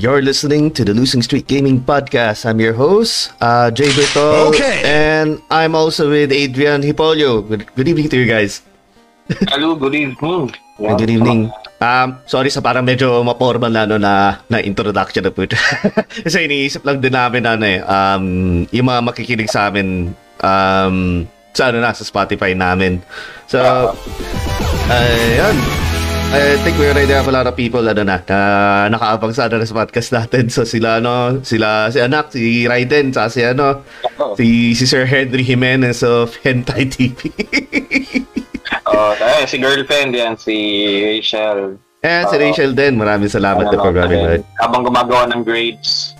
You're listening to the Losing Streak Gaming Podcast. I'm your host, uh, Jay Bertol. Okay. And I'm also with Adrian Hipolio. Good, good evening to you guys. Hello, good evening. And good evening. Um, sorry sa parang medyo mapormal na, no, na, na introduction na po ito. Kasi iniisip lang din namin ano eh, um, yung mga makikinig sa amin um, sa ano na, sa Spotify namin. So, ayun. I think we already have a lot of people ano na, na nakaabang sa ano na sa podcast natin. So sila ano, sila si anak, si Raiden, sa si ano, si, si Sir Henry Jimenez of Hentai TV. Oh, tayo, si girlfriend yan, si Rachel. Eh, si Oo. Rachel din. Maraming salamat Ano, programming. tayo, Right? Habang gumagawa ng grades.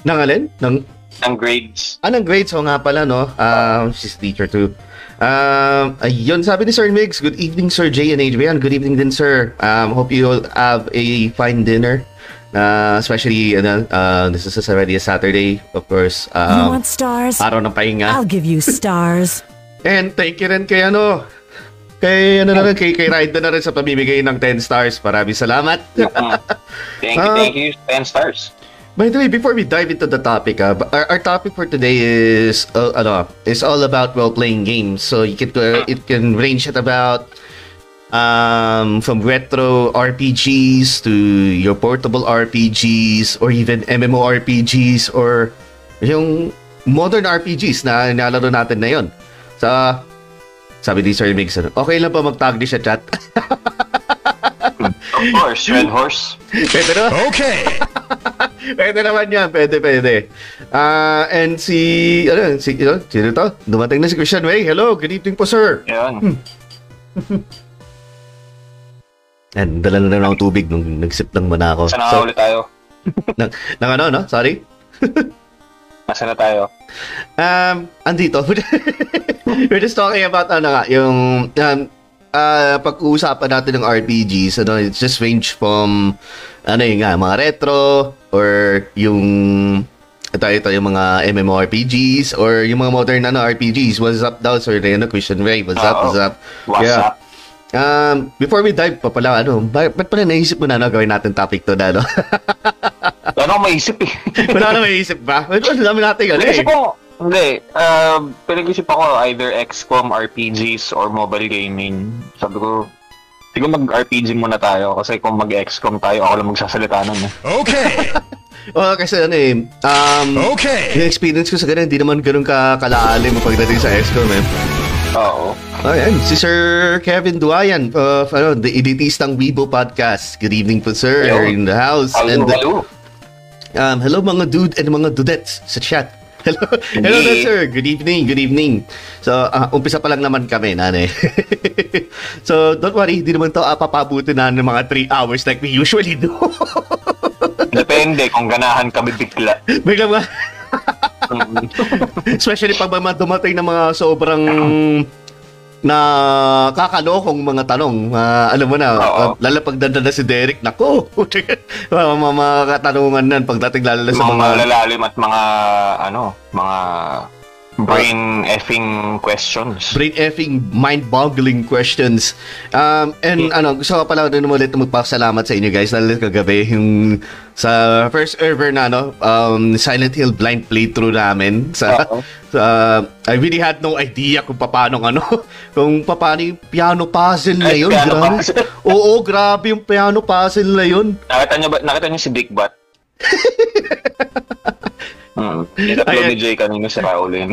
Nang alin? Nang, Ng grades. anong grades? O nga pala, no? Um, she's teacher too. Um, ayun, sabi ni Sir Migs, good evening, Sir Jay and Adrian. Good evening din, sir. Um, hope you all have a fine dinner. Uh, especially, ano, uh, this is already a Saturday, of course. you Um, want stars? araw ng pahinga. I'll give you stars. And thank you rin kay ano, kay ano na rin, kay, kay Raiden na rin sa pamimigay ng 10 stars. Maraming salamat. Thank you, thank you. 10 stars. By the way, before we dive into the topic, uh, our, our topic for today is uh, ano, is all about role-playing games. So you can uh, it can range at about um, from retro RPGs to your portable RPGs or even MMORPGs or yung modern RPGs na nilalaro natin na yon. So, sabi ni Sir Mix, ano, okay lang pa mag-tag di sa chat. Of course, Red Horse. Na? Okay. pwede naman yan. Pwede, pwede. Ah, and si, ano, si, you know, sino to? Dumating na si Christian Way. Hello, good evening po, sir. Yan. And dala na naman ng tubig nung nagsip lang muna ako. Saan na So, ulit tayo? ng, ng ano, no? Sorry? Nasaan na tayo? Um, andito. We're just talking about ano nga, yung um, uh, pag-uusapan natin ng RPGs, ano, it's just range from ano yung nga, mga retro or yung ito, ito yung mga MMORPGs or yung mga modern ano, RPGs. What's up daw, Sir Reno? Christian Ray, what's up, what's up? What's Yeah. up? Um, before we dive pa pala, ano, ba- ba't pala naisip mo na, no, gawin natin topic to na, no? Wala akong maisip eh. Wala na maisip ba? Ano dami natin, ano eh. Pinag-isip ko, hindi. Uh, pinag-isip ako either XCOM, RPGs, or mobile gaming. Sabi ko, siguro mag-RPG muna tayo kasi kung mag-XCOM tayo, ako lang magsasalita nun eh. Okay. Oh, kasi ano eh, um, Okay. yung experience ko sa ganun, hindi naman ganun ka kalalim pagdating sa XCOM eh. Oo. Ayan, si Sir Kevin Duayan of ano, the Elitistang Weibo Podcast. Good evening po, sir, Yo. in the house. Hello, and hello. um, hello mga dude and mga dudettes sa chat. Hello, hello Hindi. sir. Good evening, good evening. So, ah, umpisa pa lang naman kami, nanay. so, don't worry, hindi naman to uh, papabuti na ng mga 3 hours like we usually do. Depende kung ganahan kami bigla. Biglang mga, Mm. Especially pag mga dumating ng mga sobrang na kakalokong mga tanong. Ah, alam mo na, Oo. uh, lalo pag danda na si Derek, nako, mga, katanungan nan pagdating lalo na sa mga mga... malalalim at mga ano, mga brain effing questions. brain effing mind-boggling questions. Um, and ano, gusto ko pala din ulit magpasalamat sa inyo guys lalo kagabi yung sa first ever na ano, um, Silent Hill blind playthrough namin sa sa I really had no idea kung paano ano kung paano yung piano puzzle na Ay, yun. piano grabe. puzzle. Oo, grabe yung piano puzzle na yun. Nakita niyo ba nakita niyo si Big Bat? Hmm. Ayan. Ina-upload ni Jay kanina sa Raul yun.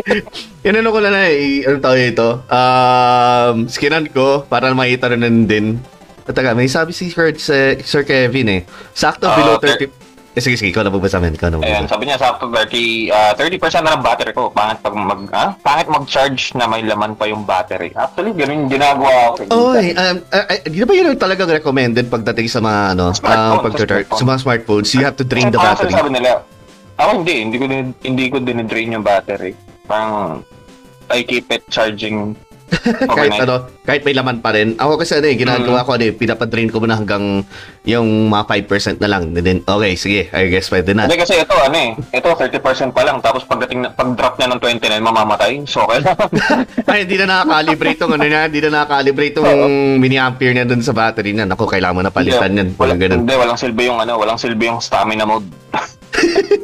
Inano ko lang na eh, ano tawag ito? Um, skinan ko para makita rin din. Taga, may sabi si Sir, si Sir Kevin eh. Sakto Ah, below thir- 30... Eh, sige, sige, ikaw na bubasa men. Ikaw na Ayan, bubasa. sabi niya sa 30, ah, 30% na ng battery ko. Pangit pag mag, ah, pangit mag-charge na may laman pa yung battery. Actually, ganun yung ginagawa ko. Oy, um, uh, uh, di na ba yun ang talagang recommended pagdating sa mga ano, Smartphone, um, pag-charge, sa mga smartphones, you have to drain the battery. Sabi nila, ako hindi, hindi ko din, hindi ko din drain yung battery. Parang, I keep it charging kahit ano, kahit may laman pa rin. Ako kasi ano eh, ginagawa ko ano eh, pinapadrain ko muna hanggang yung mga 5% na lang. And then, okay, sige, I guess pwede na. Hindi kasi ito, ano eh, ito 30% pa lang, tapos pagdating na, pag-drop niya ng 29, mamamatay. So, okay lang. Ay, hindi na nakakalibrate tong ano niya, hindi na nakakalibrate tong mini-ampere niya dun sa battery niya. Naku, kailangan mo na palitan yan. Wala, Walang ganun. Hindi, walang silbi yung ano, walang silbi yung stamina mode.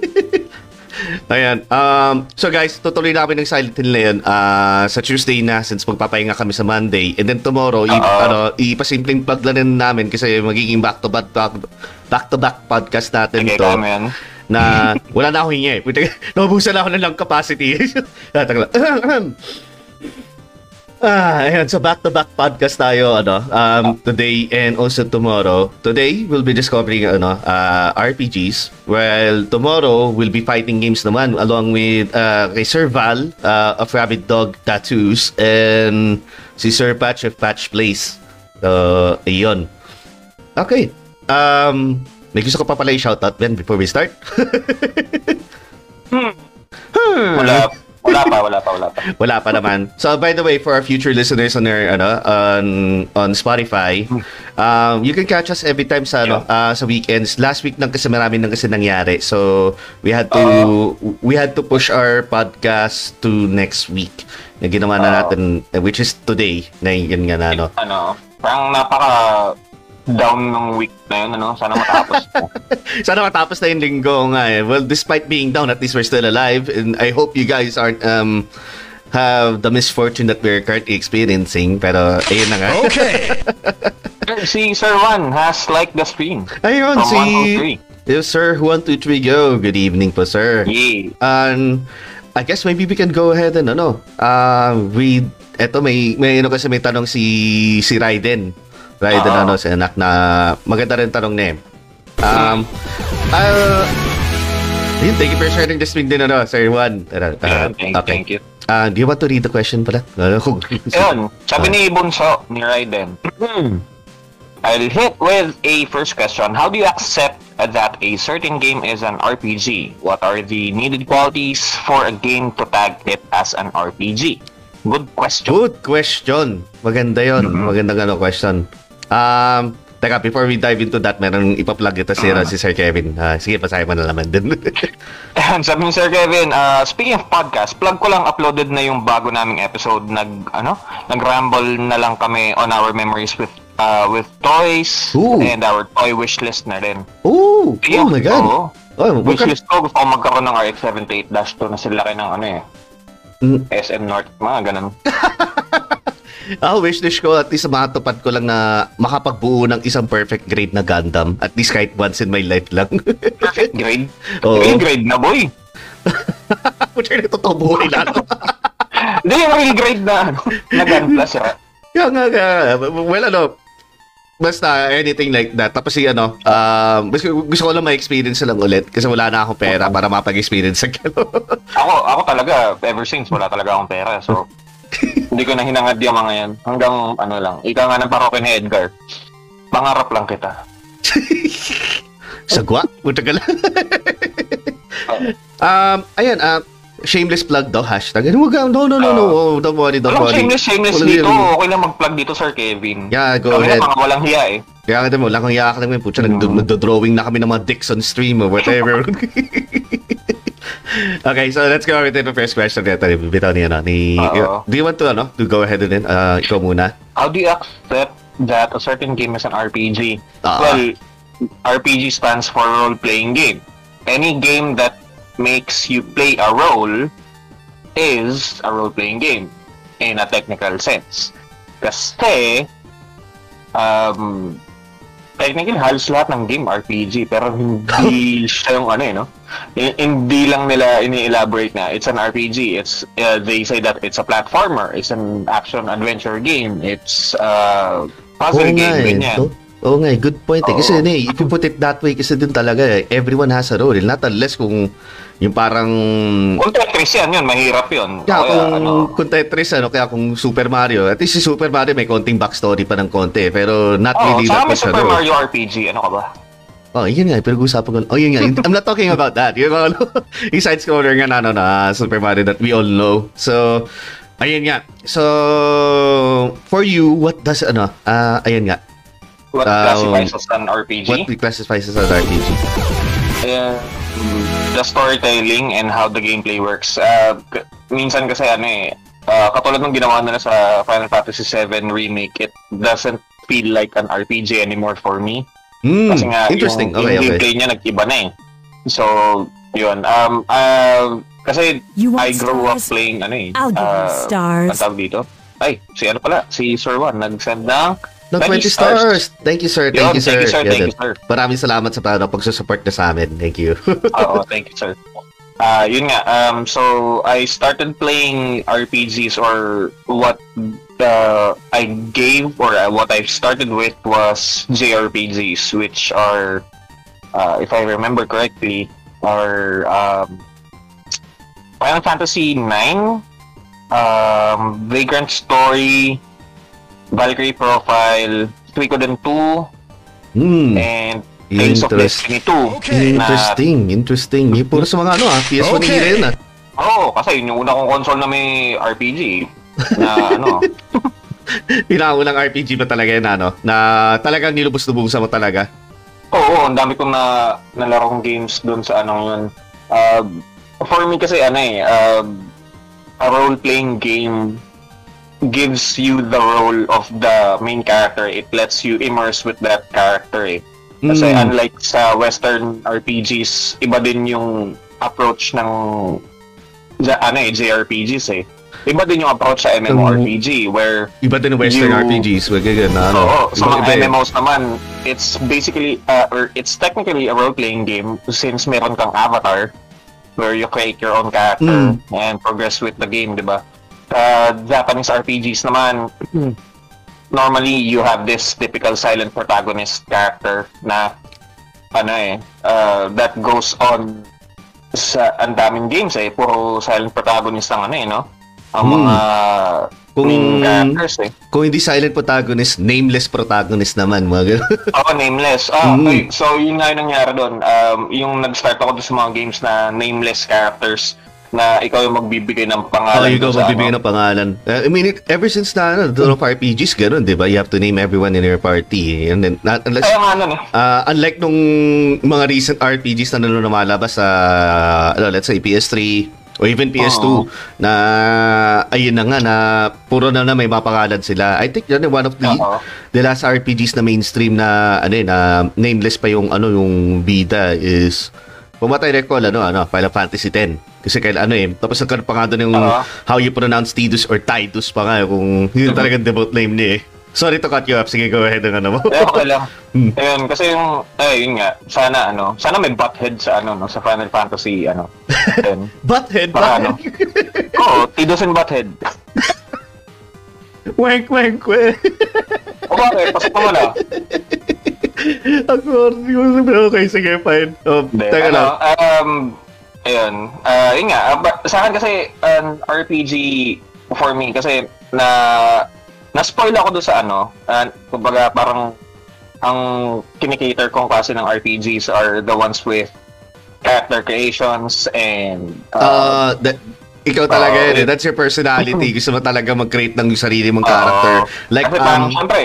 Ayan. Um, so guys, tutuloy namin ng Silent Hill na yun ah, sa Tuesday na since magpapahinga kami sa Monday. And then tomorrow, i- ano, ipasimpleng plug lang rin namin kasi magiging back-to-back back-to-back podcast natin Sige, to. kami yan. na wala na ako hingi. Puta, naubusan na ako ng lung capacity. Tatang lang. ah, ayan. So back-to-back podcast tayo ano, um, today and also tomorrow. Today, we'll be discovering ano, uh, RPGs. While tomorrow, we'll be fighting games naman along with uh, kay Sir Val uh, of Rabbit Dog Tattoos and si Sir Patch of Patch Place. So, ayun. Okay. Um, may gusto ko pa pala i-shoutout, Ben, before we start. Wala, wala pa, wala pa, wala pa. Wala pa naman. So by the way, for our future listeners on our, ano on on Spotify, um, you can catch us every time sa ano uh, sa weekends. Last week nang kasi marami nang kasi nangyari. So we had to we had to push our podcast to next week. Na ginawa na natin uh, which is today na yun nga na ano. Ano, parang napaka down ng week na yun, ano? Sana matapos. Sana matapos na yung linggo nga eh. Well, despite being down, at least we're still alive. And I hope you guys aren't um, have the misfortune that we're currently experiencing. Pero, ayun na nga. Okay. si Sir Juan has liked the stream. Ayun, From si... 123. Yes, sir. 1, 2, 3, go. Good evening po, sir. Yeah. And I guess maybe we can go ahead and ano, uh, read, eto may, may ano kasi may tanong si, si Raiden. Raiden Oo. ano, si anak na maganda rin tanong eh. Um, uh, yun, thank you for sharing this week din ano, Sir Juan. Uh, Yeah, thank, okay. thank you. Uh, do you want to read the question pala? Ayun, sabi ni Bunso, ni Raiden. I'll hit with a first question. How do you accept that a certain game is an RPG? What are the needed qualities for a game to tag it as an RPG? Good question. Good question. Maganda yon. Mhm. Magandang ano question. Um, teka, before we dive into that, meron ipa-plug ito si, Ah. si Sir Kevin. Ah, sige, pasahin mo na naman din. Ayan, sabi ni Sir Kevin, uh, speaking of podcast, plug ko lang uploaded na yung bago naming episode. Nag, ano, nag-ramble na lang kami on our memories with uh, with toys Ooh. and our toy wish list na rin. oh, oh my God. Oo. Oh, Wish list ko, gusto ko magkaroon ng RX-78-2 na sila ng ano eh, Mm. SM North, mga ganun. Ako wish list ko at least matupad ko lang na makapagbuo ng isang perfect grade na Gundam. At least kahit once in my life lang. Perfect grade. Oo. Real grade na, boy. Pucha na totoo buhay lalo. Hindi yung real grade na, ano, na gun plus, ah. Kaya nga, nga, well ano, basta anything like that. Tapos si ano, um, gusto, gusto ko lang ma-experience lang ulit kasi wala na akong pera para mapag-experience sa gano'n. Ako, ako talaga, ever since, wala talaga akong pera. So, hindi ko na hinangad yung mga yan. Hanggang, ano lang, ika nga ng paroke ni Edgar. Pangarap lang kita. Sagwa? Punta ka lang. um, ayan, ah, shameless plug daw, hashtag. Huwag ka, no, no, no, no, oh, don't worry, don't Walang worry. shameless, shameless Walang dito. shameless. Okay lang mag-plug dito, Sir Kevin. Yeah, go Kami ahead. mga walang hiya eh. Kaya ka mo, lang kung yaak lang mo, putya, Mm. nagdo- nagdo-drawing na kami ng mga dicks on stream or whatever. okay, so let's go with the first question nito. Bitaw ni, ano, ni, do you want to, ano, to go ahead and then, uh, ikaw muna? How do you accept that a certain game is an RPG? Ah. Well, RPG stands for role-playing game. Any game that makes you play a role is a role-playing game in a technical sense. Kasi, um, technically halos lahat ng game RPG pero hindi siya yung ano eh, no? Hi- Hindi lang nila ini-elaborate na it's an RPG. It's uh, they say that it's a platformer, it's an action adventure game, it's uh, puzzle game, ganyan. Oo oo nga eh, good point eh. Kasi ano eh, if you put it that way, kasi din talaga eh, everyone has a role. eh. Not unless kung yung parang... Kung Tetris yan, yun, mahirap yun. Kaya kung, ano, kung Tetris, ano, kaya kung Super Mario, at least si Super Mario may konting backstory pa ng konti, pero not oh, really that much a Super role. Mario RPG, ano ka ba? Oh, yun nga, pero usapan ko. Oh, yun nga. I'm not talking about that. Yung, ano, yung side scroller nga na, ano, na Super Mario that we all know. So, Ayun nga. So, for you, what does, ano, ah, ayun nga. What Um, classifies as an RPG? What we classify as an RPG? Uh, the storytelling and how the gameplay works. Uh, minsan kasi ano eh, uh, katulad ng ginawa nila sa Final Fantasy VII Remake, it doesn't feel like an RPG anymore for me. Hmm, Kasi nga, interesting. yung, okay, yung okay. gameplay niya nag-iba na eh. So, yun. Um, uh, kasi You I grew up stars? playing, ano eh, I'll give you uh, stars. ang tawag dito? Ay, si ano pala, si Sir Juan, nag-send ng No, 20 20 stars. Thank you, sir. Thank Yun, you, sir. Thank you, sir. Yan Thank you, sir. Maraming salamat sa paano pagsusupport na sa amin. Thank you. Oo, thank you, sir. Ah, yun nga. Um, so I started playing RPGs or what uh, I gave or uh, what I started with was JRPGs, which are, uh, if I remember correctly, are um, Final Fantasy 9, um, Vagrant Story, Valkyrie Profile, Suikoden 2, hmm. and Tales of Destiny 2. na Interesting. Interesting. Yung puro sa mga ano ah. PS1 Okay. era yun ah. Oo, kasi yun yung una kong console na may RPG. Na ano, Pinaunang RPG pa talaga yun ano. Na talagang nilubos-lubusan mo talaga. oo, ang dami kong na nalarong games doon sa anong yun. Uh, for me kasi ano eh, uh, a role-playing game gives you the role of the main character. It lets you immerse with that character eh. Kasi Hmm. unlike sa Western RPGs, iba din yung approach ng ja- ano eh, JRPGs eh. Iba din yung approach sa MMORPG where Iba din yung Western You- RPGs. Wag ganyan na ano. Oo, sa mga iba eh. MMOs naman, it's basically, uh, or it's technically a role-playing game since meron kang avatar where you create your own character and progress with the game, di ba? Uh, Japanese RPGs naman, normally you have this typical silent protagonist character na ano eh, uh, that goes on sa ang daming games eh, puro silent protagonist ang ano eh, no? Ang Hmm. mga Kung- characters eh. Kung hindi silent protagonist, nameless protagonist naman. Mga ganun. Oo, nameless. Ah, Mm. okay. So, yun nga yung nangyari doon. Um, yung nag-start ako doon sa mga games na nameless characters na ikaw yung magbibigay ng Oh, pangalan. ikaw doon sa magbibigay ano. ng pangalan. Uh, I mean, it- ever since na, ano, Dawn of RPGs, ganun, di ba? You have to name everyone in your party. And then, not, unless, Kaya nga eh. Uh, unlike nung mga recent RPGs na nung lumalabas sa, ano, let's say, PS3 o even PS2, Oo. na, ayun na nga, na puro na na may mapangalan sila. I think yun, one of the, Oo. the last RPGs na mainstream na, ano eh, na nameless pa yung, ano, yung bida is, pumatay recall, ano, ano, Final Fantasy X. Kasi kailan, ano eh, tapos nagkaroon pa nga doon yung Oo. how you pronounce Tidus or Tidus pa nga, kung yun talagang debut name niya eh. Sorry to cut you up. Sige, go ahead ng ano mo. Eh, okay lang. Hmm. Ayun, kasi yung, eh, yun nga, sana ano, sana may butthead sa ano, no, sa Final Fantasy, ano. Ayun. Butthead, Baka ano. Oo, Tidus and Butthead. Wank, wank, wank. O bakit? Pasok mo na. Ako, okay, sige, fine. Oh, Hindi, teka ano, lang. Um, ayun. Uh, yun nga, uh, sa akin kasi, an RPG for me, kasi na, na-spoil ako doon sa ano, uh, kumbaga parang, ang kinikater kong klase ng RPGs are the ones with character creations and Uh, uh, that, ikaw talaga Oo, yun, eh. That's your personality. Gusto mo talaga mag-create ng sarili mong character. Oo. like, Kasi parang, um, syempre,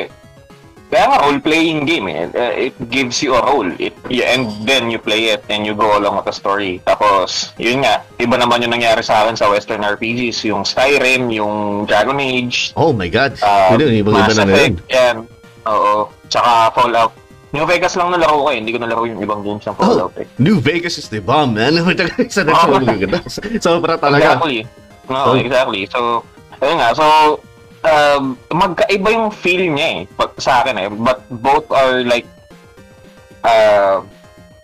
kaya nga role-playing game eh. Uh, it gives you a role. It, you, and then you play it and you go along with the story. Tapos, yun nga, iba naman yung nangyari sa akin sa Western RPGs. Yung Skyrim, yung Dragon Age, oh my God. uh, yun, iba Mass na na. Effect, yan. Oo. Tsaka Fallout. New Vegas lang nalaro ko eh. Hindi ko nalaro yung ibang games ng Fallout eh. New Vegas is the bomb, man. Isa na Oo. Sobra talaga. Exactly. No, Oh. exactly. So, ayun nga. So, um, magkaiba yung feel niya eh. Pag, sa akin eh. But both are like, uh,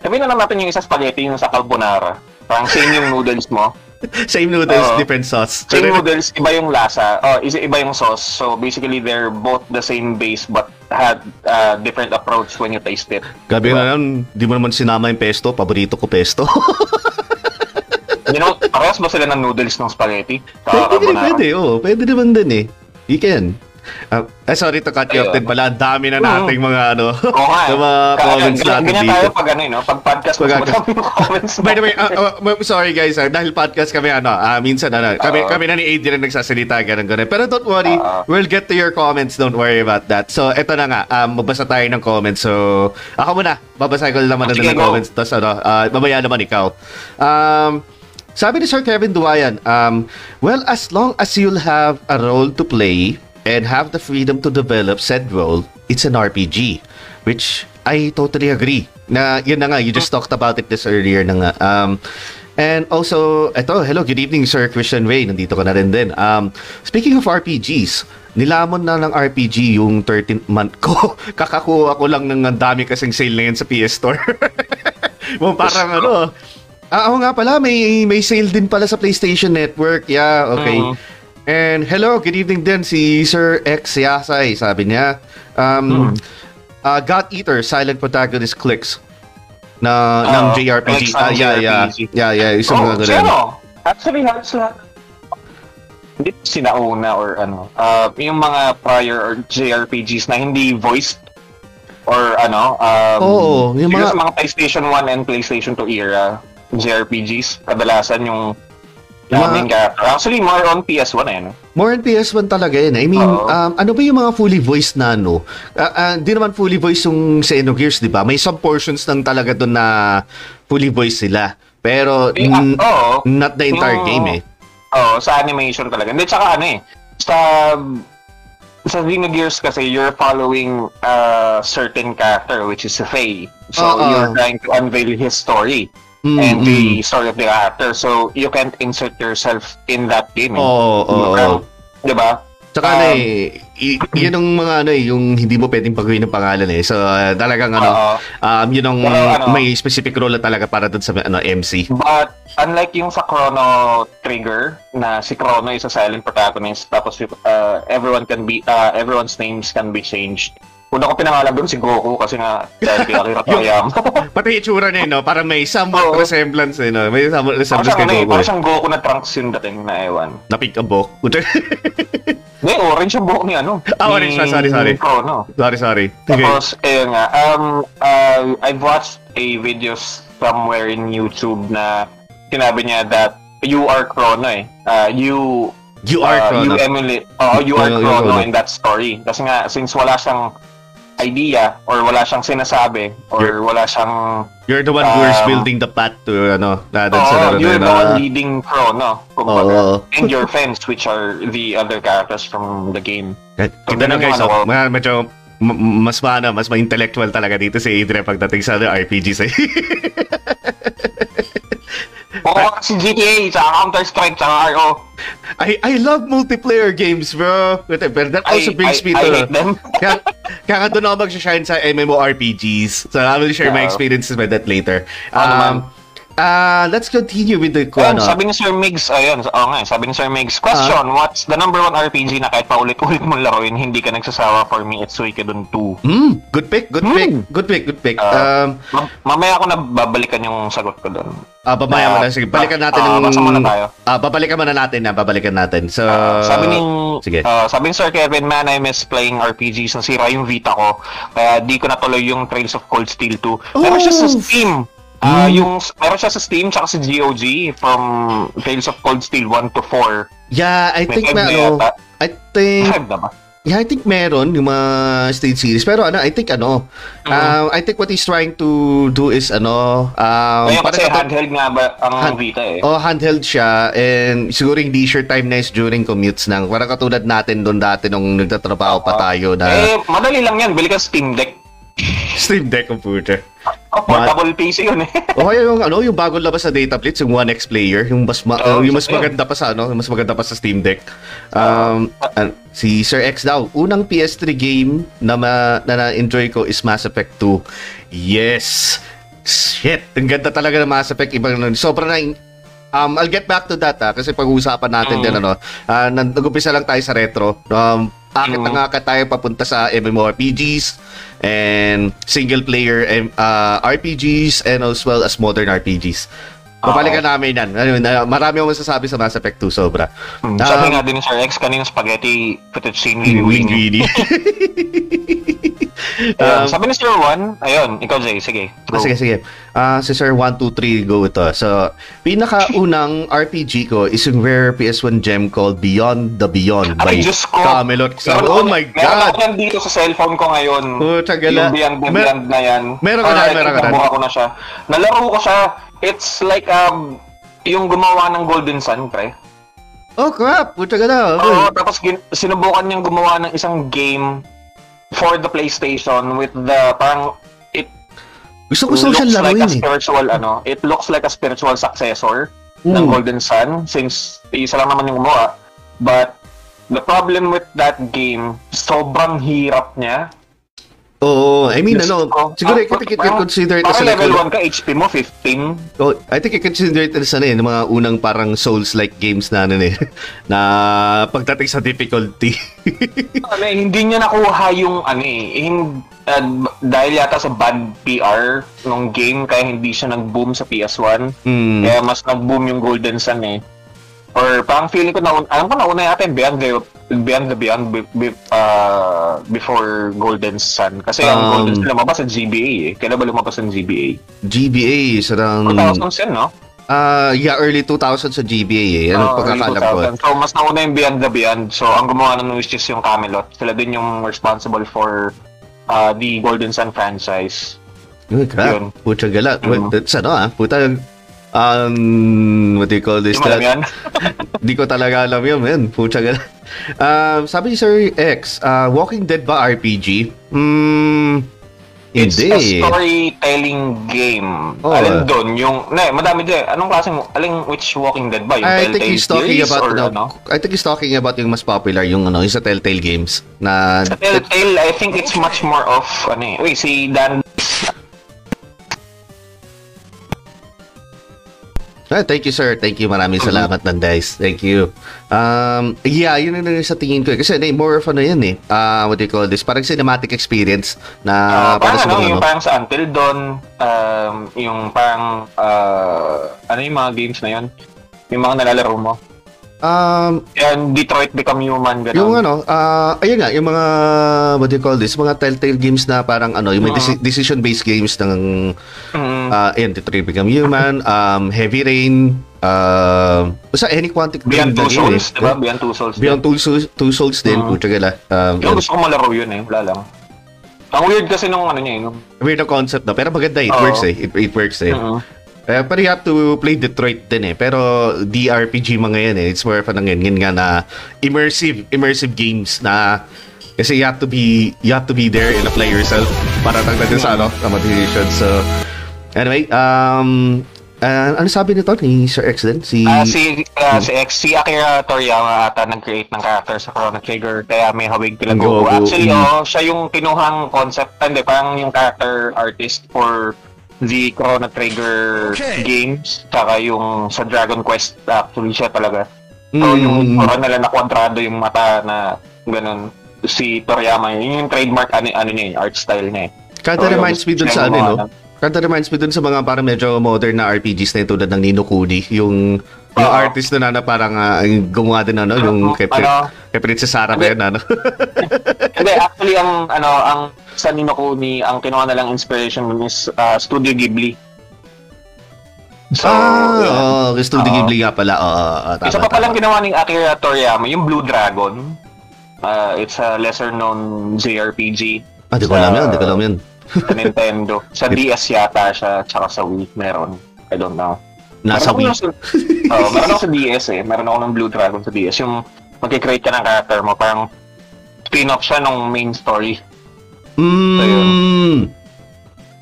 sabihin na lang natin yung isa spaghetti, yung sa carbonara. Parang same yung noodles mo. Same noodles, Oo. different sauce. Same noodles, iba yung lasa. Oh, isa iba yung sauce. So basically, they're both the same base but had uh, different approach when you taste it. Gabi Diba? na yun, di mo naman sinama yung pesto. Paborito ko pesto. You know, parehas ba sila ng noodles ng spaghetti? pwede, carbonara? pwede, oo. Pwede naman din eh. You can. Uh, eh, sorry to cut you off din pala. Ang dami na nating mga ano, ng mga comments ganyan- natin ganyan dito. tayo pag ano, eh, no? Pag podcast, mas Pag- madami yung comments. By the way, uh, uh, sorry guys, ah, dahil podcast kami ano, ah, minsan ano, kami Oo. kami na ni Adrian nagsasalita ganun ganun. Pero don't worry, Oo. we'll get to your comments. Don't worry about that. So, eto na nga, um, magbasa tayo ng comments. So, ako muna, babasahin ko naman Sige, ng comments. Tapos ano, ah, mamaya naman ikaw. Um, sabi ni Sir Kevin Duayan, um, well, as long as you'll have a role to play and have the freedom to develop said role, it's an RPG. Which I totally agree. Na yun na nga, you just talked about it this earlier na nga. Um, and also, eto, hello, good evening Sir Christian Ray. Nandito ka na rin din. Um, speaking of RPGs, nilamon na ng RPG yung 13th month ko. Kakakuha ko lang ng dami kasing sale na yan sa PS Store. Mo parang ano, Ah, ako nga pala, may may sale din pala sa PlayStation Network. Yeah, okay. Mhm. And hello, good evening din si Sir X Yasay, sabi niya. Um, uh, God Eater, Silent Protagonist Clicks na ng Oo, JRPG. ng Ah, yeah, yeah. JRPG. Yeah, yeah, isang Oh, mga ganun. Actually, halos lahat. Hindi sinauna or ano. Uh, yung mga prior or JRPGs na hindi voiced or ano. Um, Oo, yung mga- mga PlayStation 1 and PlayStation 2 era JRPGs, kadalasan yung Yung mga- character. Actually, more on PS1 eh, no? More on PS1 talaga yun. I mean, um, ano ba yung mga fully voiced na ano? Ah, ah, Di naman fully voiced yung Xenogears, di ba? May some portions lang talaga doon na fully voiced sila. Pero, Eh, n- oo. not the entire Yung- game eh. Oo, sa animation talaga. Hindi, tsaka ano eh. Sa sa Xenogears kasi you're following a certain character which is Faye. So Oo. you're trying to unveil his story Mm, and mm. the story of the character. So you can't insert yourself in that game. Eh. Oo, oo, oo. Um, 'Di ba? Tsaka ano Um, eh, y- yun ang mga ano eh, yung hindi mo pwedeng baguhin ng pangalan eh. So, uh, talagang ano, Oo. um, yun ang Pero ano- may specific role talaga para doon sa ano, MC. But unlike yung sa Chrono Trigger na si Chrono is a silent protagonist tapos uh, everyone can be uh, everyone's names can be changed. Una ko pinangalan doon si Goku kasi nga dahil kay Akira Toriyama. Pati itsura niya, eh, no? Parang may somewhat Oo. resemblance, eh, no? May somewhat Parang resemblance siyang, kay Goku. parang eh. siyang Goku na trunks yung dating na ewan. Napik ang buhok. Hindi, orange yung buhok ni ano. Ah, orange na, sorry, sorry. Chrono. sorry, sorry. Okay. Tapos, ayun nga, um, uh, I've watched a videos somewhere in YouTube na sinabi niya that you are Chrono eh. Uh, you You are uh, Chrono. You emulate, oh, you are Chrono. in that story. Kasi nga, since wala siyang idea or wala siyang sinasabi or You're- wala siyang You're the one who is um, building the path to, ano, na sa oh, laro na you're yun, the one ah. leading Chrono. kumbaga. Oo. And your friends, which are the other characters from the game. Kita So, na guys, oh, ano ma- medyo mas maano, mas ma-intellectual talaga dito si Adrian pagdating sa ano, RPGs eh. Oo, si GTA, sa Counter-Strike, sa RO. I I love multiplayer games, bro. But that I, also I, brings me I to hate them. kaya, kaya nga doon ako mag-shine sa MMORPGs. So I will share my Oo. experiences with that later. Naman. Um, uh, let's continue with the Ayun, ano. sabi ni Sir Migs, ayun, oo nga, sabi ni Sir Migs, question, Ah. what's the number one RPG na kahit paulit-ulit mong laruin, hindi ka nagsasawa for me, it's Suikoden 2. Hmm, good pick, good Hmm. pick, good pick, good pick. Ah. um, Ma- mamaya ko na babalikan yung sagot ko doon. ah, babaya mo na. Sige, balikan natin Ah, ng... muna tayo. Ah, babalikan muna natin na, babalikan natin. So, Ah, sabi ni sige. ah, sabi ni Sir Kevin, man, I miss playing RPGs. Nasira yung Vita ko. Kaya di ko natuloy yung Trails of Cold Steel 2. Meron siya sa Oh! Steam. Ah, Hmm. yung meron siya sa Steam tsaka sa GOG from Trails of Cold Steel 1 to 4. yeah, I May think na ano. I think 5 na ba? Yeah, I think meron yung mga stage series. Pero ano, I think ano, Mm. um, I think what he's trying to do is ano, um, Ngayon kasi parang- handheld nga ba ang Han- Vita eh. Oh, handheld siya and siguro yung leisure time na is during commutes nang parang katulad natin doon dati nung nagtatrabaho pa tayo na Eh, madali lang yan. Bili ka Steam Deck. Steam Deck computer. Oh, portable PC yun eh. O kaya yung ano, yung bagong labas sa Data Blitz, yung 1X player, yung mas ma- Oo, uh, yung mas maganda pa sa ano, yung mas maganda pa sa Steam Deck. Um, an- si Sir X daw, unang PS3 game na ma- na na-enjoy ko is Mass Effect 2. Yes. Shit, ang ganda talaga ng Mass Effect. Ibang sobrang na Um, I'll get back to that ah, kasi pag-uusapan natin Mm. din ano. ah, nag- nag-umpisa lang tayo sa retro. Um, akit na nga ka tayo papunta sa MMORPGs and single player uh, RPGs and as well as modern RPGs. Babalikan namin yan. Ano, Marami akong masasabi sa Mass Effect 2, sobra. Hmm. Sabi Um, nga din ni Sir X, kanina spaghetti fettuccine linguine. Um, sabi ni Sir Juan, ayun, ikaw Jay, sige. Ah, go. sige, sige. Ah, si Sir 1, 2, 3, go ito. So, pinakaunang RPG ko is yung rare PS1 gem called Beyond the Beyond by Ay, Diyos ko. Camelot. So, Meron oh my Meron God! ako nandito sa cellphone ko ngayon. Oh, tagala. Yung Beyond the Beyond na yan. meron ka na, Ah, meron ka na. nabuka ko na siya. Nalaro ko siya. It's like, um, yung gumawa ng Golden Sun, pre. Oh, crap! Puta ka na. Oo, tapos gin- sinubukan niyang gumawa ng isang game for the PlayStation with the, parang, it Gusto ko social looks laro like a yun eh. spiritual, ano, it looks like a spiritual successor ng Mm. Golden Sun since isa lang naman yung gumawa. But the problem with that game, sobrang hirap niya. Oo, I mean, Diyos ano, ko. siguro Ah, I think you can consider it as Parang level ano, 1 ka, HP mo 15. oh, I think you can consider it as ano eh, mga unang parang Souls-like games na ano eh, na pagdating sa difficulty. Ano, eh, hindi niya nakuha yung ano eh, hin- ah, dahil yata sa bad PR nung game kaya hindi siya nag-boom sa PS1. Hmm. Kaya mas nag-boom yung Golden Sun eh. Or parang feeling ko na alam ko na una yata yung Beyond the Beyond the Beyond be- be- uh, before Golden Sun. Kasi ang Um, Golden Sun lumabas sa GBA eh. Kailan ba lumabas ang GBA? GBA, sarang... 2000s yan, no? Ah, yeah, early 2000 sa GBA eh. Ano Oo, pagkakalam ko. 2000. So, mas nauna yung Beyond the Beyond. So, ang gumawa which is yung Camelot. Sila din yung responsible for uh, the Golden Sun franchise. Uy, crap. Yun. Pucha gala. Mhm. Well, that's ano ah. Puta, um, what do you call this? Di mo alam yan? Di ko talaga alam yun, man. Pucha gala. Um, sabi ni Sir X, uh, Walking Dead ba RPG? Hmm, It's a hindi. storytelling game. Oh. alin doon? Yung, ne, madami din. Anong klaseng, alin, which Walking Dead ba? Yung I think Telltale he's talking about or no, ano? I think he's talking about yung mas popular yung ano, yung sa Telltale games na Sa Telltale, I think it's much more of, ano eh, wait, si Dan, Ah, thank you, sir. Thank you. Maraming salamat, Nandays. Thank you. Um, yeah, yun yung sa tingin ko. eh. Kasi eh, more of ano yan eh. Uh, what do you call this? Parang cinematic experience na uh, para sa ano, mga yung ano. parang sa Until Dawn, um, yung parang, uh, ano yung mga games na yun? Yung mga nalalaro mo. Um, Yan, Detroit Become Human, gano'n. yung ano, ah, ayun nga, yung mga, what do you call this? Mga telltale games na parang ano, yung may Oo. deci- decision-based games ng, Mm. uh, ayun, Detroit Become Human, um, Heavy Rain, uh, basta any quantic Beyond na Two Souls, eh. diba? Beyond Two Souls. Beyond Two Souls, two Souls din, puta gala. Um, Yung gusto ko malaro yun eh, wala lang. Ang weird kasi nung ano niya eh, nung Weird na concept na, pero maganda, it Oo. works eh. It, it works eh. Mhm. Eh, pero you have to play Detroit din eh. Pero DRPG mga yan eh. It's more of ano yun, nga na immersive, immersive games na kasi you have to be you have to be there and apply yourself para tagdagan sa ano, sa motivation. So, anyway, um, uh, ano sabi nito ni Sir X din? Si, Ah, si ah, si X, si Akira Toriyama ata nag-create ng character sa Chrono Trigger kaya may hawig kila Goku, Goku. Actually, mm. oh, siya yung kinuhang concept, ah, hindi, parang yung character artist for the Chrono Trigger games, saka yung sa Dragon Quest, actually siya talaga. So, Mm. yung parang nila na kwadrado yung mata na ganun. Si Toriyama, yun yung trademark ano, ano niya, eh, art style niya. eh. Kinda So, reminds yung me dun sa ano, no? ng- Kinda reminds me dun sa mga parang medyo modern na RPGs na yun, tulad ng Nino Kuni. Yung, yung Oo. artist na na parang yung gumawa din ano, yung kay, Ano? kay Princess Sarah ba yun, ano? Hindi, actually, ang, ano, ang sa Nino Kuni, ang kinuha na lang inspiration nun is ah, Studio Ghibli. So, ah, yeah. oh, kay Studio Oo. Ghibli nga pala. Oo, oo, tama, Isa pa palang ginawa ni Akira Toriyama, yung Blue Dragon. Ah, it's a lesser known JRPG Ah, di ko alam yun, di ko alam yun. sa Nintendo. Sa DS yata siya, tsaka sa Wii meron. I don't know. Nasa Wii. meron ako Sa, oh, meron ako sa DS eh. Meron ako ng Blue Dragon sa DS. Yung magkikreate ka ng character mo, parang spin-off siya ng main story. Mm.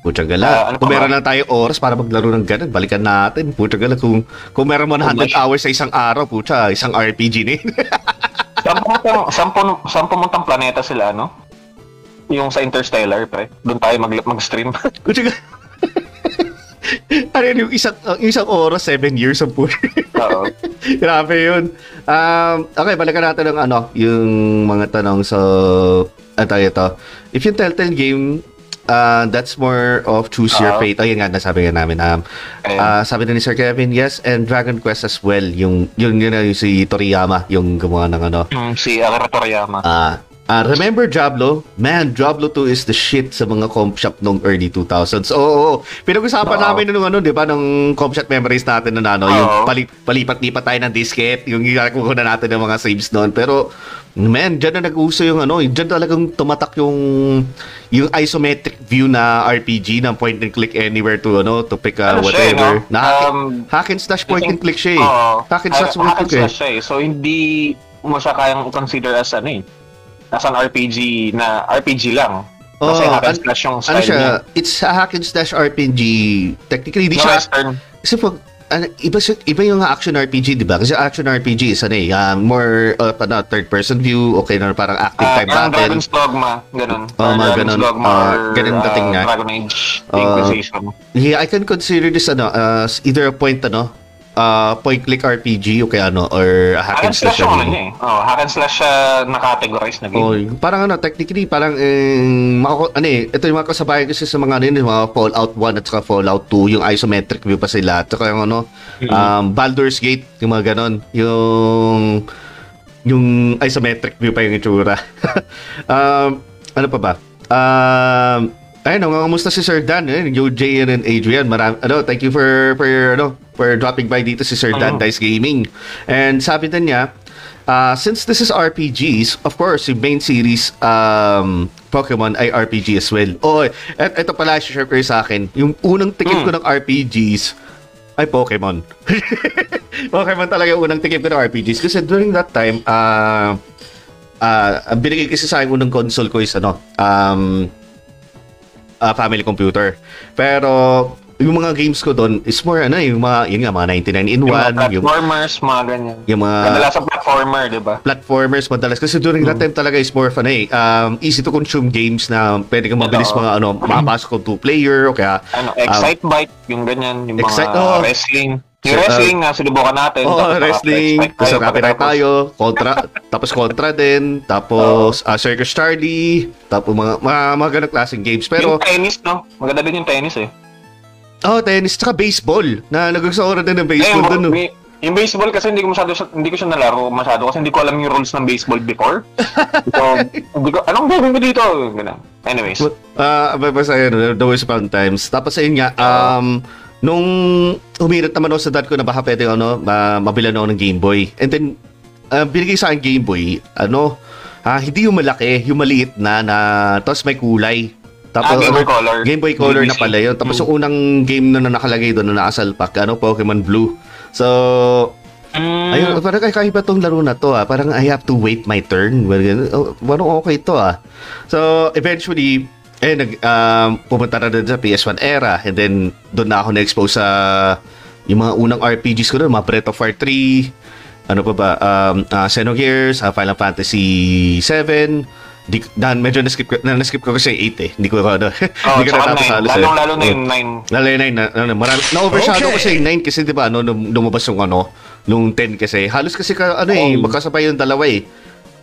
Pucha Ah, gala. ano kung meron lang tayo oras para maglaro ng ganun, balikan natin. Pucha gala. Kung, kung meron mo na 100 hours sa isang araw, pucha, isang RPG na yun. Sampung, sampung, sampung muntang planeta sila, no? Yung sa Interstellar, pre. Doon tayo mag, mag-stream. Pucha gala. ano yun, yung isang, uh, isang oras, 7 years of pucha. Oo. Grabe yun. Um, okay, balikan natin ng ano, yung mga tanong. So, ano tayo ito? If yung Telltale game, uh, that's more of choose your Oo. fate. Ayun nga, nasabi nga namin. Um, ah, sabi na ni Sir Kevin, yes, and Dragon Quest as well. Yung, yung, yun, yung si Toriyama, yung gumawa ng ano. Mm, si Akira Toriyama. Ah, ah, remember Diablo? Man, Diablo 2 is the shit sa mga comp shop nung early 2000s. Oo, oo. Pinag-usapan Oo. namin nung ano, 'di ba, nung comp shop memories natin na ano, yung pali- palipat-lipat tayo ng disket, yung ginagawa na natin ng mga saves noon. Pero man, diyan na nag-uso yung ano, diyan talagang tumatak yung yung isometric view na RPG na point and click anywhere to ano, to pick uh, Ano siya, eh, whatever. no? Na hack, Um, hack and slash point I and think- click siya eh. Oo. Hack and slash point hack and click. slash siya eh. So, hindi mo siya kayang consider as ano eh. As an RPG na RPG lang. Kasi Oo, hack and an- slash yung Ano style siya? niya. It's a hack and slash RPG. Technically, di No siya western. Kasi pag, ano, iba, iba yung action RPG, di ba? Kasi action RPG is ano eh, uh, more uh, ano, third person view, okay na parang active Ah, time battle. Dragon's Dogma, ganun. Parang mga Dragon's ganun. Dogma Ah, or ganun dating ah, nga. Dragon Age, Inquisition. Yeah, I can consider this ano, as either a point ano, uh, point click RPG o kaya ano, or hack and slash slash. ano. niya eh. Oh, hack and slash siya na-categorize na game. Oh, parang ano, technically, parang, eh, mako, ano eh, ito yung mga kasabayan kasi sa mga ano yun, yung mga Fallout 1 at saka Fallout 2, yung isometric view pa sila, at saka yung ano, um, Baldur's Gate, yung mga ganon, yung, yung isometric view pa yung itsura. um, ano pa ba? Um, ayun, ang kamusta si Sir Dan, eh, yung Jay and Adrian, marami, ano, thank you for, for, ano, for dropping by dito si Sir Dan Oo. Dice Gaming. And sabi din niya, uh, since this is RPGs, of course, yung main series um, Pokemon ay RPG as well. Oh, et ito pala, share ko yung sa akin. Yung unang tikip ko ng RPGs ay Pokemon. Pokemon talaga yung unang tikip ko ng RPGs. Kasi during that time, uh, uh, binigay kasi sa akin unang console ko is ano, um, uh, family computer. Pero yung mga games ko doon is more ano, yung mga yun nga mga 99 in 1, Yung mga yung platformers, mga ganyan. yung mga Kadalasan platformer, di ba? platformers madalas kasi during that time talaga is more of ano eh, um, easy to consume games na pwede kang mabilis Oo. mga ano, makapasok kung two player o kaya Ano, um, Excite-Bite, yung ganyan, yung mga Excite- oh. wrestling. So, Yung uh, wrestling na sinubukan natin. Oh, tapos wrestling, tapos tayo, copyright tayo, kontra, tapos kontra din, tapos uh, Circus Charlie, tapos mga, mga, mga ganong klaseng games. Pero, yung tennis, no? Maganda din yung tennis eh. Oh, tennis, tsaka baseball, na nagsasaura din ng baseball Eh, dun. no? may- yung baseball kasi hindi ko masyado hindi ko siya nalaro masyado kasi hindi ko alam yung rules ng baseball before. so, hindi ko, anong gagawin ko dito? Ganun. Anyways. Ah, uh, basta yun, the worst fun times. Tapos ayun nga, um, nung humirit naman ako sa dad ko na baka pwede ano, ma mabilan ako ng Game Boy. And then, uh, binigay sa akin Game Boy, ano, ah, hindi yung malaki, yung maliit na, na tapos may kulay. Tapos, Ah, Game Boy ano, Color. Game Boy Color na GBC. pala yun. Tapos Mm. yung unang game na, na nakalagay doon na nakasalpak, ano, Pokemon Blue. So, Mm, Ayun, parang kakaiba tong laro na to ah. Parang I have to wait my turn. Oh, Parang okay to ah. So, eventually, eh, nag, um, pumunta na doon sa PS1 era. And then, doon na ako na-expose sa yung mga unang RPGs ko doon. Mga Breath of Fire 3, ano pa ba, um, uh, Xenogears, uh, Final Fantasy 7, Di, dan, medyo na-skip ko, na, na-skip ko kasi 8 eh. Hindi ko ano, oh, hindi ko natapos halos eh. Lalo na yung 9. Lalo yung 9 na, marami, na-overshadow Okay. kasi yung 9 kasi 'di ba ano lumabas yung ano nung 10 kasi halos kasi ka, ano eh magkasabay yung dalawa eh.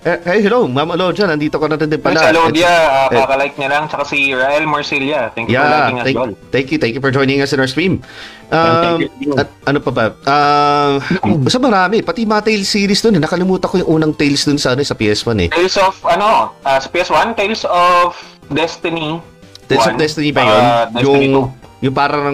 Eh, hey, hello, Ma'am Alodia, nandito ka na rin din Pala, pala. sa Lodia, uh, eh, kakalike niya lang. Tsaka si Rael Morcilla. Thank you for Yeah, liking us thank, all. thank you, thank you for joining us in our stream. Um, at ano pa ba? Um, basta marami, pati mga Tales series doon, eh. nakalimutan ko yung unang Tales doon sa ano, sa PS1 eh. Tales of, ano, uh, sa PS1, Tales of Destiny. Tales of Destiny ba uh, yun? Destiny yung yung parang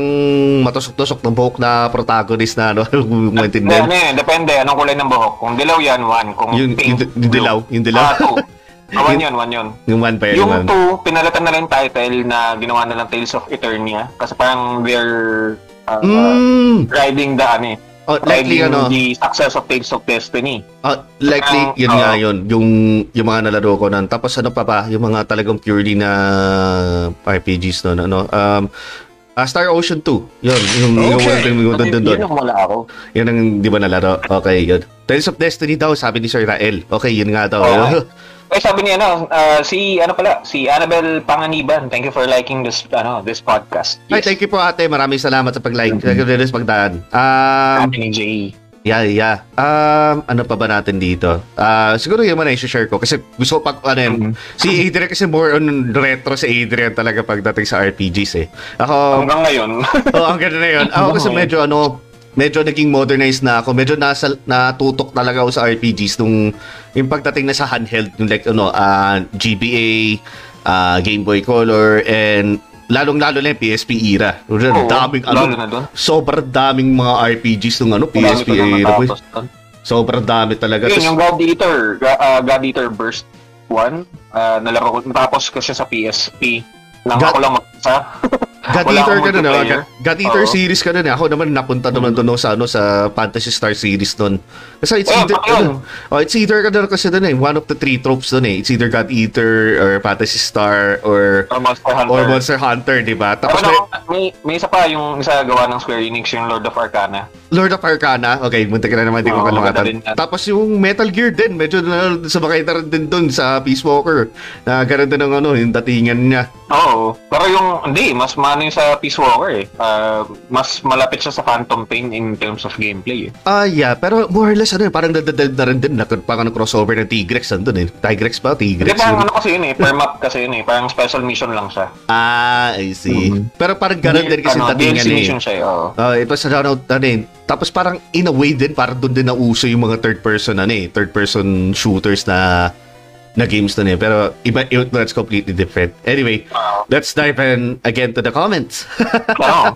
matusok-tusok ng buhok na protagonist na ano, kung 2. maintindihan. Eh, depende. Anong kulay ng buhok? Kung dilaw yan, one. Kung Yung- pink, yung- yung dilaw, yung dilaw. Ah, two. Ah, one yun, one yun. Yung one pa yun, Yung. 2, pinalitan na lang yung title na ginawa na lang Tales of Eternia. Kasi parang they're uh, Mm, riding the, ano eh, oh, likely riding ano, the success of Tales of Destiny. oh, likely Parang, yun nga oo. yun, yung yung mga nalaro ko nun. Tapos ano pa ba, yung mga talagang purely na RPGs no, ano. Um, ah, Star Ocean 2. Yun, yung yung Okay. yung yung doon doon. Yun ang wala ako. Yun ang di ba nalaro? Okay, yun. Tales of Destiny daw, sabi ni Sir Rael. Okay, yun nga daw. Oo. Eh sabi niya ano, ah, si ano pala, si Annabel Panganiban. Thank you for liking this ano, this podcast. Ay, thank you po ate. Maraming salamat sa pag-like. Thank you rin sa pagdaan. Um, Ate ni Jay. Yeah, yeah. Um, ano pa ba natin dito? Ah, siguro yung mga i-share ko kasi gusto ko pag ano yun, Mhm. si Adrian kasi more on retro si Adrian talaga pagdating sa RPGs eh. Ako, Hanggang ngayon. oh, ang ganda na yun. Ako kasi medyo ano, medyo naging modernized na ako. Medyo nasa natutok talaga ako sa RPGs nung yung pagdating na sa handheld, yung like ano, ah, GBA, ah, Game Boy Color, and lalong-lalo na yung PSP era. Ang Oo, daming lalo ano, na doon. sobrang daming mga RPGs nung ano, PSP era. boy. Sobrang dami talaga. Yun, yung God Eater, Ga- ah, God Eater Burst 1, ah, nalaro ko, natapos ko siya sa PSP. Nang God- ako lang mag-isa. God Wala Eater ka na, no? God, God Eater Oo. series ka na, eh. Ako naman napunta naman doon sa ano sa Fantasy Star series doon. Kasi it's Oh, either ano, oh, it's either ka na kasi doon eh. One of the three tropes doon eh. It's either God Eater or Fantasy Star or Or Monster Hunter. or Monster Hunter, di ba? Tapos Tapos may, may, may isa pa yung isa gawa ng Square Enix, yung Lord of Arcana. Lord of Arcana. Okay, munti ka na naman, di ko Oo, kalungatan. maganda din yan. Tapos yung Metal Gear din, medyo na na rin din doon sa Peace Walker. Na ganun din ang ano, yung datingan niya. Oo. Pero yung, hindi, mas mano yung sa Peace Walker eh. Ah, mas malapit siya sa Phantom Pain in terms of gameplay eh. Ah, yeah. Pero more or less, ano, eh, parang nadadald na rin din. Nag- Parang crossover ng Tigrex nandun eh. Tigrex ba? Hindi, Tigrex parang yun. ano kasi yun eh, per map kasi yun eh. Parang special mission lang siya. Ah, I see. Mhm. Pero parang ganun din kasi ano, datingan eh. mission siya eh. Oo. Ah, it was ano, ano eh. Tapos parang in a way din, parang doon din nauso yung mga third person, ano eh, third person shooters na na games doon eh. Pero iba, it, that's completely different. Anyway, let's dive in again to the comments. Oo.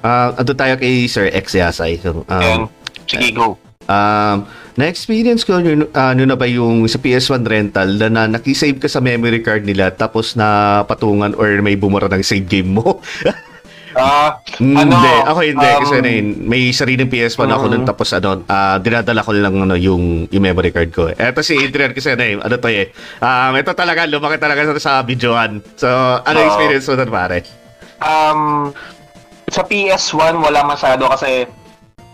Ah, ando tayo kay Sir X Yasay. So, Ayan. um, Sige, go. um, na-experience ko yun, ano na ba yung sa PS1 rental na, na nakisave ka sa memory card nila tapos na patungan or may bumura ng save game mo. Ah, Mm, ano, hindi. Ako hindi. kasi um, ano yun, may sariling PS1 ako mm. nun tapos ano, ah, dinadala ko lang ano, yung, yung memory card ko. Eto si Adrian kasi ano, eh, ano to eh. Um, ito talaga, lumaki talaga sa, sa videoan. So, ano Oo. experience mo nun pare? Um, sa PS1, wala masyado kasi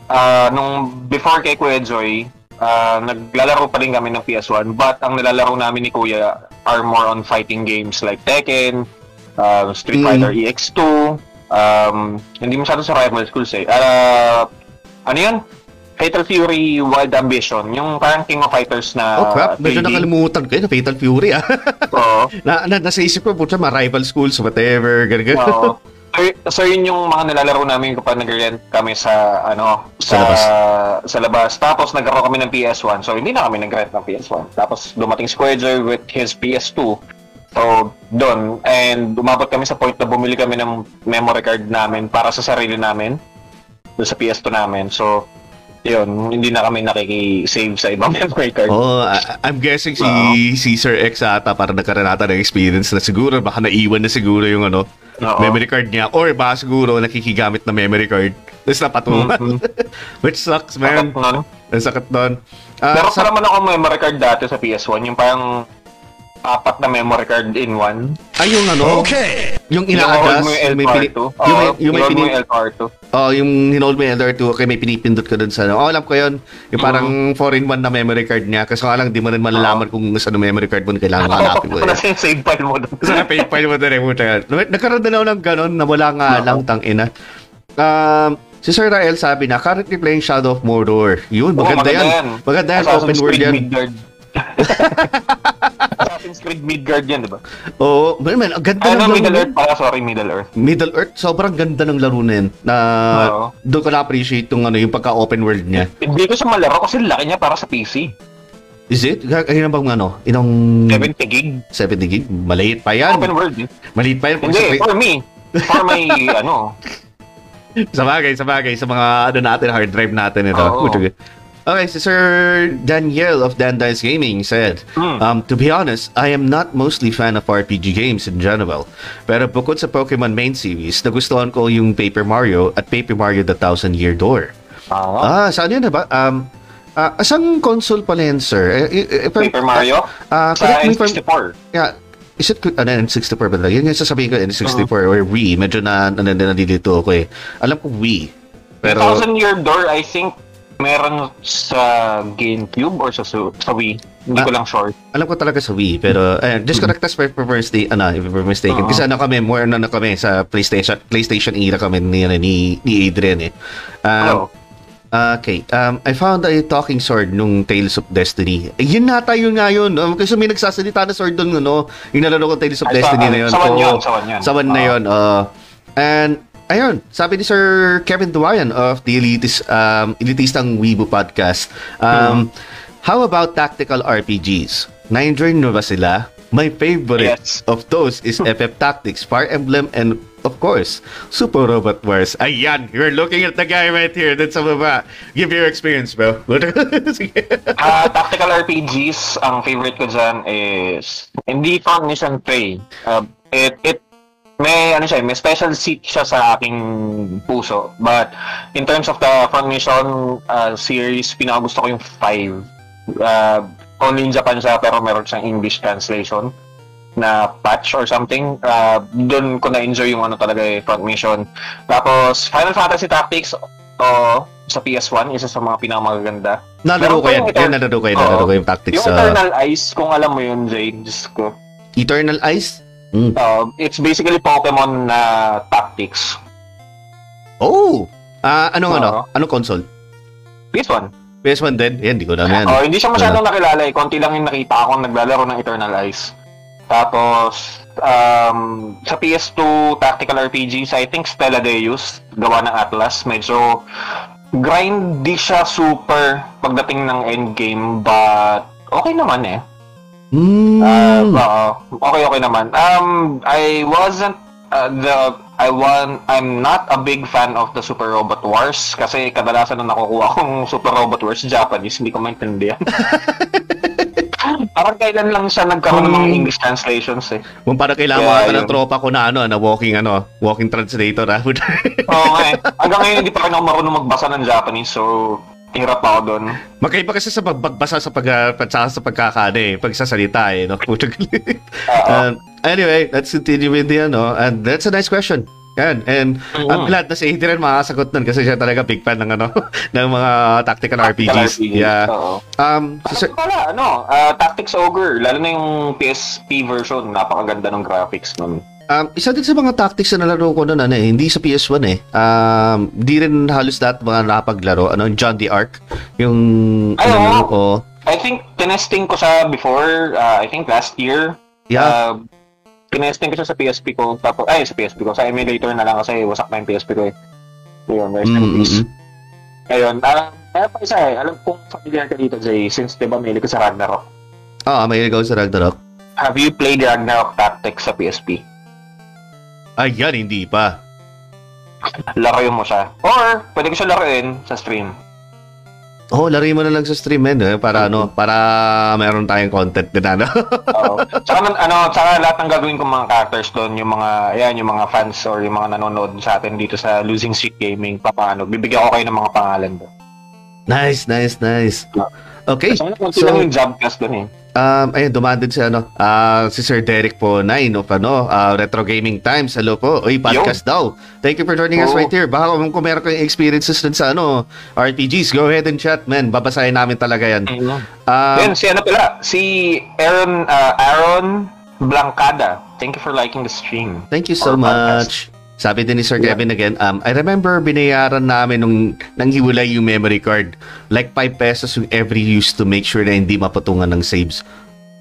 ah, nung before kay Kuya Joy, ah, naglalaro pa rin kami ng PS1 but ang nilalaro namin ni Kuya are more on fighting games like Tekken, ah, Street Mm. Fighter EX2, um, hindi masyado sa rival schools eh. Ah, ano yun? Fatal Fury Wild Ambition, yung parang King of Fighters na oh crap, medyo 3D. nakalimutan ko yun, Fatal Fury ah. Oo. na, na, nasa isip ko, putya, mga rival schools, whatever, ganun Oo. So, so yun yung mga nilalaro namin kapag nag-rent kami sa ano Sa sa labas. sa labas. Tapos nagkaroon kami ng PS1. So hindi na kami nag-rent ng PS1. Tapos dumating si Kuya Joy with his PS2. So doon and umabot kami sa point na bumili kami ng memory card namin para sa sarili namin doon sa PS2 namin. So yun, hindi na kami nakiki-save sa ibang memory card. Oh, I- I'm guessing si Oo. si Sir X ata para nagkaroon ata ng experience na siguro baka naiwan na siguro yung ano Oo. memory card niya or baka siguro nakikigamit na memory card tapos napatungan Mhm. which sucks Sakit man nun. ang sakit doon Ah, Pero sa naman ako memory card dati sa PS1, yung parang apat na memory card in one. ay yung ano yung ina-adjust mo yung yung may pini- L2. yung may, yung may pini- yung L2. oh yung hinold mo yung LR2 okay may pinipindot ka dun sa ano oh alam ko yun yung parang 4-in-1 na memory card niya kasi lang di mo rin malalaman kung saan yung memory card mo kailangan hanapin mo Ano yung save file mo doon? Sa PayPal mo din eh, yan. Nagkaroon din ako ng ganon na wala nga Oo. lang tang ina. Um, si Sir Rael sabi na, currently playing Shadow of Mordor. Yun, Oo, maganda, yan. Maganda yan, open world yan. Assassin's Creed Midgard yan, di ba? Oo, man, man, ang ganda Ano, ng laro Middle. Earth pala, sorry, Middle Earth. Middle Earth, sobrang ganda ng laro na yun. Na Oo. doon ko na-appreciate yung, ano, yung pagka-open world niya. Hindi ko siya malaro kasi laki niya para sa PC. Is it? Ayun bang ano? Inong 70 gig. 70 gig? Maliit pa yan. Open world eh. Maliit pa yan. Hindi, for me. For my, ano, sa bagay, sa bagay, sa mga ano natin, hard drive natin ito. Oo. Okay, si Sir Daniel of Dandice Gaming said, Hmm. um, To be honest, I am not mostly fan of RPG games in general. Pero bukod sa Pokemon main series, nagustuhan ko yung Paper Mario at Paper Mario The Thousand Year Door. ah, Ah, saan yun na ba? Um, ah, asang console pala yan, sir? Eh, eh, I'm- Paper Mario. Ah, Sa correct me if I'm- N64. Yeah. Is it, ano, N64 ba talaga? Yun yung sasabihin ko, N64 or Wii. Medyo na, na, na, nalilito ako eh. Alam ko Wii. Pero, Pero, Thousand Year Door, I think, meron sa GameCube or sa, sa Wii. Hindi ko Ah. lang sure. alam ko talaga sa Wii. Pero, ayun, just correct us if we're mistake, ano, if we're mistaken. Oo. Kasi ano kami, more na, na kami sa PlayStation, PlayStation era kami ni, ano, ni, ni Adrian eh. Um, Hello. Okay, um, I found a talking sword nung Tales of Destiny. Eh, yun nata yun nga yun. Um, kasi may nagsasalita na sword doon, no? Yung nalaro ko Tales of Ay, Destiny sa- na yun. sa one Oo, yun, sa one yun. Sa one na Oo. yun. uh, and, ayun, sabi ni Sir Kevin Duwayan of the Elitist, um, Elitistang Weibo podcast, um, how about tactical RPGs? Na-enjoy nyo ba sila? My favorite Yes. of those is FF Tactics, Fire Emblem, and of course, Super Robot Wars. Ayan, you're looking at the guy right here. That's sa baba. Give your experience, bro. Ah, tactical RPGs, ang favorite ko dyan is hindi Mission 3. Uh, it, it, may, ano siya, may special seat siya sa aking puso. But, in terms of the Front Mission uh, series, pinakagusto ko yung 5. Uh, only in Japan siya, pero meron siyang English translation na patch or something. Uh, Doon ko na-enjoy yung ano talaga eh, Front Mission. Tapos, Final Fantasy Tactics, oh, sa PS1, isa sa mga pinakamagaganda. Nalaro ko yan. Yung nalaro ko yan. Nalaro ko yung tactics. Yung uh, Eternal Ice, kung alam mo yun, Jay, Diyos ko. Eternal Ice? Mm. Uh, it's basically Pokemon na tactics. Oh! Ah, anong Oo. ano? Anong console? PS1. PS1 din? Yan, di ko alam yan. Oh, hindi siya masyadong nakilala eh. Konti lang yung nakita ako naglalaro ng Eternal Ice. Tapos, um, sa PS2 tactical RPGs, I think Stella Deus, gawa ng Atlas. Medyo grindy siya super pagdating ng endgame, but okay naman eh. Mm. Uh, oo. okay, okay naman. Um, I wasn't uh, the I want I'm not a big fan of the Super Robot Wars kasi kadalasan na nakukuha kong Super Robot Wars Japanese, hindi ko maintindihan. Parang kailan lang siya nagkaroon ng mga Hmm. English translations eh. Kung para kailangan yeah, ng tropa ko na ano, na walking ano, walking translator ah. Oo nga eh. Hanggang ngayon hindi pa rin ako marunong magbasa ng Japanese so hirap ako doon. Magkaiba kasi sa pagbasa sa pag sa, sa pagkakano eh, pagsasalita eh, no? Putang Oo. Um, anyway, let's continue with the ano, and that's a nice question. Yan, and I'm Mhm. glad na si Adrian makakasagot nun kasi siya talaga big fan ng ano, ng mga tactical RPGs. RPGs, Yeah. Oo. Um, so, pala, ano, ah, Tactics Ogre, lalo na yung PSP version, napakaganda ng graphics nun. Um, isa din sa mga tactics na nalaro ko noon, ano eh, hindi sa PS1 eh. Um, di rin halos lahat mga napaglaro. Ano, John the Ark. Yung, Ay, ano, oo. ko. I think, tinesting ko siya before, uh, I think last year. Yeah. Uh, tinesting ko siya sa PSP ko, tapos, ay, sa PSP ko, sa emulator na lang kasi wasak na yung PSP ko eh. Rest in Mm, mm, peace. mm. Ayun, ah, kaya pa isa eh, alam kong familiar ka dito, Jay, since di ba may ka sa Ragnarok. Ah, may ikaw sa Ragnarok. Have you played Ragnarok Tactics sa PSP? Ayan, hindi pa. Laruin mo siya. Or, pwede ko siya laruin sa stream. Oh, lari mo na lang sa stream, man. Eh, para ano, para meron tayong content din, ano. Oo. Tsaka, man- ano, tsaka lahat ng gagawin kong mga characters doon, yung mga, ayan, yung mga fans or yung mga nanonood sa atin dito sa Losing Streak Gaming, papaano, bibigyan ko kayo ng mga pangalan doon. nice, nice, nice. Okay, So, konti so- lang yung job class doon eh. Um, ayun, dumaan din si ano, ah, si Sir Derek po, nine of ano, ah, Retro Gaming Times. Hello po. Uy, podcast daw. Thank you for joining us Oo. right here. Baka kung, kung meron kayong experiences dun sa ano, RPGs, go ahead and chat, man. Babasahin namin talaga yan. Um, Yan, si ano pala, si Aaron, ah, Aaron Blancada. Thank you for liking the stream. thank you so much. Sabi din ni Sir Yeah. Kevin again, um, I remember binayaran namin nung nang hiwalay yung memory card. Like 5 pesos yung every use to make sure na hindi mapatungan ng saves.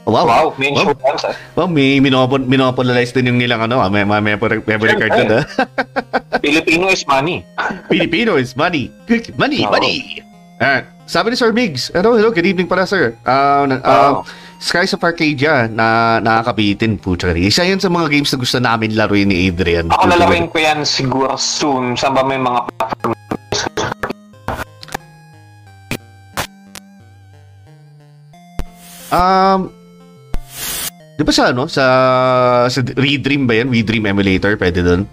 Wow. Wow, may Wow. insurance ah. Well, may minopon, minopolize din yung nilang ano, ah, may, may memory, memory card doon. ah. Filipino is money. Filipino is money. Money, Oo. money. Ah, sabi ni Sir Migs, hello, hello, good evening pala, sir. Uh, uh, Oo. Skies of Arcadia na nakakabitin po. Tsaka Isa yun sa mga games na gusto namin laruin ni Adrian. Ako lalaroin ko yan siguro soon. Saan ba may mga platform? Um, di ba sa ano? Sa, sa Redream ba yan? Redream Emulator? Pwede doon?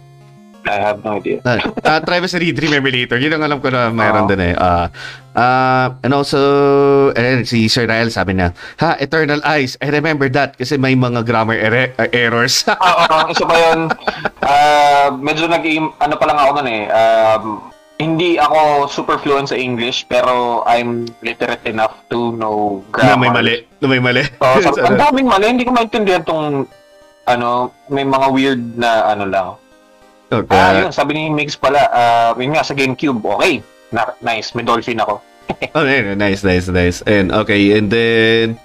I have no idea. Ah, uh, ba sa Redream Emulator? Yun ang alam ko na mayroon Oo. din eh. Ah, ah, and also, eh, si Sir Rael sabi niya, ha, Eternal Eyes, I remember that kasi may mga grammar er- errors. Oo, uh, isa pa yun. Ah, medyo nag ano pa lang ako nun eh. Um, hindi ako super fluent sa English pero I'm literate enough to know na grammar. may mali. Na may mali. So, Sa- ang daming mali. Hindi ko maintindihan tong ano, may mga weird na ano lang. Okay. Ah, yun, sabi ni Mix pala, ah, yun nga sa GameCube, okay. Na, nice, may dolphin ako. Oh, ayun, nice, nice, nice. And okay, and then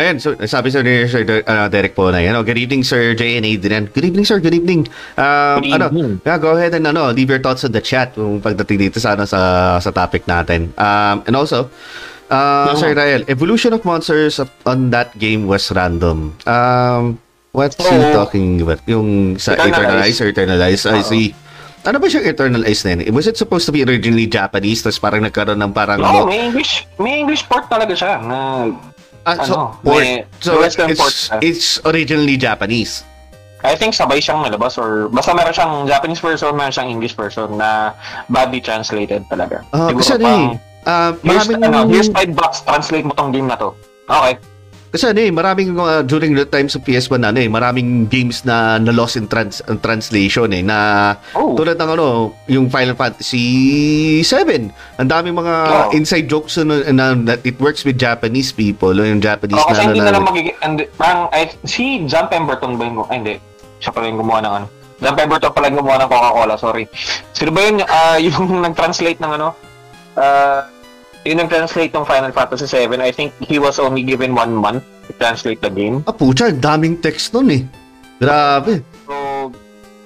Ayan, so sabi sa ni Sir uh, Derek po na yan. Oh, good evening, Sir Jay and Adrian. Good evening, sir. Good evening. Um, Good ano, evening. yeah, go ahead and ano, leave your thoughts in the chat kung pagdating dito sa, ano, sa, sa topic natin. Um, and also, uh, Yeah. Sir Rael, evolution of monsters on that game was random. Um, what's he Oo. talking about? Yung sa Eternal Eternal Ice. Ice or Eternal Ice? I see. Ano ba siyang Eternal Ice na yun? Was it supposed to be originally Japanese tapos parang nagkaroon ng parang No, may English, may English port talaga siya na Ah, so, Ano, port. may- so Western it's, port it's originally Japanese. I think sabay siyang nalabas or basta meron siyang Japanese version, meron siyang English version na badly translated talaga. Ah, Siguro kasi ano pang, eh, ah, here's, maraming, ano, here's 5 bucks, translate mo tong game na to. Okay. Kasi ano eh, maraming uh, during the times of PS1 na ano eh, maraming games na na lost in trans, in translation eh, na Oh, tulad ng ano, yung Final Fantasy 7. Ang daming mga Oo. inside jokes na, na, that it works with Japanese people, o yung Japanese oh, kasi na, hindi na, na lang magiging, and, parang, I, si John Pemberton ba yung, ay hindi, siya pala yung gumawa ng ano. John Pemberton pala yung gumawa ng Coca-Cola, sorry. Sino ba yun, ah, yung nag-translate ng ano, ah, yung nag-translate ng Final Fantasy 7, I think he was only given one month to translate the game. ah, pucha, ang daming text nun eh. Grabe. So,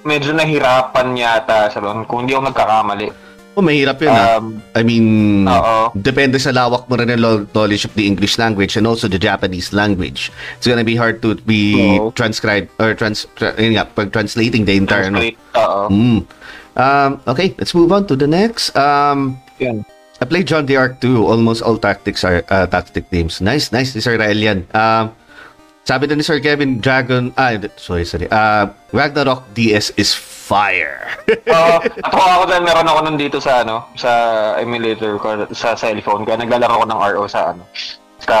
medyo nahirapan yata siya doon, kung hindi ako nagkakamali. Oh, mahirap yun ah. Um, I mean, oo. depende sa lawak mo rin ng knowledge of the English language and also the Japanese language. It's gonna be hard to be Oo. transcribed or trans tra- yun nga, pag translating the entire. Translate, oo. Mm. Um, okay, let's move on to the next. Um, Yun. I played John the Arc 2. Almost all tactics are uh, tactic games. Nice, nice. Ni Sir Rael yan. Um, sabi din ni Sir Kevin, Dragon, ah, sorry, sorry. Uh, Ragnarok DS is fire. Oo. At ako dahil meron ako nandito sa ano, sa emulator ko, sa cellphone. Kaya naglalaro ako ng RO sa ano, sa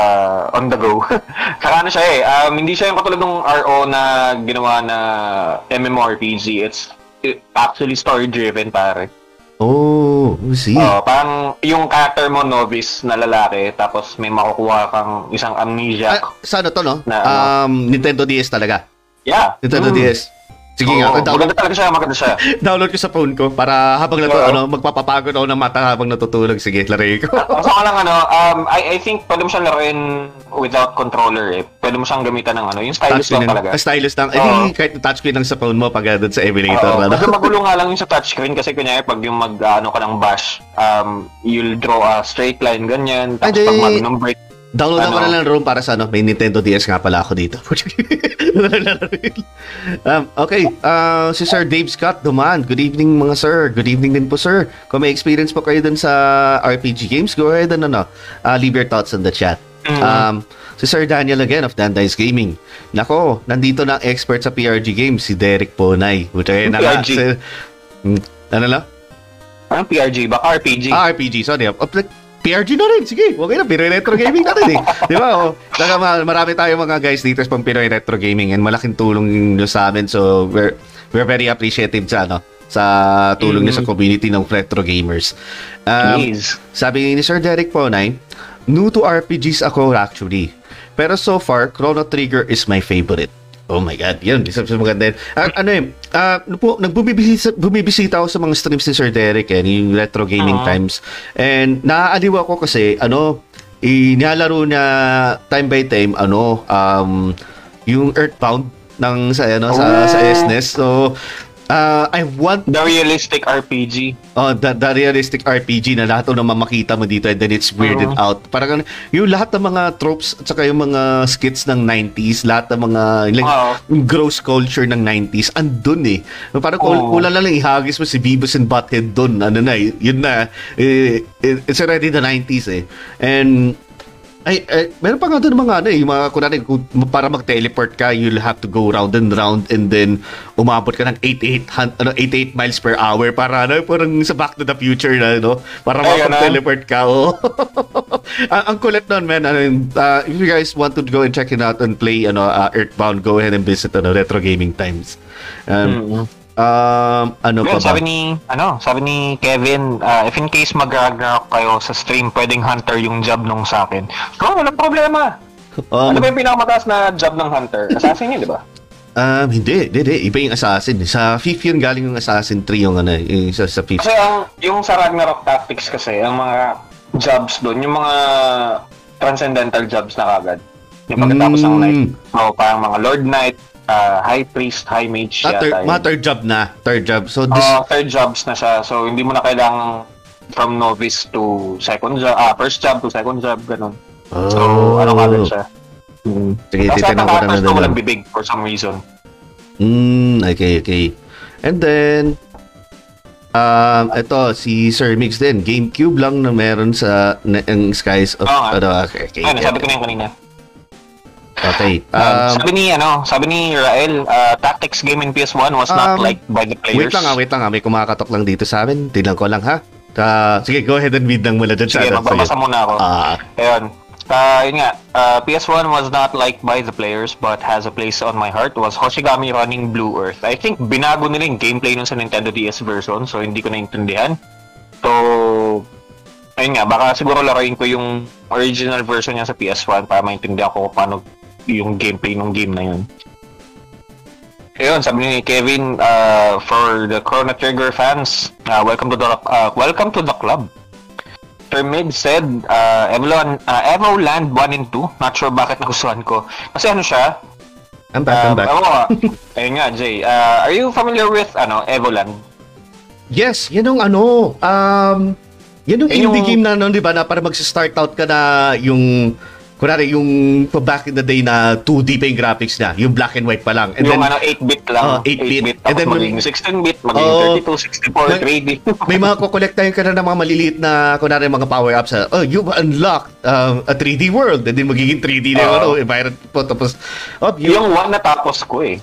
on the go. Saka ano siya eh, um, hindi siya yung katulad ng RO na ginawa na MMORPG. It's it, actually story-driven, pare. Oh, see. Oo, parang yung character mo novice na lalaki, tapos may makukuha kang isang amnesia. Ah, sa ano to, no? Na ano? Um, Nintendo DS talaga. yeah. Nintendo Mm. DS. Sige nga, Oo, download, maganda talaga siya, maganda siya. download ko sa phone ko para habang nato, Oo. ano, magpapapagod ako ng mata habang natutulog. Sige, laruin ko. Ang sa lang ano, um, I, I think pwede mo siyang laruin without controller eh. Pwede mo siyang gamitan ng ano, yung stylus lang talaga. Ah, stylus lang. Eh, Oo. di, kahit touchscreen lang sa phone mo pag uh, doon sa emulator. Oo, ano? medyo magulo nga lang yung sa touchscreen kasi kunyari pag yung mag ano ka ng bash, um, you'll draw a straight line ganyan, tapos Ay, pag di. Download ako Ano? na lang room para sa ano, may Nintendo DS nga pala ako dito. um, okay, uh, si Sir Dave Scott dumaan. Good evening mga sir. Good evening din po sir. Kung may experience po kayo dun sa RPG games, go ahead and ano, uh, leave your thoughts in the chat. Mm. Um, si Sir Daniel again of Dandice Gaming. Nako, nandito na ang expert sa PRG games, si Derek Ponay. Buti na nga. Si- Hmm, ano lang? parang PRG, baka RPG. Ah, RPG, sorry. Oh, like, PRG na rin, sige. Okay na, Pinoy Retro Gaming na rin eh. Di ba? Oh, Saka ma- marami tayo mga guys dito pang Pinoy Retro Gaming and malaking tulong nyo sa amin. So, we're, we're very appreciative sa, ano, sa tulong nyo sa community ng retro gamers. Um, Please. sabi ni Sir Derek Ponay, new to RPGs ako actually. Pero so far, Chrono Trigger is my favorite. Oh my God, yun, isa sa maganda yun. Ah, ano eh, ano po, nagbubibisita bumibisita ako sa mga streams ni Sir Derek eh, yung Retro Gaming Ah. Times. And naaaliw ako kasi, ano, inilalaro na time by time, ano, um, yung Earthbound ng sa ano sa sa Oh. SNES. So uh, I want The realistic RPG. Oh, the, the realistic RPG na lahat ng makita mo dito and then it's weirded Oo. out. Parang ano, yung lahat ng mga tropes at saka yung mga skits ng 90s, lahat ng mga like, yung gross culture ng 90s, andun eh. Parang Oo. kulang lang ihagis mo si Beavis and Butthead dun, ano na, eh, yun na. Eh, it's already the 90s eh. And ay, ay, meron pa nga doon mga ano eh, yung mga kunwari, para mag-teleport ka, you'll have to go round and round and then umabot ka ng 88, hun- ano, 88 miles per hour para ano, parang sa Back to the Future na, no? Para makapag-teleport ka, oh. ang, ang kulit nun, man. Ano, uh, if you guys want to go and check it out and play ano, uh, Earthbound, go ahead and visit ano, Retro Gaming Times. Um, Mm. Um, ano pa Well, ba? sabi ni, ano, sabi ni Kevin, ah, if in case mag-ragnarok kayo sa stream, pwedeng hunter yung job nung sa akin. Oh, walang problema. Um, ano ba yung pinakamataas na job ng hunter? Assassin yun, di ba? Um, hindi, hindi, hindi. Iba yung Assassin. Sa fifth yun, galing yung Assassin 3 yung ano, yung sa, sa fifth. Kasi ang, yung sa Ragnarok Tactics kasi, ang mga jobs doon, yung mga transcendental jobs na kagad. Yung pagkatapos ng Mm. night. So, parang mga Lord Knight, uh, High Priest, High Mage, Ah, third, yata mga third job na. Third job. So, this, Uh, third jobs na siya. So, hindi mo na kailangan from novice to second job, ah, first job to second job, ganun. So, ano kagad siya. Mm. Sige, titignan ko na na walang bibig for some reason. Mm, okay, okay. And then, um, ito, si Sir Mix din. GameCube lang na meron sa na, ang Skies of... Nga. ano, okay, okay. Ano, sabi ko na yun kanina. Okay. Um, Um, sabi ni ano, sabi ni Rael, uh, tactics game in PS1 was not Um, liked by the players. wait lang ah, wait lang ah. May kumakatok lang dito sa amin. Tignan ko lang ha. Ah, sige, go ahead and read lang mula dyan sa Sige, ano, magbabasa muna ako. Ah, Ayun. Uh, yun nga, uh, PS1 was not liked by the players but has a place on my heart was Hoshigami running Blue Earth. I think binago nila yung gameplay nun sa Nintendo DS version so hindi ko naintindihan. So, ayun nga, baka siguro laruin ko yung original version niya sa PS1 para maintindihan ko kung paano yung gameplay ng game na yun. Ayun, sabi ni Kevin, uh, for the Chrono Trigger fans, uh, welcome to the uh, welcome to the club. Sir Mig said, uh, Evolon, uh, Evoland 1 and 2. Not sure bakit nagustuhan ko. Kasi ano siya? I'm back, I'm Um, back. ako. Ayun nga, Jay. Uh, are you familiar with ano Evoland? Yes, yan yung ano, um, yan yung yung- indie game na, ano, di ba, na para mag-start out ka na yung, kunwari, yung pa back in the day na 2D pa yung graphics na, yung black and white pa lang. And yung then, ano, 8-bit lang. Oh, 8-bit. Tapos And then magiging 16-bit, magiging Oh. 32, 64, May- 3D. may mga kukolektahin ka na ng mga maliliit na, kunwari, mga power-ups. Oh, you've unlocked um, a 3D world. And then magiging 3D na yung Oo. ano, environment po. Tapos, oh, yung, yung one natapos ko eh.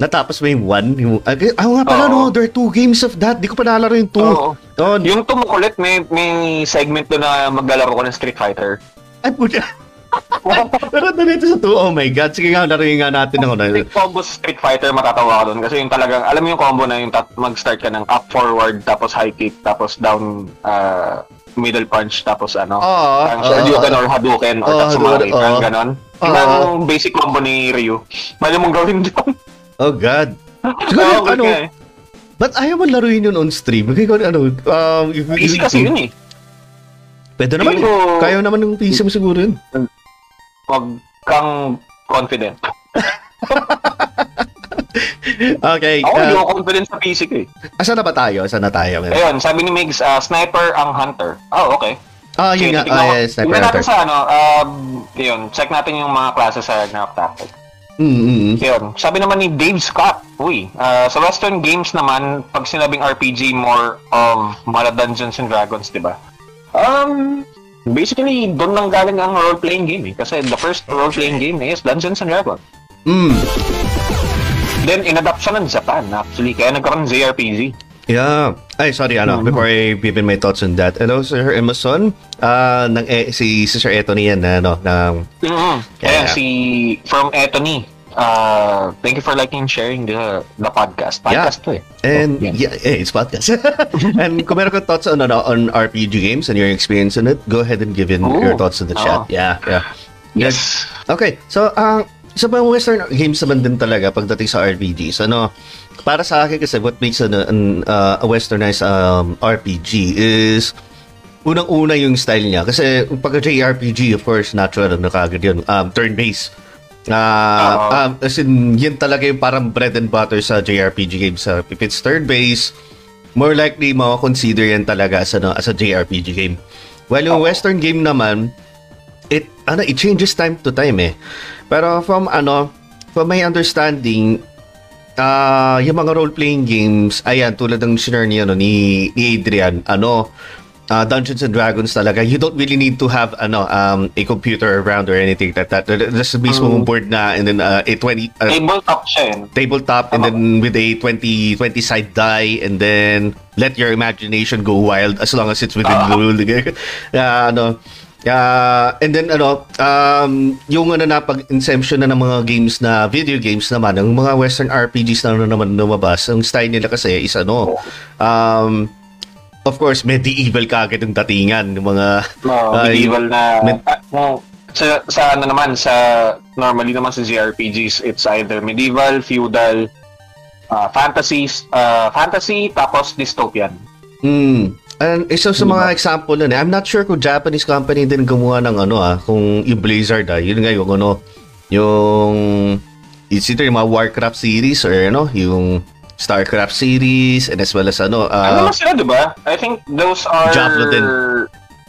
natapos mo yung one. Yung, ah, ah, nga pala, Oo. no, there are two games of that. Di ko pa nalaro yung two. Oo. Oh, Yung tumukulit, may, may segment doon na maglalaro ko ng Street Fighter. ay, puta. Pero dito sa two, oh my God. Sige nga, laruin nga natin. Na, Yung combo sa Street Fighter, matatawa ka doon. Kasi yung talagang, alam mo yung combo na yung tat- mag-start ka ng up forward, tapos high kick, tapos down uh, middle punch, tapos ano, Oo, parang oo, Shoryuken oo. or Hadouken or Oo, Tatsumari, oo. parang ganon. Yung ang basic combo ni Ryu. Mali mong gawin doon. oh God. Siguro, Oo, ano, okay. ba't ayaw mo laruin yun on stream? Kung ano, um, if, Easy kasi yun eh. Pwede naman Feeling eh. ko- Kaya naman ng PC mo siguro yun. Huwag kang confident. Okay. Ako, hindi Uh, ako confident sa ko eh. asan na ba tayo? Asan na tayo? Ayun, sabi ni Migs, ah, sniper ang hunter. Oh, okay. Ah, yun Sige, nga. ko. yes, Sniper Tignan natin Hunter. sa ano, um, yun, check natin yung mga klase sa Ragnarok Tactics. Mm, mm, mm. Yun. Sabi naman ni Dave Scott, uy, uh, sa Western games naman, pag sinabing RPG, more of mga Dungeons and Dragons, di ba? Um, basically, doon lang galing ang role-playing game eh. Kasi the first role-playing game is Dungeons and Dragons. Mm. Then, in-adapt siya ng Japan, actually. Kaya nagkaroon ng JRPG. Yeah. Ay, sorry, ano, Mhm. before I give in my thoughts on that. Hello, Sir Emerson. Ah, nang eh, si, si Sir Anthony yan, ano, ng, Mm-hmm. Yeah. Ayan, si from Ethony. Uh, thank you for liking and sharing the the podcast. Podcast to eh. and, Oh, yeah, eh, it's podcast. and kung meron kang thoughts on, ano, on RPG games and your experience on it, go ahead and give in Ooh. your thoughts in the chat. Oh. Yeah, yeah. Yes. Okay, so ang isa pang western games naman din talaga pagdating sa RPGs. Ano, para sa akin kasi what makes an, an, uh, a westernized um, RPG is unang-una yung style niya. Kasi pag JRPG, of course, natural, ano kagad yun, um, turn-based. Uh, um, as in, yun talaga yung parang bread and butter sa JRPG games. Uh, if it's turn-based, more likely consider yan talaga as, ano, as a JRPG game. While yung Oo. western game naman, it ano it changes time to time eh. Pero from ano from my understanding ah yung mga role playing games ayan tulad ng share ni ano ni, ni Adrian ano ah, Dungeons and Dragons talaga you don't really need to have ano um a computer around or anything like that a mismo Mm. board na and then uh, a 20 uh, Tabletop siya eh. tabletop and then with a 20 20 side die and then let your imagination go wild as long as it's within the Ah. rule yeah, ano Ah, and then ano um yung ano na pag inception na ng mga games na video games naman ng mga western RPGs na ano naman lumabas ang style nila kasi is ano um of course medieval kagad yung datingan ng mga No, Ah, medieval na med- ah, no, sa, sa ano naman sa normally naman sa JRPGs, it's either medieval, feudal, uh, fantasies, uh, fantasy, tapos dystopian. Hmm. And isa sa mga example nun, eh, I'm not sure kung Japanese company din gumawa ng ano ah, kung yung Blizzard ah, yun nga yung ano, yung it's either yung mga Warcraft series or ano, yung Starcraft series and as well as ano, ano uh, naman sila, di ba? I think those are Diablo din.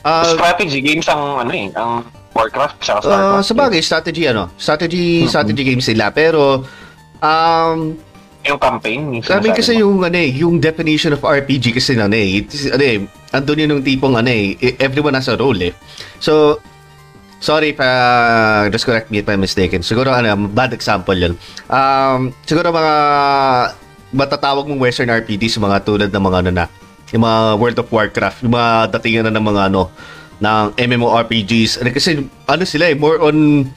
uh, strategy games ang ano eh, ang Warcraft sa uh, Starcraft. sa bagay, strategy ano, strategy, Mhm. strategy games sila, pero um, yung campaign. Yung Sabi kasi mo. yung ano eh, yung definition of RPG kasi ano eh, it's, ano eh, andun yun yung tipong ano eh, everyone has a role eh. So, sorry pa, just correct me if I'm mistaken. Siguro ano, bad example yun. Um, siguro mga matatawag mong Western RPGs, mga tulad ng mga ano na, yung mga World of Warcraft, yung mga datingan na ng mga ano, ng MMORPGs. Ano, kasi ano sila eh, more on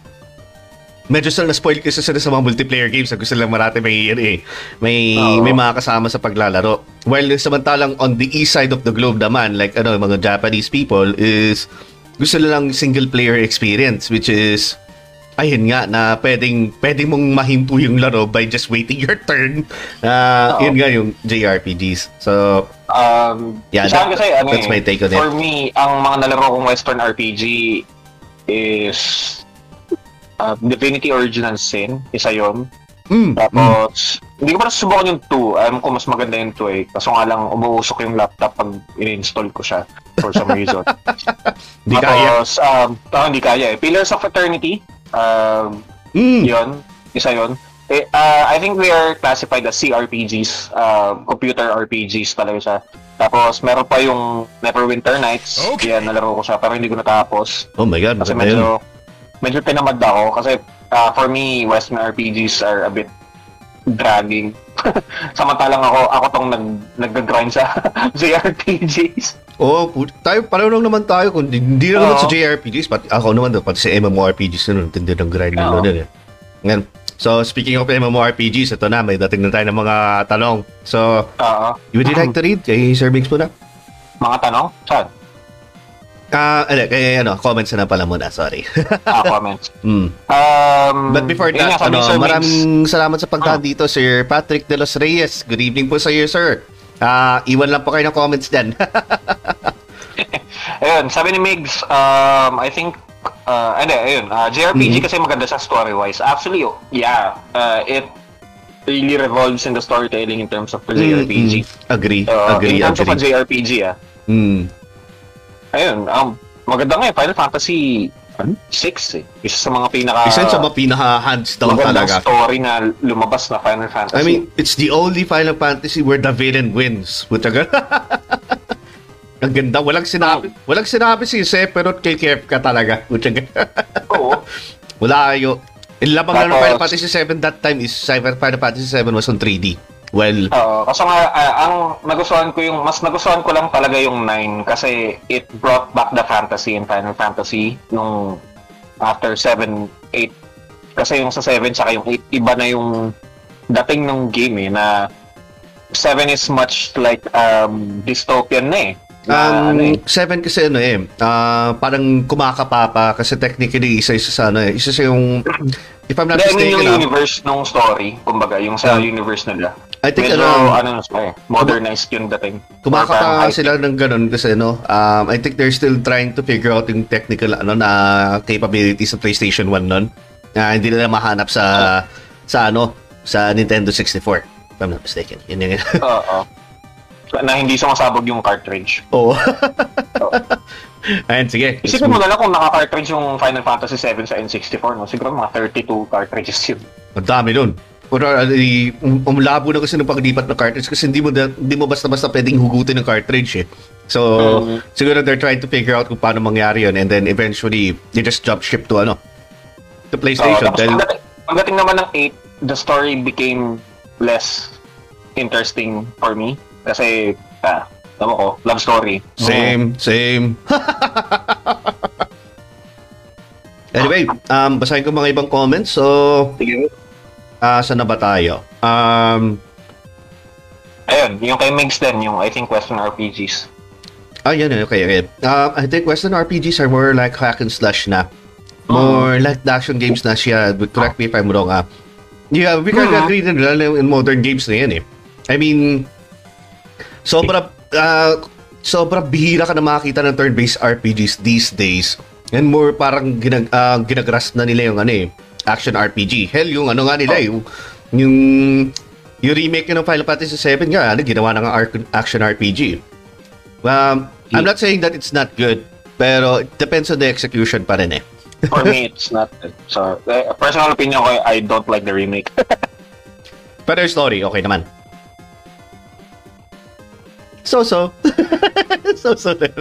medyo sila na-spoil kasi sila sa mga multiplayer games. Gusto lang marami may, ano eh, may, Oo. may mga kasama sa paglalaro. While samantalang on the east side of the globe naman, like ano, mga Japanese people is gusto lang single player experience which is ayun nga na pwedeng pwedeng mong mahinto yung laro by just waiting your turn. Uh, Oo. yun nga yung JRPGs. So, Um, Yeah, that- kasi, ano that's my take on it. For me, ang mga nalaro kong Western RPG is uh, Divinity Original Sin, isa yon. mm, mm, Tapos, hindi ko pa nasusubukan yung 2. Alam ko mas maganda yung 2 eh. Kaso nga lang, umuusok yung laptop pag in-install ko siya for some reason. di kaya. Tapos, um, ah, hindi kaya eh. Pillars of Eternity, um, Mm, yon isa yon. Eh, uh, I think they are classified as CRPGs, uh, computer RPGs talaga siya. Tapos, meron pa yung Neverwinter Nights. Okay. Yan, nalaro ko siya, pero hindi ko natapos. oh my god, Kasi maganda yun. medyo, medyo tinamad ako. Kasi, uh, for me, Western RPGs are a bit dragging. Samantalang ako, ako tong nag, nag-grind sa JRPGs. Oo, oh, tayo, pareho lang naman tayo. Kung hindi lang naman sa JRPGs, pati ako naman, pati sa MMORPGs na nun, tindi ng grind nila nun eh. Ngayon, so speaking of MMORPGs, ito na, may dating na tayo ng mga tanong. So, Oo. would you like to read? Kay Sir Biggs muna? mga tanong? Saan? Ah, ano, kay ano, comments na pala muna, sorry. Ah, comments. mm. Um, But before that, ano, maraming salamat sa pagdaan Ah. dito, Sir Patrick De Los Reyes. Good evening po sa iyo, sir. Ah, iwan lang po kayo ng comments dyan. Ayun, sabi ni Migs, um, I think, uh, ano, ayun, uh, JRPG Mhm. kasi maganda sa story-wise. Actually, oh, yeah, uh, it really revolves in the storytelling in terms of the JRPG. Mm, mm. Agree, Uh, agree, in terms of a agree. JRPG, ah. Mm. Ayun, um, maganda nga eh, Final Fantasy ano? 6 eh. Isa sa mga pinaka... Isa sa mga pinaka-hands down magandang talaga. story na lumabas na Final Fantasy. I mean, it's the only Final Fantasy where the villain wins. Puta ka. Ang ganda. Walang sinabi. Walang sinabi si Sephiroth kay Kefka talaga. Puta ka. oo. Wala kayo. Yung labang lang ng Tapos- Final Fantasy 7 that time is Final Fantasy 7 was on 3D. Well, Oo, kasi nga, ah, ang nagustuhan ko yung, mas nagustuhan ko lang talaga yung 9 kasi it brought back the fantasy in Final Fantasy nung after 7, 8. Kasi yung sa 7 tsaka yung 8, iba na yung dating ng game eh, na 7 is much like um, dystopian na eh. Na, ano eh. Um, seven kasi ano eh, ah, parang kumakapapa kasi technically isa isa sa ano eh, isa sa yung, if I'm not mistaken, yung ah, universe nung story, kumbaga, yung sa Yeah. universe nila. I think Medyo, ano, ano na sila eh, modernized yung dating. High-tech. sila ng ganun kasi no, um, I think they're still trying to figure out yung technical ano na capabilities ng PlayStation 1 nun. Na hindi nila mahanap sa sa ano, sa Nintendo 64. If I'm not mistaken. Yun yun. Oo. Na hindi sumasabog yung cartridge. Oo. Ayun, sige. Isipin mo na lang kung naka-cartridge yung Final Fantasy 7 sa N64, no? Siguro mga 32 cartridges yun. Ang dami nun. Pero uh, i- um, umlabo na kasi ng paglipat ng cartridge kasi hindi mo da- hindi mo basta-basta pwedeng hugutin ng cartridge eh. So, Mhm. siguro they're trying to figure out kung paano mangyari yun and then eventually they just jump ship to ano to PlayStation tapos dahil pagdating, pagdating naman ng 8, the story became less interesting for me. Kasi, ah, tama ko, love story. same same Anyway, um, basahin ko mga ibang comments. So, Sige. Ah saan na ba tayo? Um, Ayun, yung kay Migs din, yung I think Western RPGs. Ah, yan, okay, okay. Uh, I think Western RPGs are more like hack and slash na. More like the action games na siya. Correct me if I'm wrong, ah. Yeah, we can Mhm. agree din lalo in modern games na yan eh. I mean, sobra, ah, sobra bihira ka na makakita ng turn-based RPGs these days. And more parang ginag, ah, ginagras na nila yung ano eh, action RPG. Hell, yung ano nga nila, yung, yung, yung remake ng Final Fantasy VII nga, ano, ginawa ar- action RPG. Um, I'm not saying that it's not good, pero it depends on the execution pa rin eh. For me, it's not. So, eh, personal opinion ko, I don't like the remake. Pero yung story, okay naman. So-so. So-so din.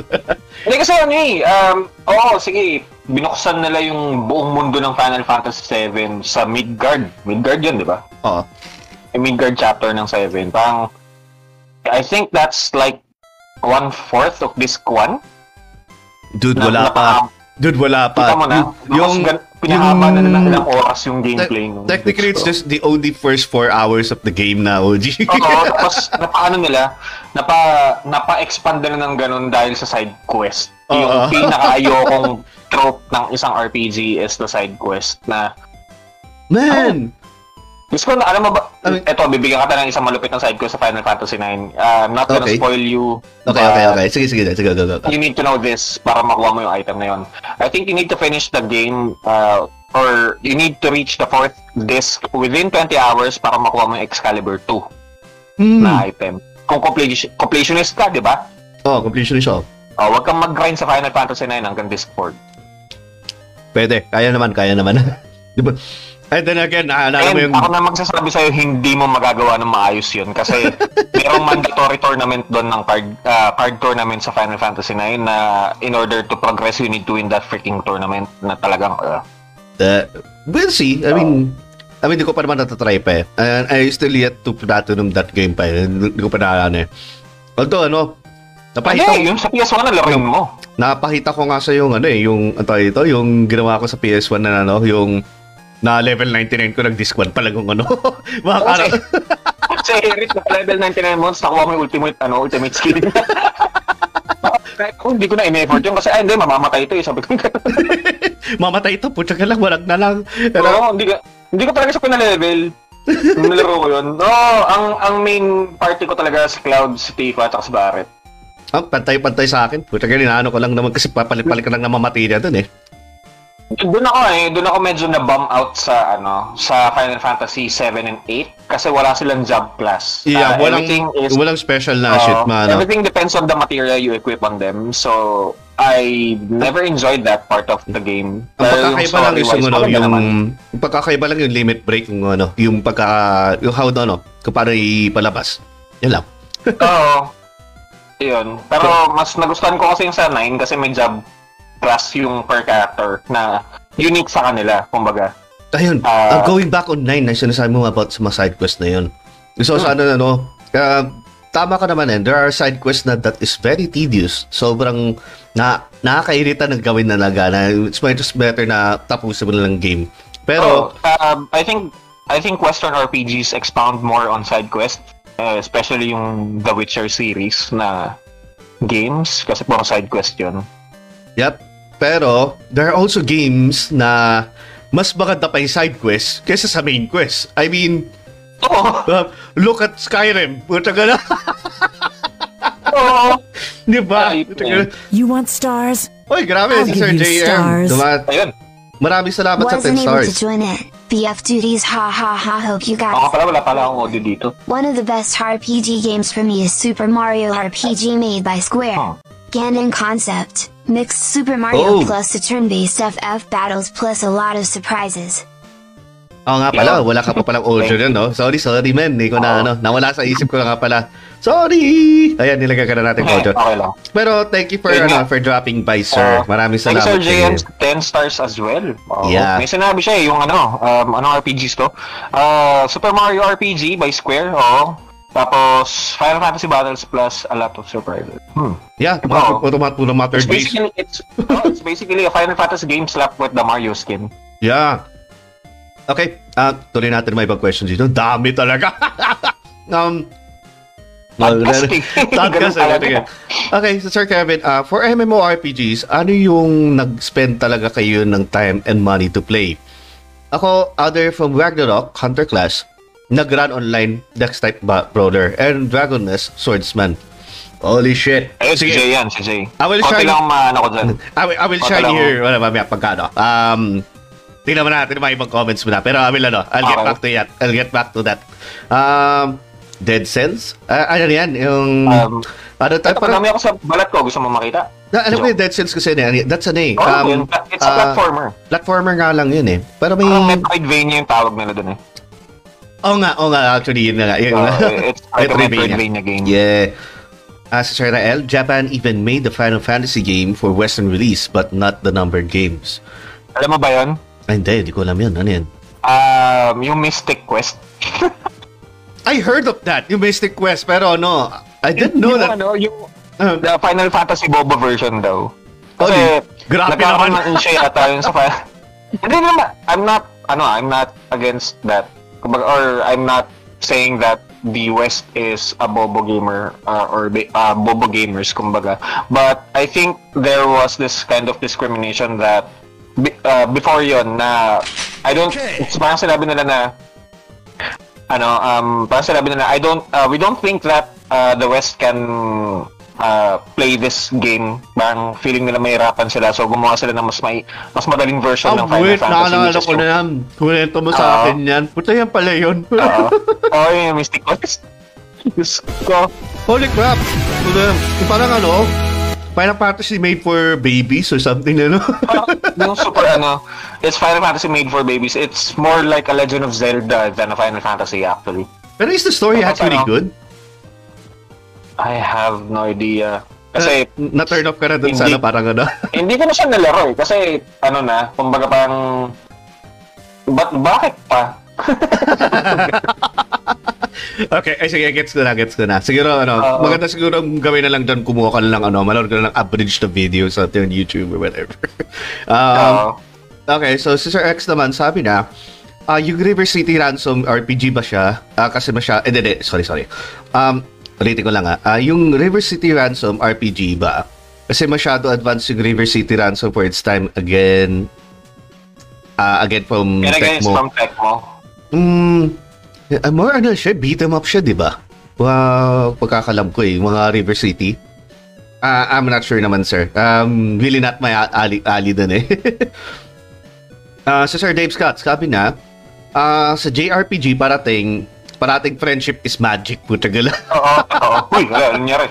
Hindi kasi ano eh, um, oo, sige, binuksan nila yung buong mundo ng Final Fantasy 7 sa Midgard. Midgard yun, di ba? Oo. Yung Midgard chapter ng 7. Parang, I think that's like one-fourth of disc 1. Dude, wala pa. Dude, wala pa. Na, Yung, yung, pinahaba na yung- ilang oras yung gameplay. nung technically, it's just the only first four hours of the game na, OG. Oo, tapos napaano nila, napa, napa-expand nila ng ganun dahil sa side quest. Yung Oo. pinaka-ayokong trope ng isang RPG is the side quest na Man! Gusto ko na, alam mo ba, I mean- eto, bibigyan ka ng isang malupit na side quest sa Final Fantasy 9. Uh, not gonna Okay. spoil you. Okay, but okay, okay. Sige, sige. Sige, go, go, go. You need to know this para makuha mo yung item na yun. I think you need to finish the game uh, or you need to reach the fourth disc within 20 hours para makuha mo yung Excalibur 2 Hmm. na item. Kung completion, completionist ka, di ba? Oh, completion is all. Oh, huwag kang mag-grind sa Final Fantasy 9 hanggang disc 4. Pwede. Kaya naman, kaya naman. Di ba? And then again, naalala mo yung... ako na magsasabi sa'yo, hindi mo magagawa ng maayos yun kasi merong mandatory tournament doon ng card, ah, card tournament sa Final Fantasy 9 na in order to progress, you need to win that freaking tournament na talagang uh, Uh, we'll see. I mean, I mean, di ko pa naman natatry pa eh. And I still yet to platinum that game pa eh. Hindi ko pa naalala eh. Although, ano, napakita, Hindi, yung sa PS1 na laruin mo. napakita ko nga sa yung ano eh, yung, ano ito, yung ginawa ko sa PS1 na ano, yung na level 99 ko nag-disc 1 pa lang yung ano. Mga Kasi, kara- kasi Eric, na level 99 months, nakuha mo yung ultimate, ano, ultimate skill. Kahit ako, hindi ko na in-effort yun kasi, ay, hindi, mamamatay ito eh. Sabi ko, mamatay ito, putya ka lang, walang na lang. Pero, Oo, hindi ka, hindi ko talaga siya pinalevel. Nung nilaro ko yun. No, ang ang main party ko talaga si Cloud, si Tifa, at si Barret. ah, pantay-pantay sa akin. Putya ka, inaano ko lang naman kasi papalit-palit ka lang na mamatay na dun eh. Doon ako eh, doon ako medyo na-bum out sa ano, sa Final Fantasy 7 and 8 kasi wala silang job class. Yeah, Uh, walang, everything is walang special na uh, shit, man. Everything depends on the material you equip on them. So, I never enjoyed that part of the game. Ang pagkakaiba lang is yung, ano, yung, yung pagkakaiba lang yung limit break, yung ano, yung pagka, yung how, ano, paano ipalabas. Yan lang. Oo. Yun. Pero mas nagustuhan ko kasi yung sa 9 kasi may job class yung per character na unique sa kanila, kumbaga. Ayun, Ah. uh, going back on 9, na sinasabi mo about sa mga side quest na yun. So, sa ano, ano, uh, tama ka naman eh, there are side quests na that is very tedious. Sobrang na, nakakairita ng gawin na laga na it's much just better na tapusin mo na lang game. Pero, Oh, um, I think I think Western RPGs expound more on side quest, uh, especially yung The Witcher series na games kasi puro side quest yun. Yep. Pero, there are also games na mas maganda pa yung side quest kaysa sa main quest. I mean, Oo. uh, look at Skyrim. Puta ka na. Oo. Di ba? You want stars? Oy, grabe, I'll si give Sir you JM. stars. Duma- Ayun. Maraming salamat sa 10 Wasn't able stars. to join it. BF duties, ha ha ha. Hope you Ako guys. pala, wala pala akong audio dito. One of the best RPG games for me is Super Mario RPG made by Square. Huh. Ganon concept. Mixed Super Mario Oh. plus the turn-based FF battles plus a lot of surprises. Oo nga pala, Yeah. wala ka pa palang audio dyan, no? Sorry, sorry, man. Hindi ko na, Oo. ano, nawala sa isip ko nga pala. Sorry! Ayan, nilagay ka na natin Okay, audio. okay lang. Pero thank you for, ano, for dropping by, sir. Oo. Maraming Thank you, salamat. Sir. JM, 10 stars as well. Oo. Yeah. May sinabi siya eh, yung ano, um, anong RPGs to? Uh, Super Mario RPG by Square, oo. Tapos, Final Fantasy Battles plus a lot of surprises. Hmm. Yeah, Oo. automat po na It's basically, it's, oh, it's basically a Final Fantasy game slapped with the Mario skin. Yeah. Okay, ah tuloy natin may ibang questions dito. Dami talaga. um, Podcasting. Podcasting. Okay. okay, so Sir Kevin, uh, for MMORPGs, ano yung nag-spend talaga kayo ng time and money to play? Ako, other from Ragnarok, Hunter class, nag-run online, Dex-type ba- brawler, and Dragon Nest, Swordsman. Holy shit. Ayun, si Jay yan, si Jay. I will Konti shine- lang maano ko dyan. I will, I will shine lang- here. Wala, mamaya pagkano. Um, tingnan mo natin yung mga ibang comments mo na. Pero I will, ano, I'll get Okay. back to that. I'll get back to that. Um, Dead Cells? Uh, ano yan? Yung, Um, ano, Ito, parang, madami ako sa balat ko. Gusto mo makita? na, alam ko yung Dead Cells kasi, ano, that's ano eh. Oh, um, yun. It's a ah, platformer. platformer nga lang yun eh. Pero may, Parang Metroidvania yung tawag nila dun eh. Oh nga, oh nga, actually, yun na nga. Yun, Uh, it's like a Metroidvania. Game. Yeah. As Sir Rael, Japan even made the Final Fantasy game for Western release but not the numbered games. Alam mo ba yun? Ay, hindi, hindi ko alam yun. Ano yun? Um, yung Mystic Quest. I heard of that, yung Mystic Quest, pero no, I didn't know yung, that. Ano, yung Uh, the Final Fantasy Boba version daw. Oh, Kasi, di- grabe nagkakaroon naman. ng siya yata yun sa fa- Hindi naman, I'm not, ano, I'm not against that. Kumbaga, or I'm not saying that the West is a bobo gamer uh, or uh, bobo gamers kumbaga. But I think there was this kind of discrimination that uh, before yon na I don't it's parang sinabi nila na ano um parang sinabi nila I don't uh, we don't think that uh, the West can uh, play this game parang feeling nila mahirapan sila so gumawa sila ng mas may mas madaling version Oh, ng Final wait, Fantasy naalala ko na yan. Kunento mo sa Oo. akin yan. Puta yan pala yun. Oo. Oo, yung Mystic Quest. Diyos ko. Holy crap! Puta, yung parang ano, Final Fantasy made for babies or something, ano? Parang yung super ano, it's Final Fantasy made for babies. It's more like a Legend of Zelda than a Final Fantasy actually. Pero is the story Tapos actually ano? good? I have no idea. Kasi Uh, na-turn off ka na dun hindi- sana parang ano. hindi ko na siya nalaro eh. Kasi ano na, kumbaga parang But bakit pa? okay, ay sige, gets ko na, gets ko na. Siguro, ano, Oo. maganda siguro gawin na lang dyan, kumuha ka na lang, ano, manood ka na lang abridged na video sa ating YouTube or whatever. um, Oo. Okay, so si Sir X naman sabi na, ah yung River City Ransom RPG ba siya? Ah, kasi masya, eh, hindi, sorry, sorry. Um, ulitin ko lang ah. Ah, yung River City Ransom RPG ba? Kasi masyado advanced yung River City Ransom for its time again. Ah, again from again, it's Tecmo. from Tecmo. Mm, uh, more ano siya, beat 'em up siya, di ba? Wow, pagkakalam ko eh, mga River City. Ah, I'm not sure naman, sir. Um, really not my ali, ali dun eh. Ah, si Sir Dave Scott, sabi na, ah, sa JRPG parating, parating friendship is magic, puta gala. Oo, oo. Uy, wala, nangyari?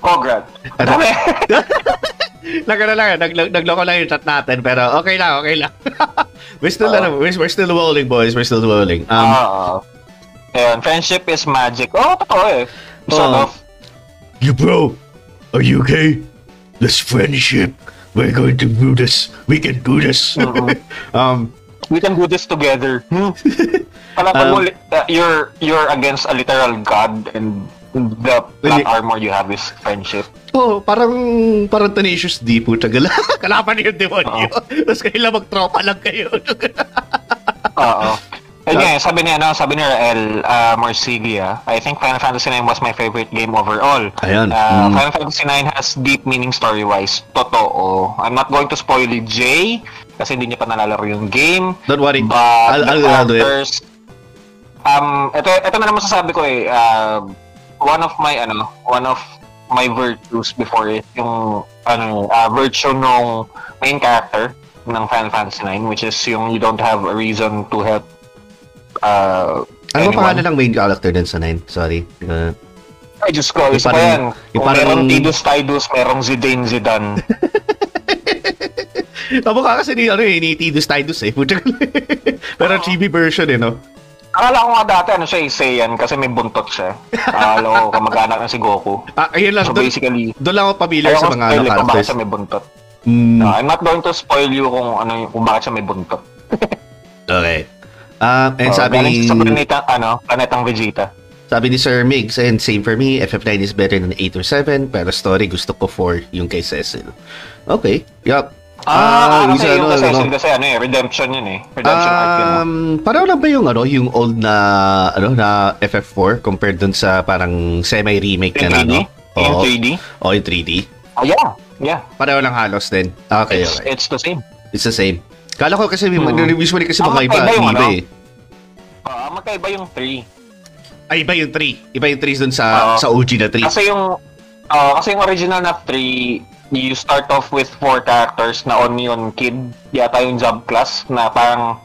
Congrats. Ano? Nagano lang, nag, nagloko lang yung chat natin, pero okay lang, okay lang. we're still, Oo. ano, we're, we're still rolling, boys. We're still rolling. Um, Oo. Ayun, friendship is magic. Oo, totoo eh. Sort Oo. of. You bro, are you okay? This friendship. We're going to do this. We can do this. Mhm. um, We can do this together. Hmm. Parang Um, uh, you're you're against a literal god and the plot Hindi. armor you have is friendship. oh, parang parang tenacious D po tagal. Kalaban yung demonyo. Tapos kayo lang magtropa lang kayo. Oo. Ayun nga, sabi ni ano, sabi ni Rael uh, Marsiglia, I think Final Fantasy 9 was my favorite game overall. Ayun. Uh, Mm. Final Fantasy 9 has deep meaning story-wise. Totoo. I'm not going to spoil it, Jay, kasi hindi niya pa nalalaro yung game. Don't worry. But I'll, I'll, I'll do it. um, ito, ito na naman sasabi ko eh, uh, one of my, ano, one of my virtues before it, yung, ano, uh, virtue nung main character ng Final Fantasy 9, which is yung you don't have a reason to help uh, Ano anyone. pangalan ng main character din sa 9? Sorry. Uh, Ay, Diyos ko, isa pa yan. yung Kung parang- merong Tidus Tidus, merong Zidane Zidane. Kamukha kasi ni, ano eh, ni Tidus Tidus eh. Puta Pero Oo. chibi version eh, no? Akala ko nga dati, ano siya, eh, Saiyan, kasi may buntot siya. Akala ko kamag-anak na si Goku. Ah, ayun lang. So Doon, basically, doon lang ako familiar ayaw sa mga ano, kung bakit characters. siya may buntot. Mm, No, I'm not going to spoil you kung ano yung- kung bakit siya may buntot. okay. Um, and Oh, sabi galing sa planeta, ano, planetang Vegeta. Sabi ni Sir Migs, and same for me, FF9 is better than 8 or 7, pero story gusto ko 4 yung kay Cecil. Okay, yup. Ah, Ah, kasi isa, yung ano, Assassin ano? kasi ano eh, Redemption yun eh. Redemption arc yun. eh. Um, pareho lang ba yung ano, yung old na ano na FF4 compared dun sa parang semi-remake In na 3D? ano? In Oo. 3D? O in 3D. Ah, yeah. Yeah. Pareho lang halos din. Okay, It's, okay. it's the same. It's the same. Kala ko kasi may Hmm. usually kasi Ah, mga iba, yung iba ano? eh. Ah, magkaiba yung 3. Ay, iba yung 3. Iba yung 3 dun sa Oo. sa OG na 3. Kasi yung ah, kasi yung original na 3, you start off with four characters na Onion Kid, yata yung job class na parang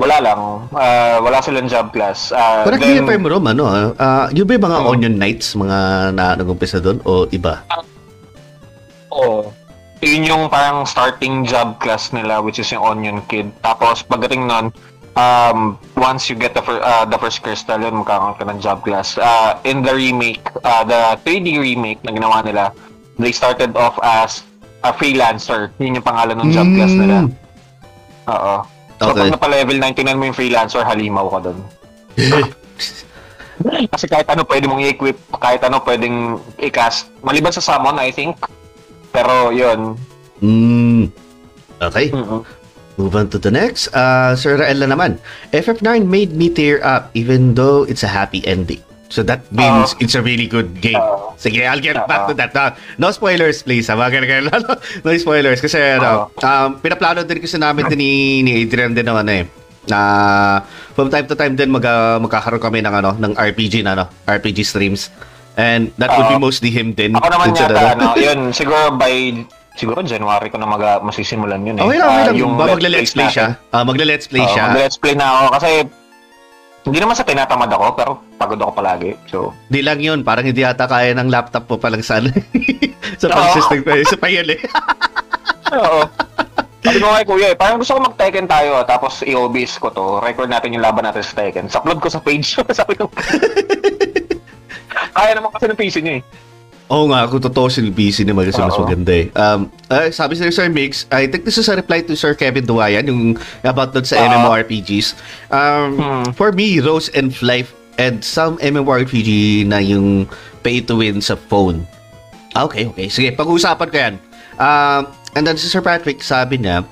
wala lang, ah, wala silang job class. Ah, Correct then, me if I'm wrong, ano, ah, yun ba yung mga Oo. Onion Knights, mga na nag-umpisa doon, o iba? Oo. Yun yung parang starting job class nila which is yung Onion Kid. Tapos pagdating nun, um, once you get the, fir- uh, the first crystal, yun magkakaroon ka ng job class. Uh, in the remake, uh, the 3D remake na ginawa nila, they started off as a freelancer. Yun yung pangalan ng job class nila. Mm. Oo. So Okay. pag napa-level 99 mo yung freelancer, halimaw ka doon. Kasi kahit ano pwede mong i-equip, kahit ano pwedeng i-cast. Maliban sa summon, I think. Pero yun. Mm. Okay. Mm-mm. Move on to the next. Uh, Sir Rael na naman. FF9 made me tear up even though it's a happy ending. So that means Oo. it's a really good game. Oo. Sige, I'll get back Oo. to that. Uh, no spoilers, please. Ha? Mga ganun, ganun. no spoilers. Kasi, ano, um, pinaplano din kasi namin din ni, ni Adrian din naman eh. Na from time to time din mag, uh, magkakaroon kami ng ano ng RPG na ano, RPG streams. And that would be mostly him din. Ako naman yata, ano. ano, yun, siguro by, siguro January ko na mag, masisimulan yun eh. Okay lang, okay Ah, lang. yung Ba, let's magle-let's play siya. Ah, magle-let's play Oo, siya. mag-let's play na ako kasi hindi naman sa tinatamad ako, pero pagod ako palagi. So, Di lang yun, parang hindi ata kaya ng laptop mo palang sa ano, sa Oo. pang-system pa, sa payan eh. oo. Sabi ko kay kuya eh, parang gusto ko mag-Tekken tayo, tapos i-obis ko to, record natin yung laban natin sa Tekken. Upload ko sa page. Sabi ko, kaya naman kasi ng PC niya eh. Oo nga, kung totoo si busy naman kasi mas maganda eh. Um, ah, sabi si Sir Mix, I think this is a reply to Sir Kevin Duwayan, yung about dun sa Oo. MMORPGs. Um, Hmm. For me, Rose and Life and some MMORPG na yung pay to win sa phone. Ah, okay, okay. Sige, pag-uusapan ko yan. Um, and then si Sir Patrick, sabi niya,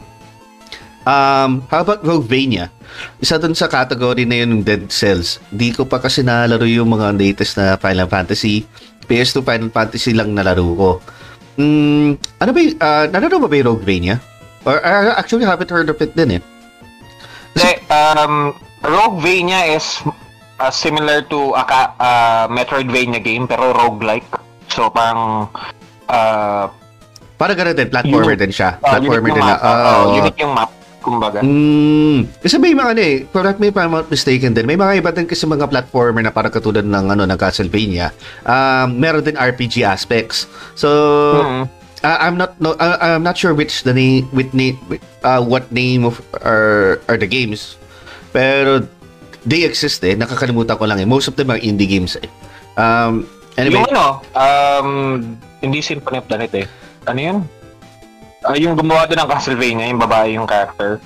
Um, how about Roguevania? Isa dun sa category na yun ng Dead Cells. Di ko pa kasi nalaro yung mga latest na Final Fantasy. PS2 Final Fantasy lang nalaro ko. Mm, ano ba yung, uh, nalaro ba ba yung Roguevania? Or uh, actually haven't heard of it din eh. Hindi, um, Roguevania is uh, similar to a uh, Metroidvania game, pero roguelike. So, parang uh, Parang ganun din, platformer Unique. din siya. uh, Platformer din na. map. Uh, ah, unique yung map, kumbaga. Mm, kasi may mga ano eh, correct me if I'm not mistaken din, may mga iba din kasi mga platformer na parang katulad ng ano ng Castlevania. Um, meron din RPG aspects. So, Mhm. Uh, I'm not no uh, I'm not sure which the name with name uh, what name of are are the games. Pero they exist eh. Nakakalimutan ko lang eh. Most of them are indie games eh. Um anyway, Yung ano, um, hindi Symphony of the Night eh. Ano yun? Ah, yung gumawa doon ng Castlevania, yung babae yung character.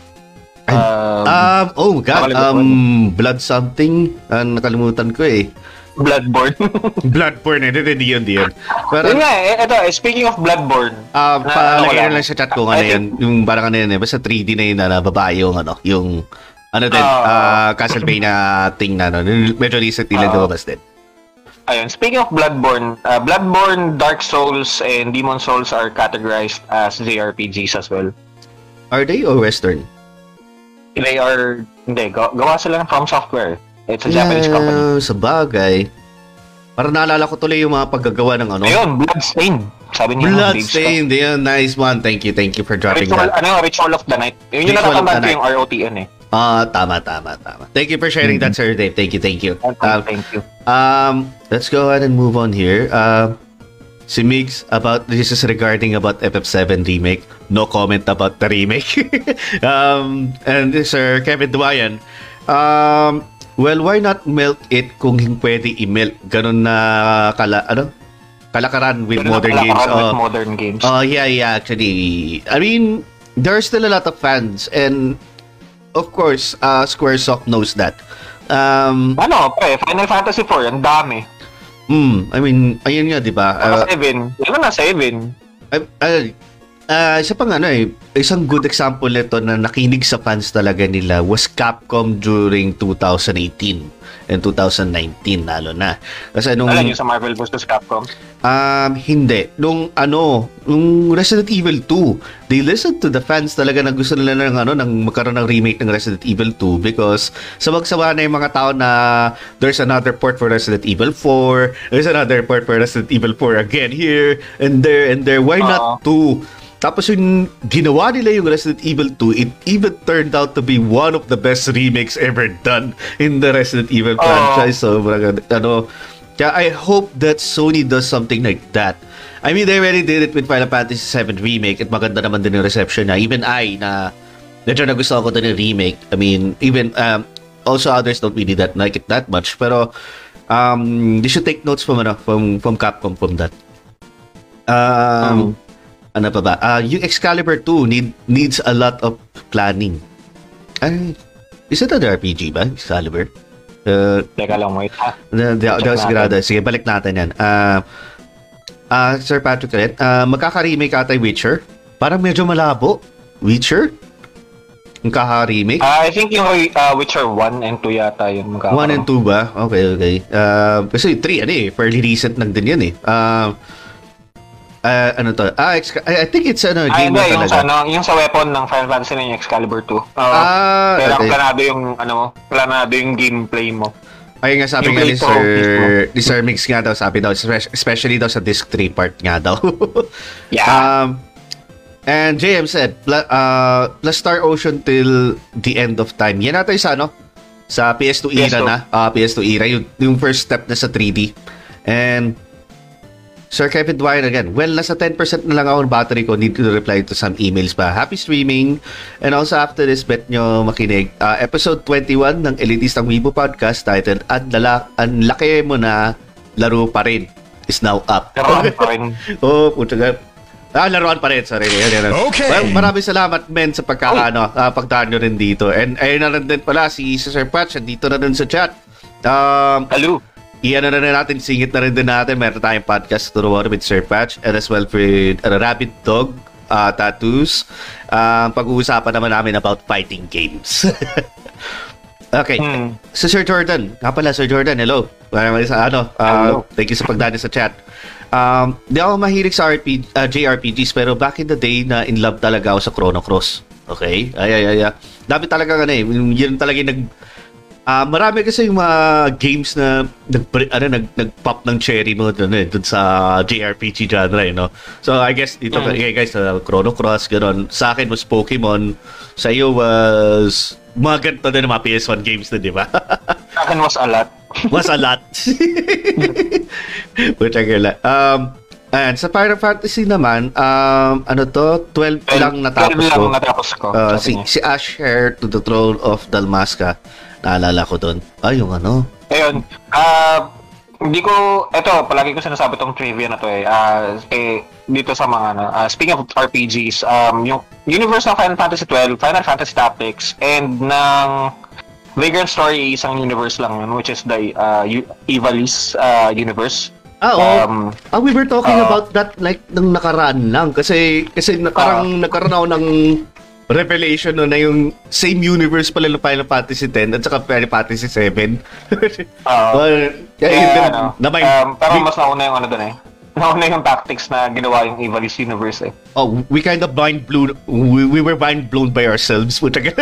Um, um oh god, um Blood something. Ah, nakalimutan ko eh. Bloodborne. Bloodborne eh. Hindi, hindi yun, hindi yun. Pero Yun nga eh, ito, eh, speaking of Bloodborne, Ah, Na- palagay ano na lang. sa chat ko ano yan, yung parang ano yan eh, basta 3D na yun na, na babae yung ano, yung ano din, Ah. ah, Castlevania thing na, ano, medyo recently lang Ah. lumabas din. Ayun, speaking of Bloodborne, uh, Bloodborne, Dark Souls, and Demon Souls are categorized as JRPGs as well. Are they or Western? They are, hindi, gawa, sila ng From Software. It's a Japanese company. Sa bagay. Parang naalala ko tuloy yung mga paggagawa ng ano. Ayun, Bloodstained. Sabi niya, Bloodstained. Yun, nice one. Thank you, thank you for dropping Ritual, that. ano, Ritual of the Night. Yun yung natatandaan ko yung ROTN eh. Ah, tama, tama, tama. Thank you for sharing that, Sir Dave. Thank you, thank you. Thank Um, thank you. Um, let's go ahead and move on here. Um, si Migs about this is regarding about FF7 remake. No comment about the remake. um, and this Sir Kevin Duayan. Um, well, why not milk it kung hindi pwede i-milk? Ganun na kala ano? Kalakaran with Ganun ang modern games. kalakaran with Oh, modern games. Oh, yeah, yeah, actually. I mean, there's still a lot of fans and of course, uh, Squaresoft knows that. Um, ano, pre, Final Fantasy 4, ang dami. Hmm, I mean, ayun nga, di ba? Uh, Uh, 7. Ano na 7? uh, uh, uh, isa pang ano eh, isang good example nito na nakinig sa fans talaga nila was Capcom during 2018 and 2019 lalo na. Kasi nung Alam niyo sa Marvel vs. Capcom? Um, hindi. Nung ano, nung Resident Evil 2, they listened to the fans talaga na gusto nila ng ano, ng magkaroon ng remake ng Resident Evil 2 because sabag-sawa na yung mga tao na there's another port for Resident Evil 4, there's another port for Resident Evil 4 again here and there and there. Why not 2? Tapos yung ginawa nila yung Resident Evil 2, it even turned out to be one of the best remakes ever done in the Resident Evil Oo. franchise. So, ano, kaya I hope that Sony does something like that. I mean, they already did it with Final Fantasy VII Remake at maganda naman din yung reception na. Even I, na medyo nagustuhan ko din yung remake. I mean, even, um, also others don't really that like it that much. Pero, um, they should take notes from, ano, from, from Capcom from that. Um, ano pa ba? Ah, yung Excalibur 2 need, needs a lot of planning. Ay, is it an RPG ba? Excalibur? Uh, Teka lang, wait ha. Di ako Check sigurado. Sige, balik natin yan. Ah, ah, Sir Patrick ulit, ah, magkaka-remake ata yung Witcher. Parang medyo malabo. Witcher? Yung kaka-remake? Ah, I think yung uh, Witcher 1 and 2 yata yun. 1 and 2 ba? Okay, okay. Ah, kasi 3, ano eh, fairly recent lang din yan eh. Ah, ah, ano to? Ah, Exca- I, I think it's ano, Ay, game hindi, na yung talaga. sa, ano, yung sa weapon ng Final Fantasy na yung Excalibur 2. Oo. Ah, Kaya okay. planado yung, ano mo, planado yung gameplay mo. Ayun nga sabi Yung nga ni Sir, ni Sir Mix nga daw, sabi daw, espe- especially daw sa disc 3 part nga daw. Yeah. Um, and JM said, uh, plus Star Ocean till the end of time. Yan natin sa ano? Sa PS2 era PS2. na. Ah, PS2 era. Yung, yung first step na sa 3D. And Sir Kevin Dwyer again. Well, nasa 10% na lang ako ng battery ko. Need to reply to some emails pa. Happy streaming. And also after this, bet nyo makinig. Uh, episode 21 ng Elitistang Weibo Podcast titled Ang, lala- ang laki mo na laro pa rin is now up. Ano pa rin. Oo, oh, puta ka. Ah, laruan pa rin. Sorry. Yan, yan. Okay. Well, maraming salamat, men, sa pagkakaano, uh, pagdaan nyo rin dito. And ayun na rin din pala, si Sir Patch, dito na rin sa chat. Um, Hello. Iyan na rin natin, singit na rin din natin. Meron tayong podcast to the water with Sir Patch and as well for uh, Rabbit Dog uh, Tattoos. Uh, pag-uusapan naman namin about fighting games. okay. Hmm. So Sir Jordan, nga pala Sir Jordan, hello. Maraming sa ano, uh, Hello. thank you sa pagdani sa chat. Um, di ako mahilig sa RPG, uh, JRPGs pero back in the day na in love talaga ako sa Chrono Cross. Okay? Ay, ay, ay, ay. Dami talaga ano eh. Yun talaga yung nag... Ah, marami kasi yung mga games na nag ano nag nag-pop ng cherry mo doon eh dun sa JRPG genre eh, no. So I guess dito Mm. mm. guys sa Chrono Cross ganoon. Sa akin was Pokemon. Sa iyo was mga ganito din mga PS1 games na, di ba? Sa akin was a lot. was a lot. Which I get Um, and sa Final Fantasy naman, um, ano to, 12 lang natapos 12 lang ko. natapos ko. Uh, si, niya. si Asher to the Throne of Dalmasca. Naalala ko doon. Ay, yung ano. Ayun. Ah, hindi ko, eto, palagi ko sinasabi tong trivia na to eh. Ah, eh dito sa mga, ano, ah, speaking of RPGs, um, yung universe ng Final Fantasy 12, Final Fantasy Tactics, and ng Vagrant Story, isang universe lang yun, which is the uh, Ivalice uh, universe. Ah, oo. Um, ah, we were talking ah. about that like nung nakaraan lang. Kasi, kasi na, parang nagkaroon ako ng revelation no, na yung same universe pala ng Final Fantasy 10 at saka Final Fantasy 7. Ah. well, Kaya, yun, ano, na may, um, pero mas nauna yung ano dun eh. Nauna yung tactics na ginawa yung Ivalice universe eh. oh, we kind of mind blown, we, we were mind blown by ourselves. Puta ka.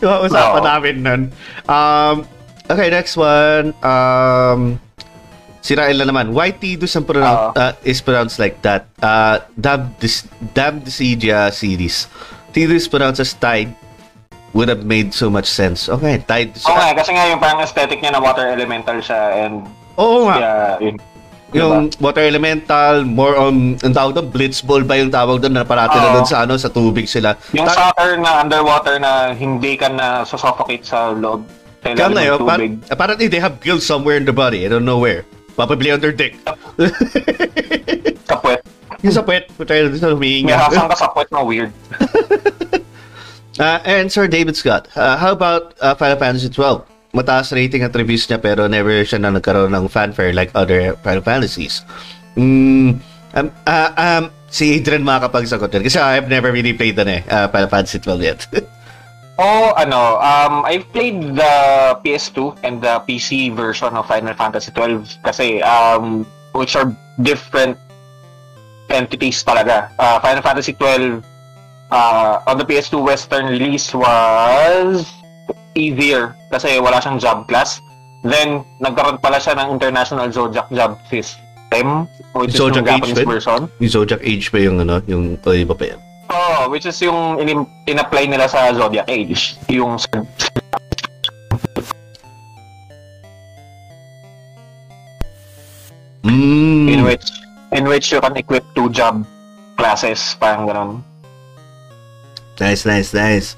yung usapan Oo. namin nun. Um, okay, next one. Um, si Rael na naman. Why Tidus ang pronoun- uh, is pronounced like that? Uh, Dam, Dis- Dam Decidia series. Tidus pronounced as Tide would have made so much sense. Okay, Tide. Oo nga, kasi nga yung parang aesthetic niya na water elemental siya and Oo nga. kaya yun. Yung water elemental, more on, ang tawag doon, blitzball ba yung tawag doon na parati na Oo. doon sa ano, sa tubig sila. Yung Ta- soccer na underwater na hindi ka na suffocate sa loob. Kaya na yun, par- apparently they have gills somewhere in the body. I don't know where. Probably on their dick. Kapwet. yung sa puwet, putay na doon sa May humihinga. hasang ka sa puwet na weird. Uh, and Sir David Scott, uh, how about uh, Final Fantasy 12? Mataas rating at reviews niya pero never siya na nagkaroon ng fanfare like other Final Fantasies. Mm, um, uh, um, si Adrian makakapagsagot yan. Kasi I've never really played na eh, uh, Final Fantasy 12 yet. Oh, ano, um, I've played the PS2 and the PC version of Final Fantasy 12 kasi, um, which are different entities talaga. Uh, Final Fantasy 12 uh, on the PS2 Western release was easier kasi wala siyang job class. Then, nagkaroon pala siya ng International Zodiac Job System, which Zodiac is yung Japanese Age version. Yung Zodiac Age pa yung ano, yung o, iba pa yan. Oh, which is yung in- in-apply nila sa Zodiac Age. Yung Mm. in which in which you can equip two job classes, parang ganun. Nice, nice, nice.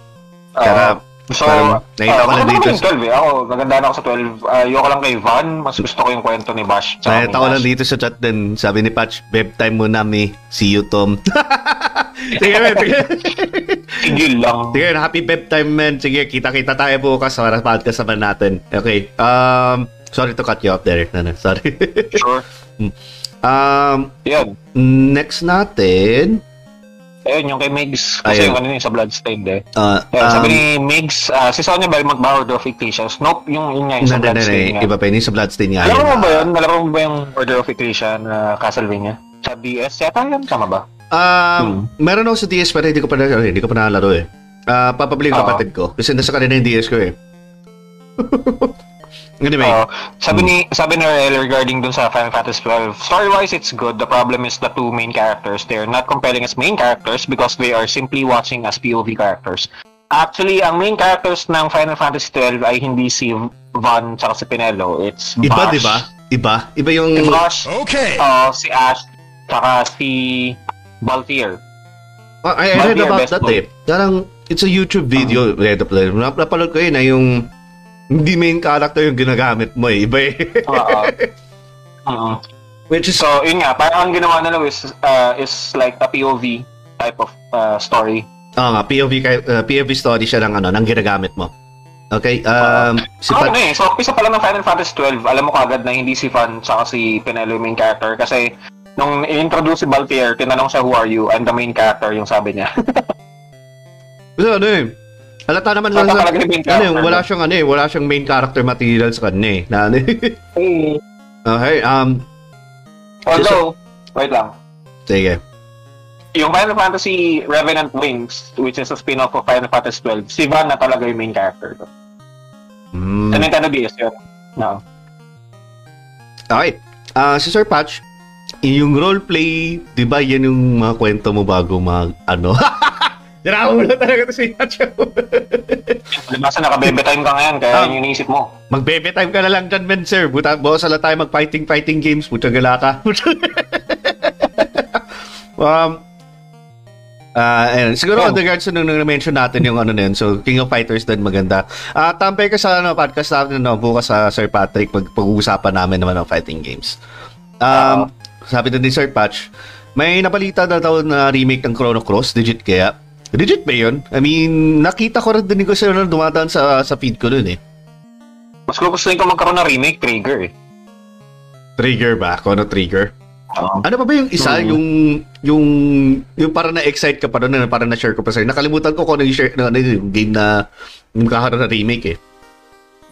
Uh, Sarap. so, Parang nakita uh, ko maganda dito yung 12 eh. Ako, nagandaan ako sa 12. Uh, ayoko lang kay Van. Mas gusto ko yung kwento ni Bash. Nakita ko lang dito sa chat din, sabi ni Patch, beb time mo nami. See you, Tom. sige, man, sige. Lang. sige, happy beb time, man. Sige, kita-kita tayo bukas para podcast naman natin. Okay, um, sorry to cut you off there. No, no, sorry. Sure. um, Yan. next natin, Ayun, yung kay Migs. Kasi Ayun. yung ano yun, sa Bloodstained eh. uh, Ayun, sabi um, ni Migs, ah, si Sonya ba yung mag-Order of Ecclesians? Nope, yung yun nga, yung sa na, na, na, Bloodstained iba pa yun, yung sa Bloodstain nga. Alam mo ba yun? Alam mo ba yung Order of Ecclesia na Castlevania? Sa DS? Yata yun, tama ba? Um, meron ako sa DS pero hindi ko pa na, hindi ko pa nalaro eh. Ah, papabili ko kapatid ko kasi nasa kanina yung DS ko eh. anyway, Oo. sabi ni sabi ni Rael regarding dun sa Final Fantasy 12, story-wise it's good. The problem is the two main characters. They're not compelling as main characters because they are simply watching as POV characters. Actually, ang main characters ng Final Fantasy 12 ay hindi si Van tsaka si Pinello. It's iba Bash. 'di ba? Iba, iba yung Si Bash, Okay. uh, si Ash, tsaka si Baltier. Ah, I, I read about that boy. eh. Parang it's a YouTube video, read up lang. Napanood ko yun na yung hindi main character yung ginagamit mo eh. Iba eh. Oo. Oo. Which is, So, yun nga, parang ang ginawa nila is, uh, is like a POV type of uh, story. ah nga, POV, kay- uh, POV story siya ng ano, ng ginagamit mo. Okay, um, si So, Pat, ano eh, so umpisa pa lang ng Final Fantasy 12, alam mo kagad na hindi si Fan tsaka si Pinello yung main character kasi nung i-introduce si Baltier, tinanong siya, who are you? I'm the main character, yung sabi niya. Kasi ano eh, halata naman lang sa, talaga yung ano eh, wala siyang ano eh, wala siyang main character material sa kanya eh. Na ano eh. Okay, um, Although, wait lang. sige. Yung Final Fantasy Revenant Wings, which is a spin-off of Final Fantasy 12, si Van na talaga yung main character. Mm. Sa Nintendo DS yun. No. Okay. Ah, si Sir Patch, yung roleplay, di ba yan yung mga kwento mo bago mag, ano? Dira mo na talaga to si Patch. Diba sa nakabebe time ka ngayon, kaya Ah. yun yung iniisip mo. Mag-bebe time ka na lang dyan, men, sir. Buta, bawas na tayo mag-fighting-fighting games. Puta gala ka. um, Ah, ayun. Siguro Oh. on regards to nung na-mention natin yung ano na yun. So, King of Fighters din maganda. Ah, tampay ka sa ano, podcast natin no, bukas sa Sir Patrick pag pag-uusapan namin naman ng fighting games. Um, sabi din ni Sir Patch, may napalita na daw na remake ng Chrono Cross, legit kaya. Legit ba yun? I mean, nakita ko rin din ko siya na dumadaan sa, sa feed ko dun eh. Mas gugustuhin ko magkaroon ng remake, Trigger eh. Trigger ba? Chrono Trigger? Oo. Ano pa ba yung isa? Hmm. Yung, yung, yung para na-excite ka pa doon, na para na-share ko pa sa'yo. Nakalimutan ko kung ano yung, share, ano, yung game na yung kakaroon na remake eh.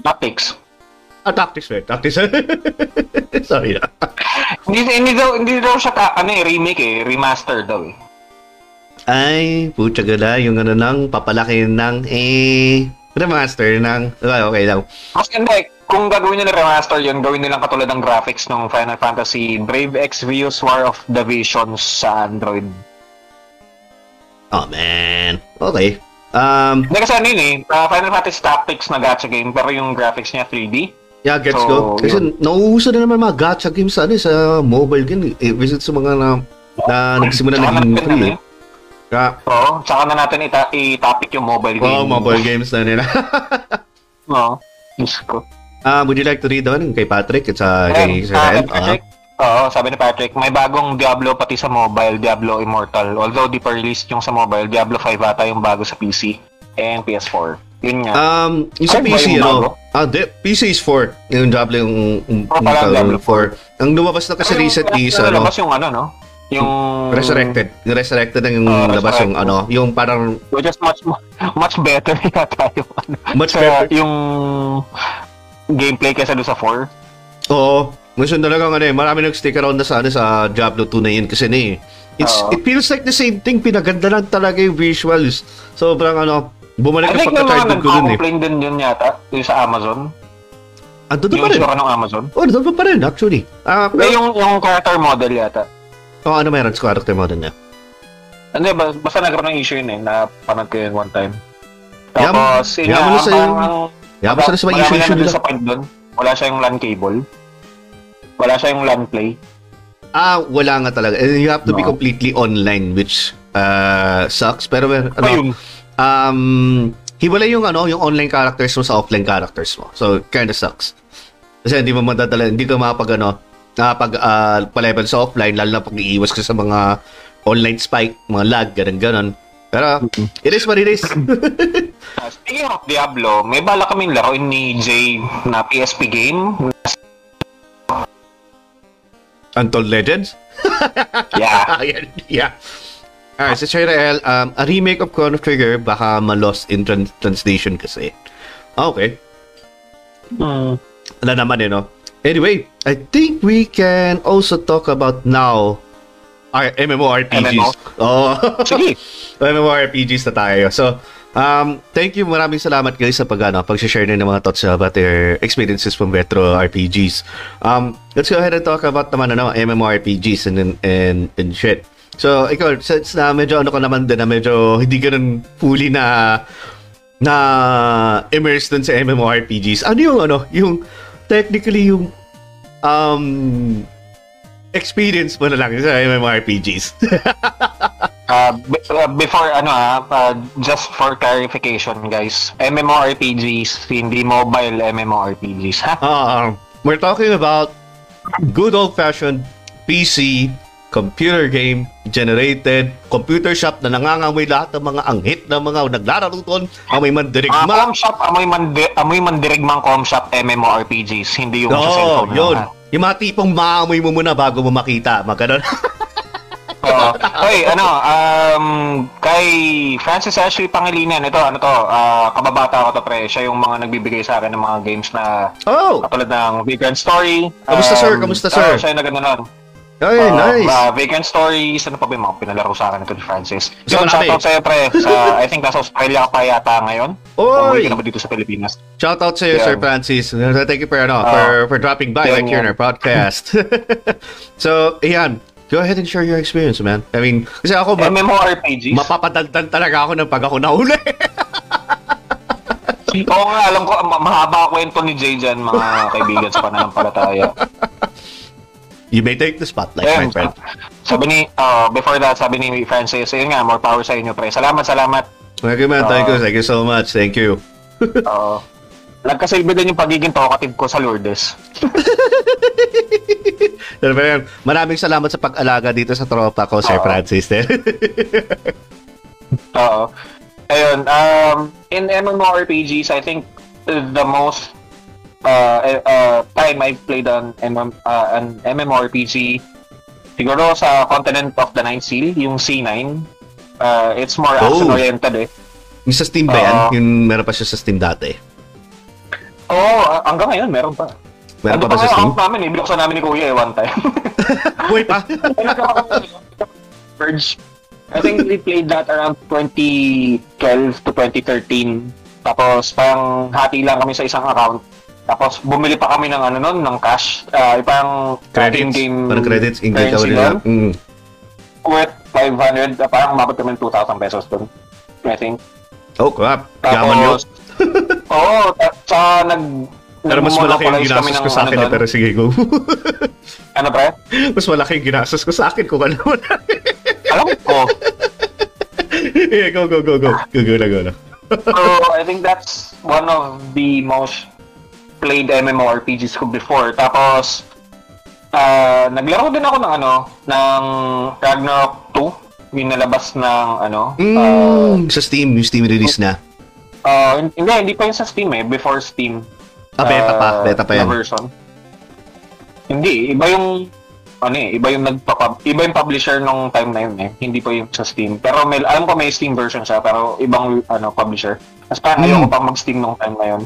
Tactics. Ah, Tactics ba? Tactics. Sorry na. Hindi, hindi daw, hindi daw siya ka, ano eh, remake eh, remaster daw eh. Ay, putya gala, yung ano nang papalaki ng eh, remaster ng, okay, okay lang. Mas hindi, kung gagawin nila remaster yun, gawin nilang katulad ng graphics ng Final Fantasy Brave Exvius War of the Visions sa Android. Oh man. Okay. Um, Hindi kasi ano yun eh, uh, Final Fantasy Tactics na gacha game, pero yung graphics niya 3D. Yeah, gets So, go. Kasi nauuso na naman mga gacha games sa, ano, eh, sa mobile game. Eh, visit sa mga na, na nagsimula Tsaka naging free eh. eh, Kaya, Oo, tsaka na natin ita- i-topic yung mobile game. oh, mobile games na nila. Oo. Diyos ko. Ah, would you like to read on kay Patrick at sa kay Ayun, Sir ah, Ed? kay Patrick, Oo, sabi ni Patrick, may bagong Diablo pati sa mobile, Diablo Immortal. Although di pa released yung sa mobile, Diablo 5 ata yung bago sa PC and PS4. Yun nga. Um, yung sa Ay, PC, ano? Ah, di, PC is 4. Yung Diablo yung, yung, Oh, yung Diablo 4. Ang lumabas na kasi Pero yung recent last is, ano, nalabas yung ano, no? Yung... Resurrected. Resurrected na yung Oh, labas yung ano, yung parang is much much better yata yung ano. much sa, better. yung gameplay kaysa doon sa 4. Oo. Gusto talaga ano eh, marami nag-stick around na sa, ano, sa Diablo 2 na yun kasi na eh. It's, Oo. it feels like the same thing. Pinaganda lang talaga yung visuals. Sobrang ano, bumalik yung mga pagka-childhood ko dun eh. nagpa-complain din yun yata, yung sa Amazon. Ando doon Yung pa rin. itsura ng Amazon. Oh, doon pa rin actually. Ah, Pero yung, yung character model yata. oh, ano meron sa character model niya? Hindi, ba, basta nagkaroon ng issue yun eh, na panood ko yun one time. Tapos, yun yaman yung- ang- Yaman marami issue na issue nila. na-disappoint doon. Wala siya yung LAN cable. Wala siya yung LAN play. Ah, wala nga talaga. And you have to be No. completely online which uh, sucks. Pero ano, Ayun. Um, hiwalay yung ano, yung online characters mo sa offline characters mo. So, kind of sucks. Kasi hindi mo madadala, hindi ka makapag ano, nakapag uh, pa-level sa offline, lalo na pag iiwas ka sa mga online spike, mga lag, ganun ganon. Pero, it is what it is. Uh, speaking of Diablo, may bala kaming laruin ni Jay na PSP game. Untold Legends? Yeah. Yeah. Alright, so Shirael, um, a remake of Chrono Trigger, baka ma-lost in tran- translation kasi. Ah, okay. Hmm. Wala naman eh, no? Anyway, I think we can also talk about now our MMORPGs. MMO? Oh. Sige. MMORPGs na tayo. So, um, thank you. Maraming salamat guys sa pag, ano, pag-share na ng mga thoughts about your experiences from retro RPGs. Um, let's go ahead and talk about naman ano, MMORPGs and, and, and shit. So, ikaw, since na medyo ano ka naman din na medyo hindi ganun fully na na immersed dun sa MMORPGs. Ano yung ano, yung technically yung um experience mo na lang sa MMORPGs. Uh, uh, before, ano ah, uh, just for clarification, guys. MMORPGs, hindi mobile MMORPGs, ha? Um, we're talking about good old-fashioned PC computer game generated computer shop na nangangamoy lahat ng mga anghit na mga naglalaro doon amoy mandirigma com shop, amoy, mandi- amoy mandirigmang com shop MMORPGs, hindi yung sa Oo, cellphone yun. ha? Yung mga tipong maamoy mo muna bago mo makita. Magkaroon. Oo. Oy, ano, um, kay Francis Ashley Pangilinan, ito, ano to, ah, kababata ko to, pre. Siya yung mga nagbibigay sa akin ng mga games na oh! katulad ng Vagrant Story. Kamusta, sir? Kamusta, sir? oo, siya yung nagano nun. Ay, Oo, nice. ah, Vagrant Stories, ano pa ba yung mga pinalaro sa akin ito ni Francis? So, Yun, shoutout sa'yo, pre. Sa, I think nasa Australia ka pa yata ngayon. Oy! Umuwi ka na ba dito sa Pilipinas? Shout out sa iyo, Yeah. Sir Francis. Thank you for, ano, Ah. for, for dropping by like here in our podcast. so, ayan. Go ahead and share your experience, man. I mean, kasi ako, ma- MMORPGs? mapapadagdag talaga ako ng pag ako nahuli. Oo nga, alam ko, ma- mahaba kwento ni Jay dyan, mga kaibigan sa pananampalataya. you may take the spotlight, my Ayun, friend. Sabi ni, uh, before that, sabi ni Francis, ayun nga, more power sa inyo, pre. Salamat, salamat. Thank you, man. Thank you. Thank you so much. Thank you. Oo. nagkasilbi din yung pagiging talkative ko sa Lourdes. Pero yan, maraming salamat sa pag-alaga dito sa tropa ko, Sir Oo. Francis. Oo. Ayun, um, in MMORPGs, I think uh, the most uh, uh, uh, time I've played on MM, uh, an MMORPG, siguro sa Continent of the Ninth Seal, yung C9. Uh, it's more Oh. action-oriented eh. yung sa Steam ba yan? Oo. Yung meron pa siya sa Steam dati. Oo, oh, hanggang ngayon, meron pa. Meron pa Ano ba sa Steam? account namin eh, binuksan namin ni Kuya eh, one time. Wait pa. Verge. I think we played that around 2012 to 2013. Tapos parang hati lang kami sa isang account. Tapos bumili pa kami ng ano nun, ng cash. Uh, parang Credits. in-game Parang credits. Engage currency nila. Mm. Worth 500. uh, parang umabot kami ng 2,000 pesos doon. I think. Oh, crap. Yaman yun. Oo, ta- sa nag... Pero mas malaki yung ginastos ko sa akin. ano eh, pero sige, go. Ano pre? mas malaki yung ginastos ko sa akin kung ano mo na. Alam ko. yeah, go, go, go, go. Go, go na, go na. so I think that's one of the most played MMORPGs ko before. Tapos, ah naglaro din ako ng ano, ng Ragnarok 2. Yung nalabas ng ano. Mm, sa Steam, yung Steam release na. ah, hindi, hindi pa yun sa Steam eh. Before Steam. Ah, beta pa. Beta pa yan. version. Hindi, iba yung ano eh, iba yung nagpapab iba yung publisher nung time na yun eh. Hindi pa yung sa Steam. Pero may alam ko may Steam version siya pero ibang ano publisher. Mas parang Hmm. ayoko pang mag-Steam nung time na yun.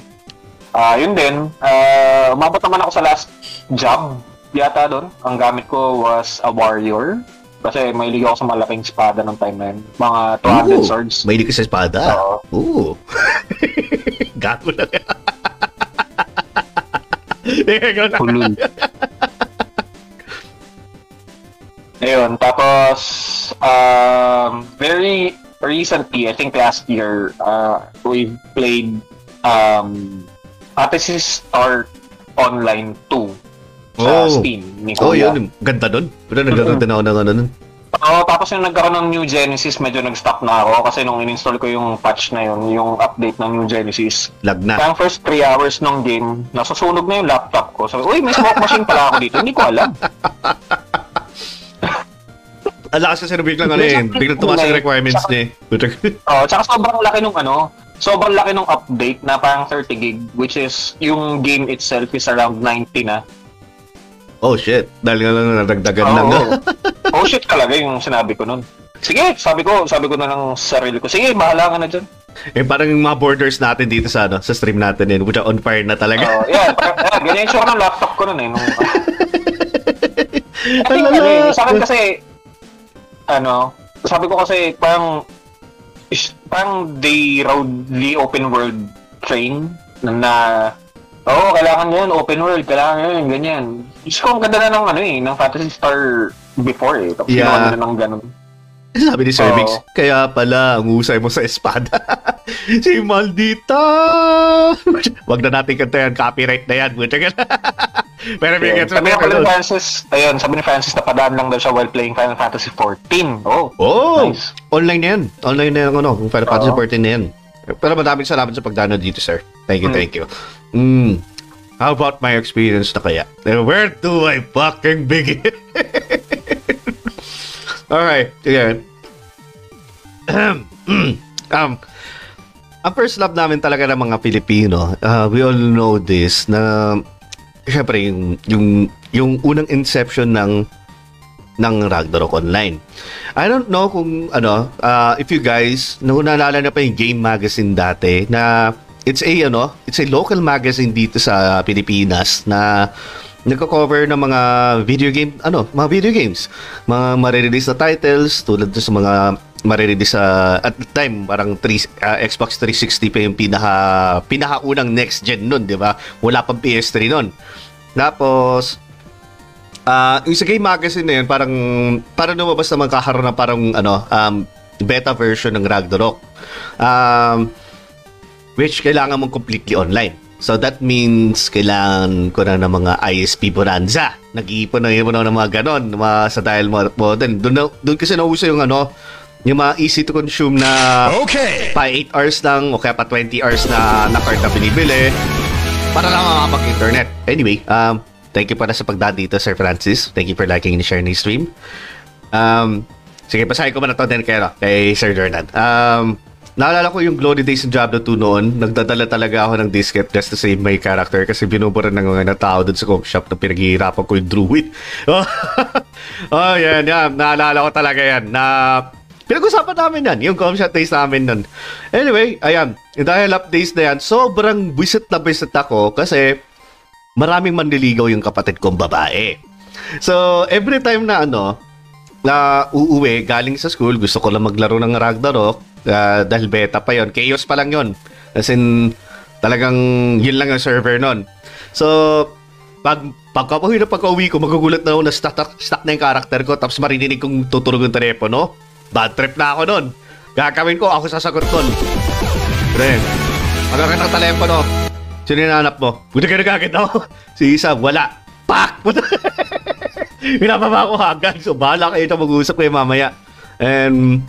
Ah, yun din. Ah, umabot naman ako sa last job yata doon. Ang gamit ko was a warrior. Kasi may ligaw ako sa malaking espada nung time na yun. Mga 200 Ooh, swords. May ka sa espada. Oo. Ooh. Gago lang. Ikaw na. Hulul. Ayun, tapos um, very recently, I think last year, uh, we played um, Fantasy Star Online 2 sa Oh. Steam ni Oh, Kuya. yun. Ganda nun. Pero naglaro din ako ng ano nun. Oo, tapos yung nagkaroon ng New Genesis, medyo nag-stop na ako kasi nung in-install ko yung patch na yun, yung update ng New Genesis, Lag na. Kaya first 3 hours ng game, nasusunog na yung laptop ko. Sabi, uy, may smoke machine pala ako dito. Hindi ko alam. Ang lakas kasi nabiglang ano eh. Biglang tumaas yung requirements niya eh. Oh, tsaka sobrang laki nung ano, sobrang laki nung update na parang 30 gig, which is yung game itself is around 90 na. Oh shit. Dahil nga lang nadagdagan lang. Oo. oh shit talaga yung sinabi ko nun. Sige, sabi ko, sabi ko na lang sa sarili ko, sige, bahala ka na dyan. eh parang yung mga borders natin dito sa ano, sa stream natin eh. Which on fire na talaga. Oh, yeah, parang, yeah, ganyan yung ng laptop ko nun eh. Nung, I think, ano eh, sa akin kasi, ano, sabi ko kasi parang, parang they rode the open world train na, na Oo, kailangan yan, open world, kailangan yan, ganyan. Diyos ko, ang ganda na ng ano eh, ng Fantasy Star before eh. Tapos Yeah. nila ng ganun. Sabi ni Sir. Mix, kaya pala, ang usay mo sa espada. si Maldita! Wag na natin kantayan, copyright na yan. Buta ka na. Pero may Yeah. gets Sabi ni Francis, ayun, sabi ni Francis na padaan lang daw siya while playing Final Fantasy 14. Oh, Oh! Nice. Online na yan. Online na yan, ano, kung Final Fantasy Oo. 14 na yan. Pero maraming salamat sa pagdano dito, sir. Thank you, Mm. thank you. Mm. How about my experience na kaya? Where do I fucking begin? Alright, sige. um, ang first love namin talaga ng mga Pilipino, uh, we all know this, na syempre yung, yung, yung unang inception ng ng Ragnarok Online. I don't know kung ano, uh, if you guys, nung naalala na pa yung Game Magazine dati na it's a ano, it's a local magazine dito sa Pilipinas na nagko-cover ng mga video game, ano, mga video games. Mga marirelease na titles tulad sa mga marirelease sa at the time parang 3 uh, Xbox 360 pa yung pinaka pinakaunang next gen nun, 'di ba? Wala pang PS3 nun. Tapos Ah, yung sa game magazine na yun, parang parang lumabas naman kakaroon ng parang ano, um, beta version ng Ragnarok. Um, which kailangan mong completely online. So that means kailangan ko na ng mga ISP bonanza. Nag-iipon na na ng mga ganon, mga sa dial mo. doon, doon kasi nauso yung ano, yung mga easy to consume na Okay. pa 8 hours lang o kaya pa 20 hours na na card na binibili para lang makapag-internet. Anyway, um, thank you pala sa pagdaan dito, Sir Francis. Thank you for liking and sharing the stream. Um, sige, basahin ko muna to din kay, ano, kay Sir Jordan. Um, naalala ko yung glory days ng Diablo 2 noon. Nagdadala talaga ako ng disket just to save my character kasi binubura ng mga tao dun sa coffee shop na pinaghihirapan ko yung druid. oh, yan, yan. Naalala ko talaga yan. Na Pinag-usapan namin yan, yung shop days namin nun. Anyway, ayan, dahil up days na yan, sobrang bisit na bisit ako kasi maraming manliligaw yung kapatid kong babae. So, every time na ano, na uuwi galing sa school, gusto ko lang maglaro ng Ragnarok ah, dahil beta pa yon Chaos pa lang yon As in, talagang yun lang ang server nun. So, pag pagkapahuwi na pagka-uwi ko, magugulat na ako na stuck, stuck na yung character ko tapos marinig kong tuturog yung telepono. Bad trip na ako nun. Gagawin ko, ako sasagot nun. Pre, pagkakat ng telepono, sino yung nanap mo? Buti ka nagagad ako. Si Isa, wala. Pak! Pinapaba ko agad. So, bahala kayo ito mag-uusap kayo mamaya. And,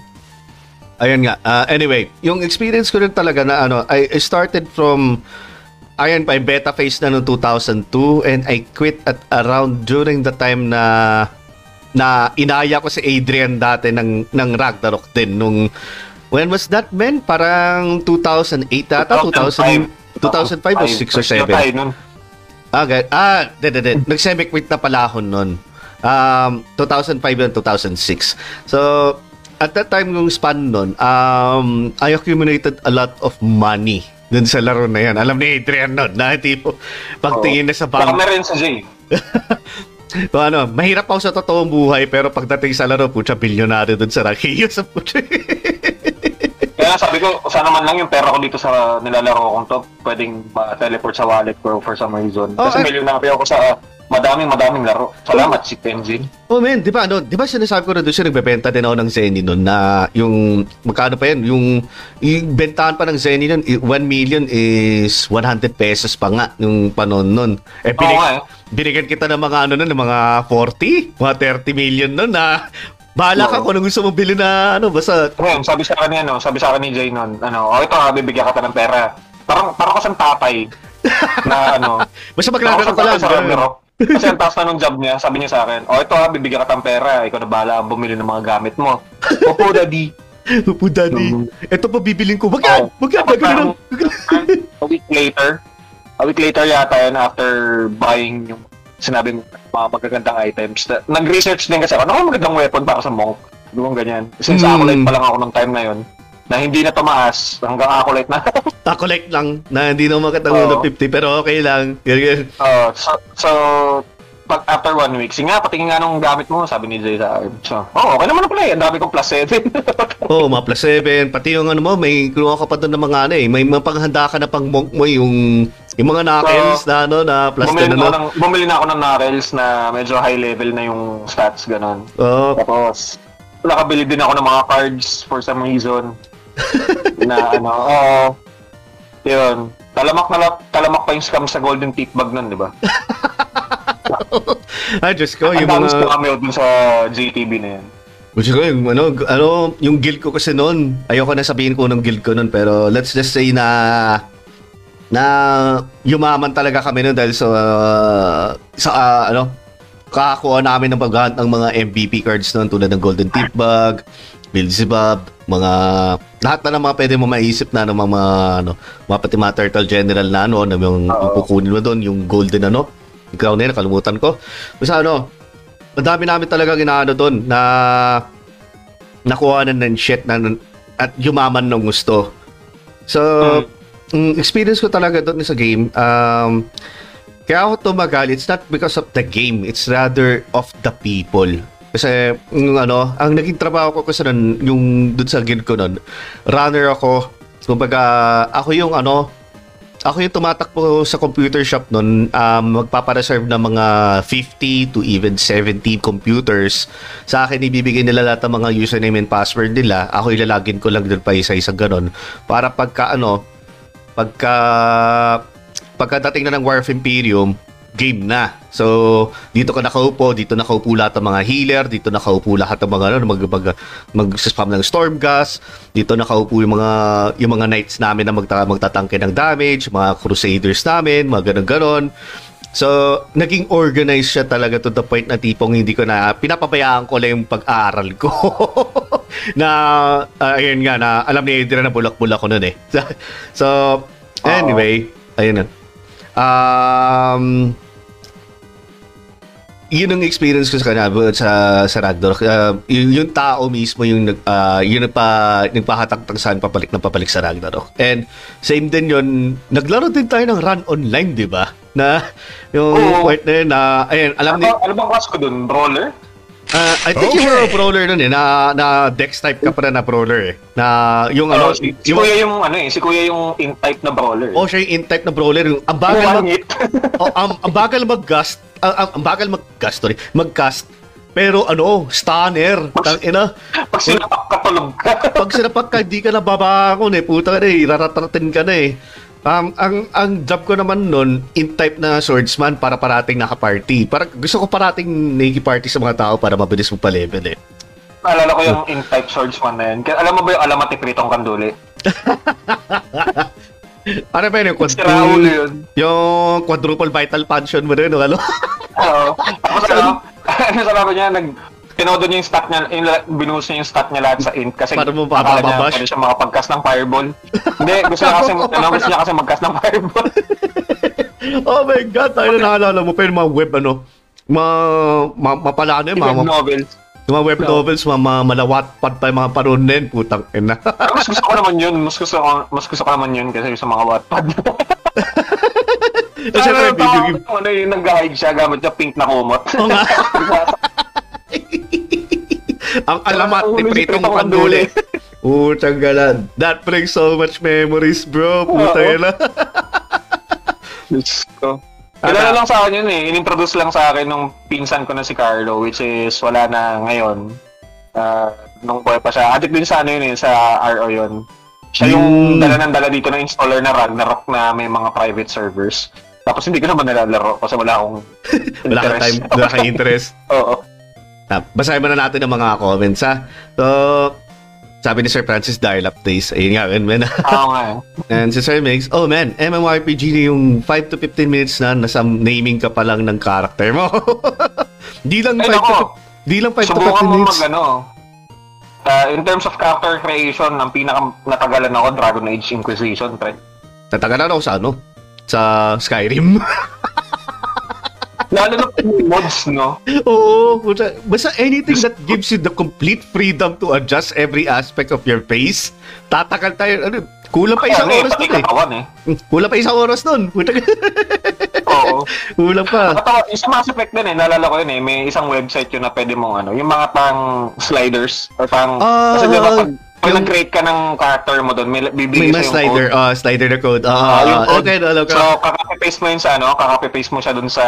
ayun nga. Uh, anyway, yung experience ko rin talaga na ano, I, I started from Ayun pa, beta phase na noong 2002 and I quit at around during the time na na inaya ko si Adrian dati ng, ng Ragnarok din nung when was that men? Parang 2008 ata? 2000, 2005 o 6 or 7? Tayo nun. Ah, okay. Ah, de, de, de. Nag-semi-quit na pala ako nun. Um, 2005 and 2006. So, at that time yung span nun, um, I accumulated a lot of money dun sa laro na yan. Alam ni Adrian nun, na tipo, pagtingin na sa Baka bank, na rin sa Jay. So, ano, mahirap ako sa totoong buhay, pero pagdating sa laro, putya, bilyonaryo dun sa Rakio sa putya. Kaya sabi ko, sana man lang yung pera ko dito sa nilalaro kong to, pwedeng ma-teleport sa wallet ko for some reason. Oh, Kasi eh. milyonaryo ako sa madaming madaming laro. Salamat si Tenzin. oh man, di ba, ano, di ba sinasabi ko na doon siya, nagbebenta din ako ng Zenny nun na yung, magkano pa yun, yung, yung bentahan pa ng Zenny i- 1 million is 100 pesos pa nga yung panon nun. Eh, Oo nga eh. binigyan kita ng mga ano nun, ng mga 40, mga 30 million nun na, bahala ka Oo. kung gusto mong bili na, ano, basta, Ngayon, sabi sa akin ano, sabi sa akin ni Jay nun, ano, oh ito ha, bibigyan ka ng pera. Parang, parang kasang tatay na ano, basta kasang ka lang. sa. Kasi ang taas na nung job niya, sabi niya sa akin, oh ito ha, bibigyan ka ng pera, ikaw na bahala ang bumili ng mga gamit mo. Opo, daddy. Opo, daddy. Ito pa bibiling ko. Wag yan! Oo. Wag yan! Gagawin a week later, a week later yata yun after buying yung sinabi mo mga magagandang items. Na- Nag-research din kasi ako, ano magandang weapon para sa monk? Doon ganyan. Since Hmm. acolyte pa lang ako nung time na yun, na hindi na tumaas hanggang acolyte na. Takolect lang na hindi na makatang Oo. 50 pero okay lang. Yan, yan. Uh, so, so, pag after one week, sige nga, patingin nga nung gamit mo, sabi ni Jay sa akin. So, oh, okay naman na pala eh. Ang dami kong plus 7. Oo, oh, mga plus 7. Pati yung ano mo, may kinuha ka pa doon ng mga ano eh. May mga panghanda ka na pang monk mo yung yung mga knuckles So, na ano na plus 10 bumili, na ano. ako ng, bumili na ako ng knuckles na medyo high level na yung stats, ganon. Oo. Tapos, nakabili din ako ng mga cards for some reason. na ano, oo. yun. Talamak na la- talamak pa yung scam sa golden tip bag nun, di ba? Ay, Diyos ko, Ang yung mga... scam yun dun sa JTB na yan. Diyos ko, yung ano, ano, yung guild ko kasi noon. Ayoko na sabihin ko ng guild ko noon, pero let's just say na na yumaman talaga kami noon dahil sa sa ah, ano kakakuha namin ng paghahunt ng mga MVP cards noon tulad ng Golden Tip Bag, Beelzebub, mga lahat na ng mga pwede mo maisip na ng mga ano, mga pati mga Turtle General na ano, na yung, kukunin mo doon, yung golden ano, yung crown na yun, nakalimutan ko. Basta ano, madami namin talaga ginaano doon na nakuha na ng shit na at yumaman ng gusto. So, mm, experience ko talaga doon sa game, um, kaya ako tumagal, it's not because of the game, it's rather of the people. Kasi, yung ano, ang naging trabaho ko kasi nun, yung doon sa guild ko nun, runner ako, kumbaga, ako yung ano, ako yung tumatakbo sa computer shop nun, um, magpapareserve ng mga 50 to even 70 computers. Sa akin, ibibigay nila lahat ng mga username and password nila. Ako ilalagin ko lang doon pa isa-isa ganon. Para pagka ano, pagka pagkadating na ng War of Imperium, game na. So, dito ka nakaupo, dito nakaupo lahat ng mga healer, dito nakaupo lahat ng mga ano, mag, mag, mag-spam ng storm gas, dito nakaupo yung mga yung mga knights namin na magta, magtatangke ng damage, mga crusaders namin, mga ganun-ganon. So, naging organized siya talaga to the point na tipong hindi ko na, pinapabayaan ko lang yung pag-aaral ko. na, ah, ayun nga, na alam ni Adrian na bulak-bulak ko nun eh. so, anyway, ayun na. Um, yun ang experience ko sa kanya about sa sa Ragnarok. Uh, yung, yung tao mismo yung nag uh, yung nagpa nagpahatak saan papalik na papalik sa Ragnarok. And same din yun, naglaro din tayo ng run online, 'di ba? Na yung Oo. part na yun na ayun, alam Ano, ni ano bang class ko dun? Brawler? uh, I think you were a brawler nun eh, na na dex type ka pa na brawler eh. Na yung ano, Ano, si, si yung, Kuya yung ano eh, si Kuya yung in-type na brawler. oh, siya yung in-type na brawler. Yung, ang bagal mag, oh, ang, ang bagal mag-gast, ang, ang, ang bagal mag-gast, sorry, mag-cast. Pero ano, stunner. Tang ina. Pag sinapak ka tulog ka. Pag sinapak ka, hindi ka na babangon eh. Puta ka na eh, raratratin ka na eh. Um, ang ang job ko naman nun, in-type na swordsman para parating naka-party. Para, gusto ko parating naki-party sa mga tao para mabilis mo pa-level eh. Naalala ko yung in-type swordsman na yun. Kaya alam mo ba yung alamat ni Pritong Kanduli? Ano ba yun? Yung, quadruple, yun. yung quadruple vital punction mo rin, ano? Oo. Tapos ano, ano sabi niya, nag, tinodo niya yung stat niya, yung, binuhos niya yung stat niya lahat sa int kasi Para mo akala niya pwede siya makapag-cast ng fireball. Hindi, gusto niya kasi, ano, gusto niya kasi mag-cast ng fireball. oh my God, tayo na naalala mo pa yung mga web, ano, ma, ma, mapala ano yun, Web mga, novels. mga web No. novels, mga, mga malawat pa pa yung mga panahon na yun, putang ina. Mas gusto ko naman yun. Mas gusto ko, mas gusto ko naman yun kasi sa mga Wattpad. Kasi syempre, video game. Ano yung nag-hide siya gamit niya pink na kumot. Oo nga. Ang alamat ni Pritong Panduli. Putang galan. That brings so much memories, bro. Oo. ina. Diyos ko. Kilala lang sa akin yun eh. Inintroduce lang sa akin nung pinsan ko na si Carlo, which is wala na ngayon. Ah, nung buhay pa siya. Adik din sa ano yun eh, sa RO yun. Siya yung Hmm. dala ng dala dito na installer na Ragnarok na may mga private servers. Tapos hindi ko naman nalalaro kasi wala akong Wala kang time, wala kang interest. Oo. Ah, basahin muna natin ang mga comments, ha? So, sabi ni Sir Francis, dial-up days. Ayun nga, man, man. Oo nga eh. And si Sir Mix, oh man, MMORPG na yung 5 to 15 minutes na nasa naming ka pa lang ng character mo. di lang 5 Ay, to, nako. di lang 5 to Subukan 15 mo minutes. mag ano. ah, in terms of character creation, ang pinaka natagalan ako, Dragon Age Inquisition, pre. Natagalan ako sa ano? Sa Skyrim. Lalo na kung mods, no? Oo, basta anything that gives you the complete freedom to adjust every aspect of your face. Tatakal tayo. Ano, kulang pa isang eh, oras nun eh. eh. Kulang pa isang oras nun. Oo. kulang pa. Yung sa Mass Effect din eh, naalala ko yun eh, may isang website yun na pwede mong ano, yung mga pang sliders, or pang, Ah, kasi di ba pag, pag yung- nag-create ka ng character mo doon, may bibigay may sa'yo slider. code. Ah, slider na code. Ah, Ah, yung code. okay, ko. So, kakapi-paste mo yun sa ano, kakapi-paste mo siya doon sa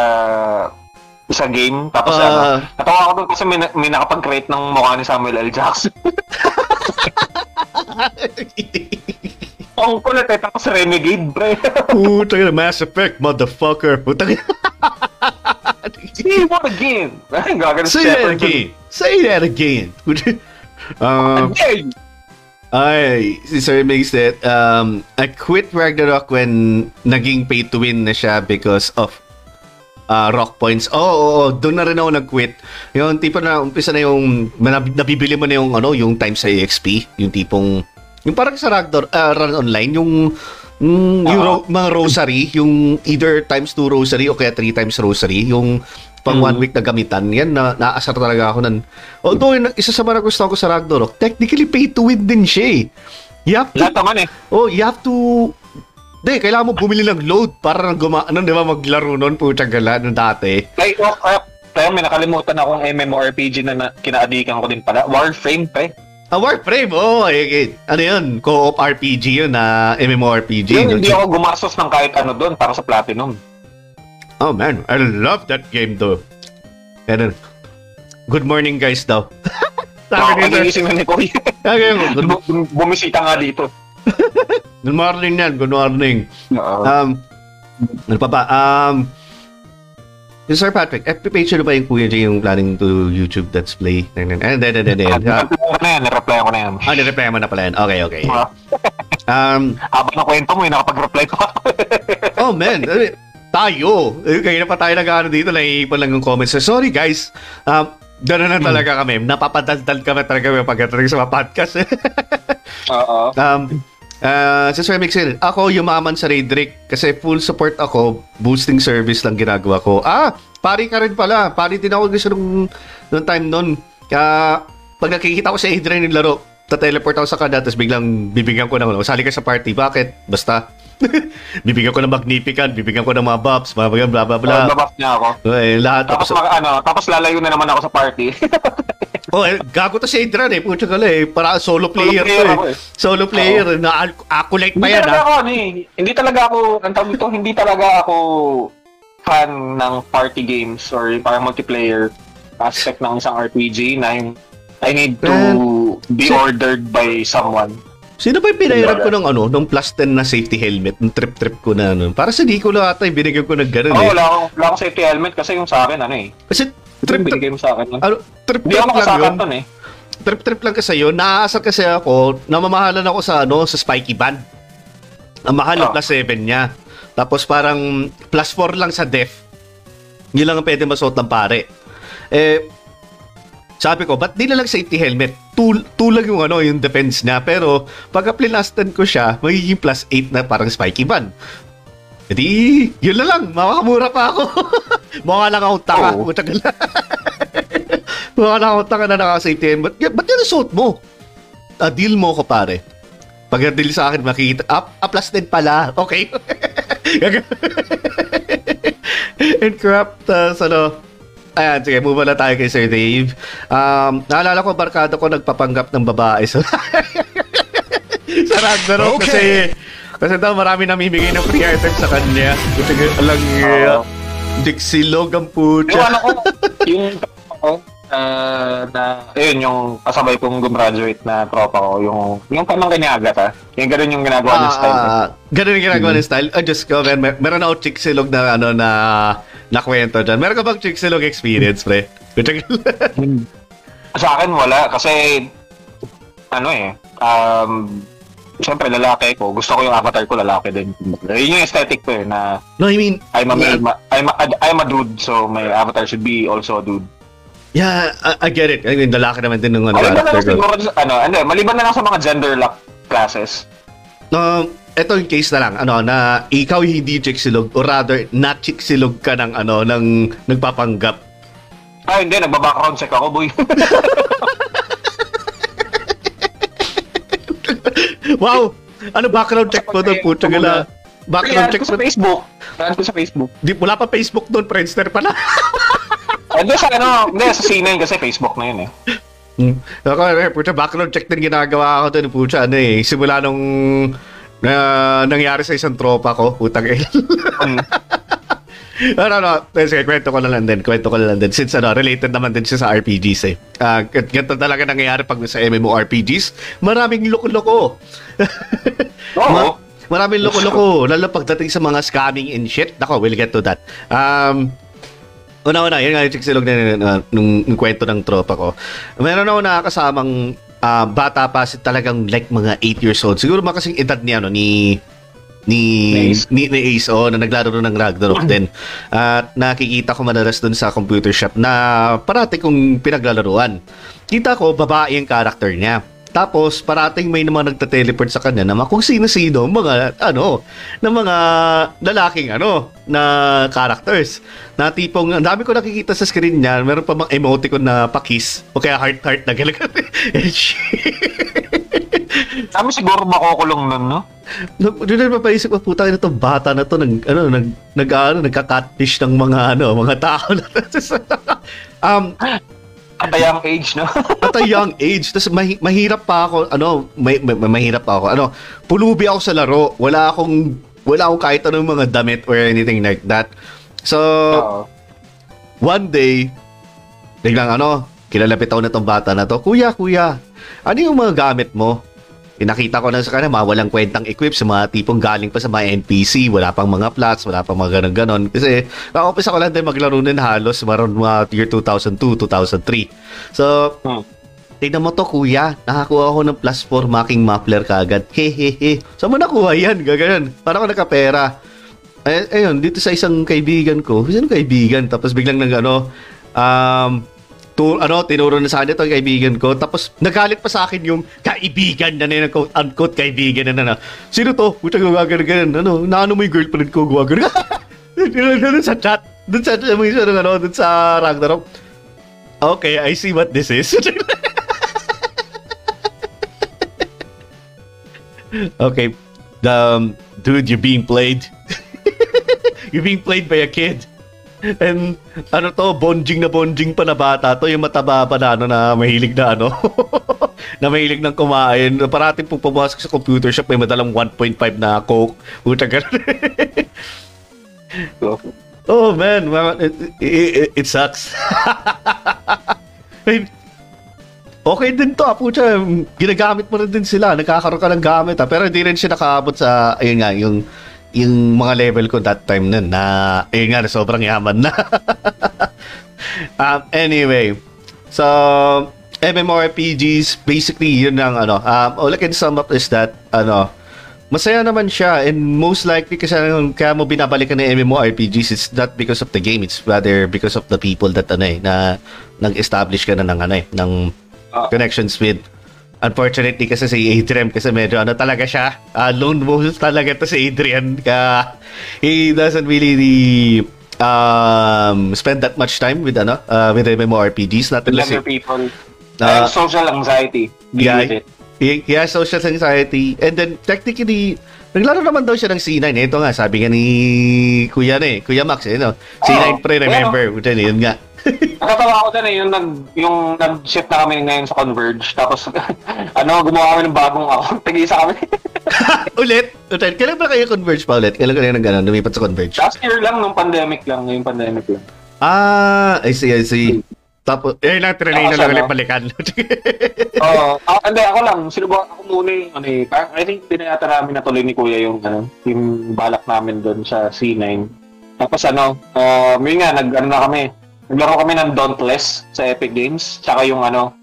sa game. Tapos Ah. ano, natawa ako doon kasi may, may nakapag-create ng mukha ni Samuel L. Jackson. Ang kulit eh, tapos Renegade, pre. Puta na, Mass Effect, motherfucker. Puta See what again? Say that again. Say that again. um, Again! Ay, si Sir said, um, I quit Ragnarok when naging pay to win na siya because of uh, rock points. Oo, oh, oh, doon na rin ako nag-quit. Yung tipo na, umpisa na yung, nabibili mo na yung, ano, yung times sa EXP. Yung tipong, yung parang sa Ragnarok, uh, Run Online, yung, mm, yung ro- mga rosary, yung either times 2 rosary o kaya 3 times rosary, yung pang Mm. one week na gamitan, yan, na, naasar talaga ako nan. Although, yung isa sa mga gusto ko sa Ragnarok, technically pay to win din siya eh. You have to Lahat naman eh. Oh, you have to... Hindi, kailangan mo bumili ng load para nang guma... Ano, di ba, maglaro nun, putang gala, nung dati. Ay, oh, kaya, kaya may nakalimutan akong MMORPG na, na kinaadikan ko din pala. Warframe, pre. Ah, Warframe, oh, ay, ay, ano yun, co-op RPG yun, na MMORPG. Yun, Yun, hindi ako gumastos ng kahit ano doon para sa Platinum. Oh, man, I love that game, though. Ganun. Good morning, guys, daw. Sabi ni Sir. Nagigising na ni Koy. Okay, good, Bu- bu- Bumisita nga dito. good morning yan, good morning. Oo. Um, ano pa ba? Um, yung Sir Patrick, FP page na ba yung Kuya J yung planning to YouTube Let's Play? And then, and then, and then, and then. Nireply ko na yan, nireply ko na yan. Ah, nireply mo na pala yan. Okay, okay. Ah, Um, Habang ng kwento mo, eh, nakapag-reply ko. oh man, eh, tayo. Eh, Kaya na pa tayo nag-ano dito, naiipon lang yung comments. So, sorry guys. Um, Gano'n na talaga kami. Napapadaldal kami talaga pagdating sa mga podcast. Oo. um, uh, sa Sir Mixin, ako yumaman sa Raidrick kasi full support ako, boosting service lang ginagawa ko. Ah, pari ka rin pala. Pari din ako gusto nung, nung time nun. Kaya, pag nakikita ko sa Adrian yung laro, ta-teleport ako sa kanya, tapos biglang bibigyan ko ng, ano, sali ka sa party. Bakit? Basta. bibigyan ko ng Magnificent, bibigyan ko ng mga buffs, mga bla bla bla. Uh, Nabaf niya ako. Eh, lahat. Tapos, Tapos, mag, ano, tapos lalayo na naman ako sa party. oh, eh, gago to si Adrian eh. Pucha ka eh. Para solo player, player to ako eh. eh. Solo player. Na acolyte pa hindi yan talaga ah. ako, ano eh. Hindi talaga ako, ang tawag dito, hindi talaga ako fan ng party games or parang multiplayer aspect ng isang RPG na yung I need to be si- ordered by someone. Sino ba yung pinahiram ko ng ano, ng plus 10 na safety helmet, ng trip-trip ko na ano? Para sa di ko lang ata binigyan ko ng ganun Oo, eh. wala akong, wala akong safety helmet kasi yung sa akin, ano eh. Kasi Yung trip-trip, binigay mo sa akin. yun. ano, trip-trip Hindi ako lang yun. nun eh. Trip-trip lang kasi yun. Naaasar kasi ako, namamahalan ako sa ano, sa spiky band. Ang mahal Oh. plus 7 niya. Tapos parang plus 4 lang sa def. Yun lang ang pwede masuot ng pare. Eh, sabi ko, ba't di na lang safety helmet? Two lang yung ano, yung defense niya. Pero, pagka plinastan ko siya, magiging plus 8 na parang spiky band. Edi, yun na lang, makakamura pa ako. Mukha lang akong tanga. Oo. Puta ka na. Mukha lang akong tanga na naka-safety helmet. Ba't, ba't yan suot mo? Ah, deal mo ko pare. Pag deal sa akin, makikita, up, ah, plus din pala. Okay. And crap, tas ano, Ayan, sige, move on na tayo kay Sir Dave. Um, naalala ko, barkada ko nagpapanggap ng babae sa, sa Ragnarok kasi kasi daw marami namimigay ng free items sa kanya. Kasi alang uh, Oo. Dixilog ang Yung putya. ano ko, yung ako, ah, na, ayun, yung kasabay kong gumraduate na tropa ko, yung, yung pamangkin ni Agatha, yung ganun yung ginagawa niya style. Ah, ah, ganun yung ginagawa ng style. Oh, just go, man. Mer- meron ako Chicxilog na, ano, na, na kwento dyan. Meron ka bang Chicxilog experience, pre? Sa akin, wala. Kasi, ano eh, um, Siyempre, lalaki ko. Gusto ko yung avatar ko, lalaki din. Yun yung aesthetic ko eh, na no, I mean, I'm a, Yeah. ma- I'm, a, I'm a dude, so my avatar should be also a dude. yeah, I, I get it. I mean, lalaki naman din ng ano, Maliban na lang siguro, ano, ano, maliban na lang sa mga gender lock classes. No, ito yung case na lang, ano, na ikaw hindi chicxilog or rather, not chicxilog ka ng, ano, ng nagpapanggap. Ah, hindi, nagba-background check ako, boy. wow! Ano background check mo doon, puto gala? Background check sa. Facebook. Add ko sa Facebook. Di, wala pa Facebook doon, Friendster pa na. Ah, Hindi sa ano, hindi sa C9 kasi Facebook na yun eh. Hmm. Ako, eh, puta, background check din ginagawa ko doon, puta, ano eh, simula nung na nangyari sa isang tropa ko, putang eh. Um, ano, no, sige, kwento ko na lang din, kwento ko na lang din. Since ano, related naman din siya sa RPGs eh. G- ganito talaga nangyayari pag sa MMORPGs. Maraming loko-loko. Oo. Ma- maraming loko-loko, lalo pagdating sa mga scamming and shit. Nako, we'll get to that. Um, Una-una, yun nga yung chiksilog na uh, nung, nung kwento ng tropa ko. Meron ako nakakasamang ah, bata pa, si talagang like mga 8 years old. Siguro mga kasing edad ni ano, ni ni Ni Ace. ni, ni Ace oh, na naglaro ng Ragnarok din. At nakikita ko madalas dun sa computer shop na parati kong pinaglalaruan. Kita ko babae yung character niya. Tapos parating may naman nagta-teleport sa kanya na mga kung sino-sino mga ano na mga lalaking ano na characters. Na tipong ang dami ko nakikita sa screen niya, meron pa mga emoticon na pakis o kaya heart heart na galagal. Kami siguro makukulong nun, no? No, doon na mapaisip ko, puta na to, bata na to, nag, ano, nag, nag, ano, nagka-catfish ng mga, ano, mga tao na um, At a young age, no? at a young age, tapos mahi- mahirap pa ako, ano, may, may, mahirap pa ako, ano, pulubi ako sa laro, wala akong, wala akong kahit anong mga damit or anything like that. So, Oo. one day, biglang ano, kilalapit ako na tong bata na to, Kuya, kuya, ano yung mga gamit mo? Pinakita ko na sa kanya, mawalang kwentang equip sa mga tipong galing pa sa mga NPC, wala pang mga plots, wala pang mga ganon-ganon. Kasi, kakopis ako lang din maglaro din halos around mga year 2002, 2003. So, Hmm. tignan mo to kuya, nakakuha ako ng plus 4 marking muffler kagad. Hehehe. Saan mo nakuha yan? Gaganon. Parang ako nakapera. Ay, ayun, dito sa isang kaibigan ko, sino kaibigan? Tapos biglang nag ano, um, tu, ano, tinuro na sa akin ito ang kaibigan ko. Tapos nagalit pa sa akin yung kaibigan na na quote unquote kaibigan na na. Sino to? Puta gumagano ganun. Ano, naano mo yung girlfriend ko gumagano. Doon sa chat. Doon sa, sa, ano, doon sa Ragnarok. Okay, I see what this is. okay, um, dude, you're being played. you're being played by a kid. And ano to, bonjing na bonjing pa na bata to, yung mataba pa na ano na mahilig na ano, na mahilig ng kumain. Parating pong pumasok sa computer shop, may madalang 1.5 na coke. Puta ganun. So, oh man, ma- it, it, it sucks. Ay, okay din to, ah, puta. Ginagamit mo rin din sila. Nagkakaroon ka ng gamit, ah. Pero hindi rin siya nakaabot sa, ayun nga, yung yung mga level ko that time nun na, ayun nga, sobrang yaman na. um, anyway, so, MMORPGs, basically, yun ang ano, um, all I can sum up is that, ano, masaya naman siya and most likely kasi ang- kaya mo binabalikan ng MMORPGs it's not because of the game it's rather because of the people that ano eh na nag-establish ka na ng ano eh ng Ah. connections with unfortunately kasi si Adrian kasi medyo ano talaga siya, uh, lone wolf talaga to si Adrian. Ka he doesn't really um, spend that much time with ano uh, with MMORPGs not unless he, people. Uh, social anxiety. Yeah. he, he has social anxiety and then technically naglaro naman daw siya ng C9 ito nga sabi nga ni Kuya na eh Kuya Max eh no C9 Oo. pre remember Puta, yun nga Nakatawa ako din eh, yung, nag, yung nag-shift na kami ngayon sa Converge. Tapos, ano, gumawa kami ng bagong account. Tig-isa kami. ulit ulit kailan ba kayo converge pa ulit kailan kayo nag ano, lumipat sa converge Last year lang, nung pandemic lang. Yung pandemic lang. Ah, I see, I see. Tapos, eh, na, trinay na lang ulit balikan. Oo. ako, hindi, ako lang. Sinubukan ako muna yung, ano eh, parang, I think, dinayata namin natuloy ni Kuya yung, ano, yung balak namin doon sa C9. Tapos, ano, uh, yun nga, nag, ano na kami, naglaro kami ng Dauntless sa Epic Games, tsaka yung, ano,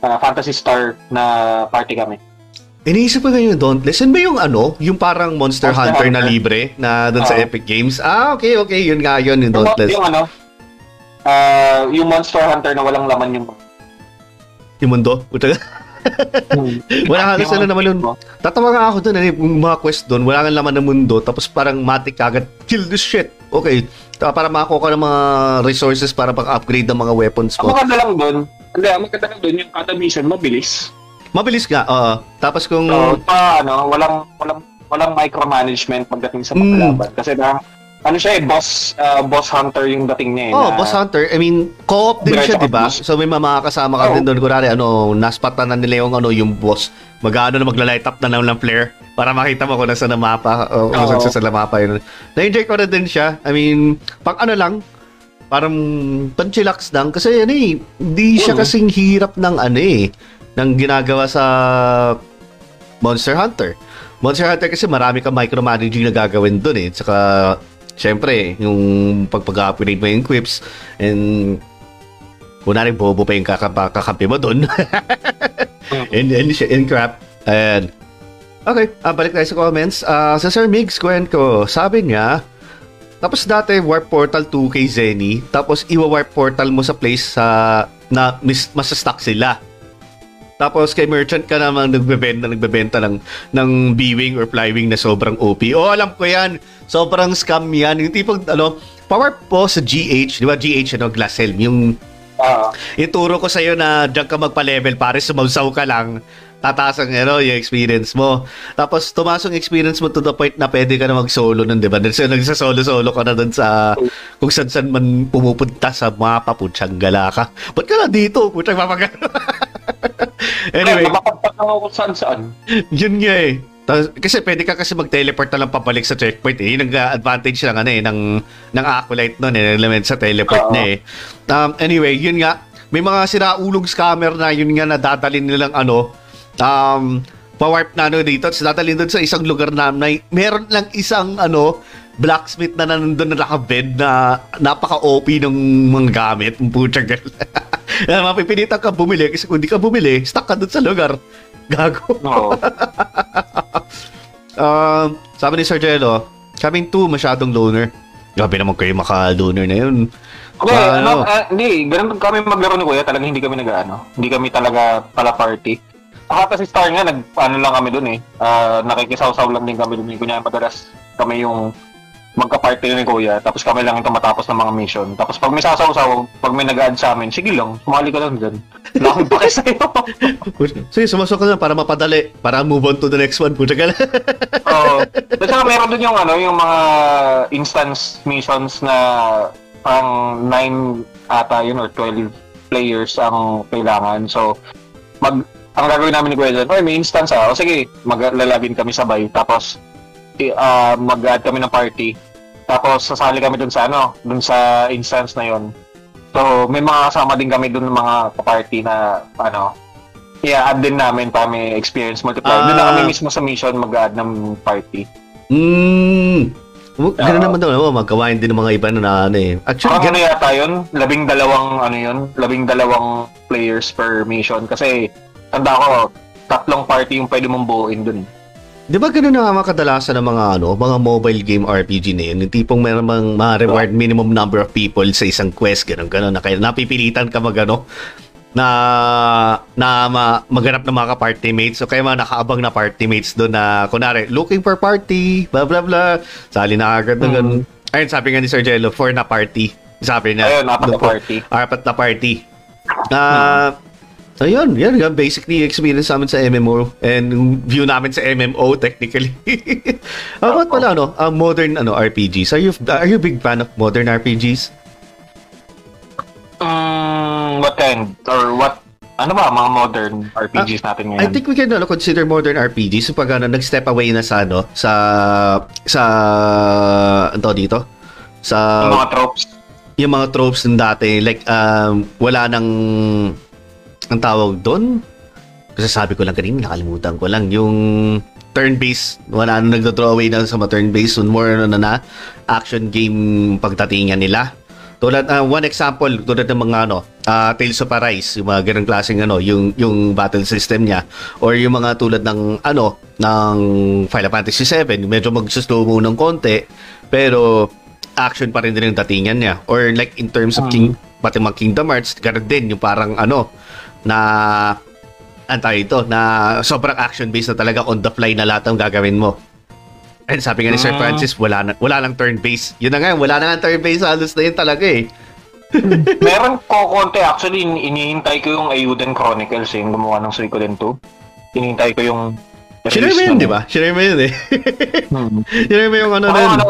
ah, Fantasy Star na party kami. Iniisip ko ngayon yung Dauntless. Yun ba yung ano? Yung parang Monster, Monster Hunter, na Hunter. libre na doon sa Oo. Epic Games? Ah, okay, okay. Yun nga yun, yung Yung, Dauntless. yung ano, ah, yung Monster Hunter na walang laman yung Yung mundo. Puta. Wala halos Yung- na naman yun. Tatawa nga ako doon, ano, yung mga quest doon, wala nga laman ng mundo, tapos parang matik agad, kill this shit. Okay. Para makakuha ka ng mga resources para pang-upgrade ng mga weapons Ang mo. maganda lang doon, hindi, ang maganda lang doon, yung kada mission, mabilis. Mabilis nga, oo. Tapos kung... So, pa, ano, walang, walang, walang micromanagement pagdating sa Mm. paglaban. Kasi na, ano siya eh, boss, ah, boss hunter yung dating niya eh. Oh, na- Boss Hunter. I mean, co-op din siya, di ba? So may makakasama ka Oh. din doon. Kunwari, ano, naspatan na nila yung, ano, yung boss. Mag-ano na, magla-light up na lang ng flare para makita mo kung nasa na mapa, o kung saan sa sa mapa yun. Na-enjoy ko na din siya. I mean, pang ano lang, parang pan-chillax lang. Kasi, ano eh, hindi siya Mm. kasing hirap ng, ano eh, ng ginagawa sa Monster Hunter. Monster Hunter kasi marami kang micromanaging na gagawin doon eh. Tsaka, syempre, yung pagpag-upgrade mo yung equips and kunwari bobo pa yung kakapa, kakampi mo doon. and, and, and crap. And, okay, ah, balik tayo sa comments. Ah, sa Sir Migs, kwento ko, sabi niya, tapos dati warp portal 2 kay Zenny, tapos iwa-warp portal mo sa place sa na mis, masa-stuck sila. Tapos kay merchant ka naman nagbebenta, nagbebenta ng, ng B-Wing or Flywing na sobrang OP. Oh, alam ko yan. Sobrang scam yan. Yung tipong, ano, power po sa GH, di ba GH, ano, glass helm. Yung, Ah, ituro ko sa'yo na diyan ka magpa-level pare sumausaw ka lang tataas ang ano, yung experience mo. Tapos tumaas ang experience mo to the point na pwede ka na mag-solo nun, di ba? So, nagsasolo-solo ka na dun sa kung saan-saan man pumupunta sa mapa, putsang gala ka. Ba't ka na dito? Putsang mapagano. anyway, Napapagpag lang ako kung saan saan. yun nga eh. Kasi pwede ka kasi mag-teleport na lang pabalik sa checkpoint eh. Yun ang advantage lang ano eh, ng, ng Acolyte nun eh, element sa teleport Oo. niya eh. Um, anyway, yun nga, may mga siraulog scammer na yun nga na dadalhin nilang ano, um, pa-warp na ano dito, tapos dadalhin doon sa isang lugar na may, meron lang isang ano, blacksmith na nandun na nakabed na napaka-OP ng mga gamit. Ang putya Mapipilitan ka bumili kasi kung di ka bumili, stuck ka doon sa lugar. Gago. Oo. Um, sabi ni Sir Jello, kaming two masyadong loner. Grabe naman kayo maka-loner na yun. Hindi, Ah, ano, ah, hindi, ganun kami maglaro ni Kuya, talagang hindi kami nag-ano. Hindi kami talaga pala party. Saka kasi Star nga, nag, ano lang kami dun eh. Ah, nakikisaw-saw lang din kami dun. Kunya, madalas kami yung magka-party ni Kuya, tapos kami lang tumatapos ng mga mission. Tapos pag may sasaw-saw, pag may nag-add sa amin, sige lang, sumali ka lang dyan. Wala akong pake sa'yo. Sige, sumasok ka na para mapadali. Para move on to the next one. Puta ka na. Oo. At saka meron dun yung ano, yung mga instance missions na pang 9 ata yun or 12 players ang kailangan. So, mag ang gagawin namin ni Kuya dyan, "Oy, may instance ah. O sige, maglalagin kami sabay. Tapos, ah, mag-add kami ng party. Tapos, sasali kami dun sa ano, dun sa instance na yon. So, may mga kasama din kami dun ng mga party na, ano, i-add din namin para may experience multiplier. Doon na Ah. kami mismo sa mission mag-add ng party. Hmm. Ganun Oo. naman daw, oh, magkawain din ng mga iba na, ano eh. Actually, Parang ganun. yata yun? Labing dalawang, ano yun? Labing dalawang players per mission. Kasi, tanda ko, tatlong party yung pwede mong buuin dun. Di ba ganun na nga mga kadalasan ng mga ano, mga mobile game RPG na yun? Yung tipong meron mga reward minimum number of people sa isang quest, ganun, ganun. Na kaya napipilitan ka mag ano, na na ma, maganap ng mga party mates o kaya mga nakaabang na party mates doon na kunari looking for party blah blah blah sali na agad na ganun ayun sabi nga ni Sir Jello for na party sabi niya Ayun, apat na party. apat na party ah Ayun, yan, yan basically experience namin sa MMO and view namin sa MMO technically. About pala ano, uh, modern ano RPGs? Are you are you a big fan of modern RPGs? Mm, what kind? Or what? Ano ba mga modern RPGs natin ngayon? I think we can ano, consider modern RPGs pag ano, nag-step away na sa ano, sa sa ano dito? Sa yung mga tropes. yung mga tropes ng dati like um, wala nang ang tawag doon kasi sabi ko lang kanina nakalimutan ko lang yung turn based wala nang nagdo-draw away na sa mga turn based so more ano na na action game pagdatingan nila. Tulad uh, one example tulad ng mga ano uh, Tales of Arise yung mga ganung klaseng ano yung yung battle system niya. Or yung mga tulad ng ano ng Final Fantasy 7 medyo magsuslow mo ng konti pero action pa rin din yung datingan niya. Or like in terms of King, pati mga Kingdom Hearts, ganun din yung parang ano, na antay ito, na sobrang action-based na talaga on the fly na lahat ng gagawin mo. And sabi nga ni Sir Ah. Francis, wala na, wala lang turn-based. Yun na nga, wala na nga turn-based, halos na yun talaga eh. Meron ko konti actually, in- inihintay ko yung Ayuden Chronicles eh, yung gumawa ng Suikoden 2. Inihintay ko yung Sinare mo yun, di ba? Sinare mo yun eh. Hmm. Sinare mo yung ano Ano, nun. ano,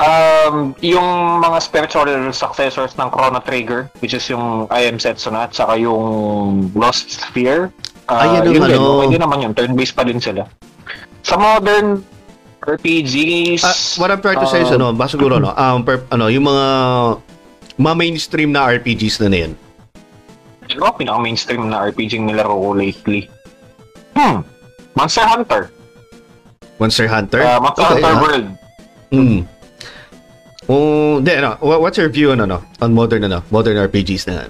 um, yung mga spiritual successors ng Chrono Trigger, which is yung I Am Setsuna, at saka yung Lost Sphere. Uh, Ay, yun din, ano. okay din naman yun. Turn-based pa din sila. Sa modern RPGs... Ah, what I'm trying to say is, um, ano, ba siguro, no, um, per, ano, yung mga mga mainstream na RPGs na na yan. Ano ang pinaka-mainstream na RPG nilaro ko lately? Hmm. Monster Hunter. Monster Hunter? Uh, Monster Okay, Hunter ah. World. Hmm. Oh, di ano, wha- what's your view on ano, on modern ano, modern RPGs na?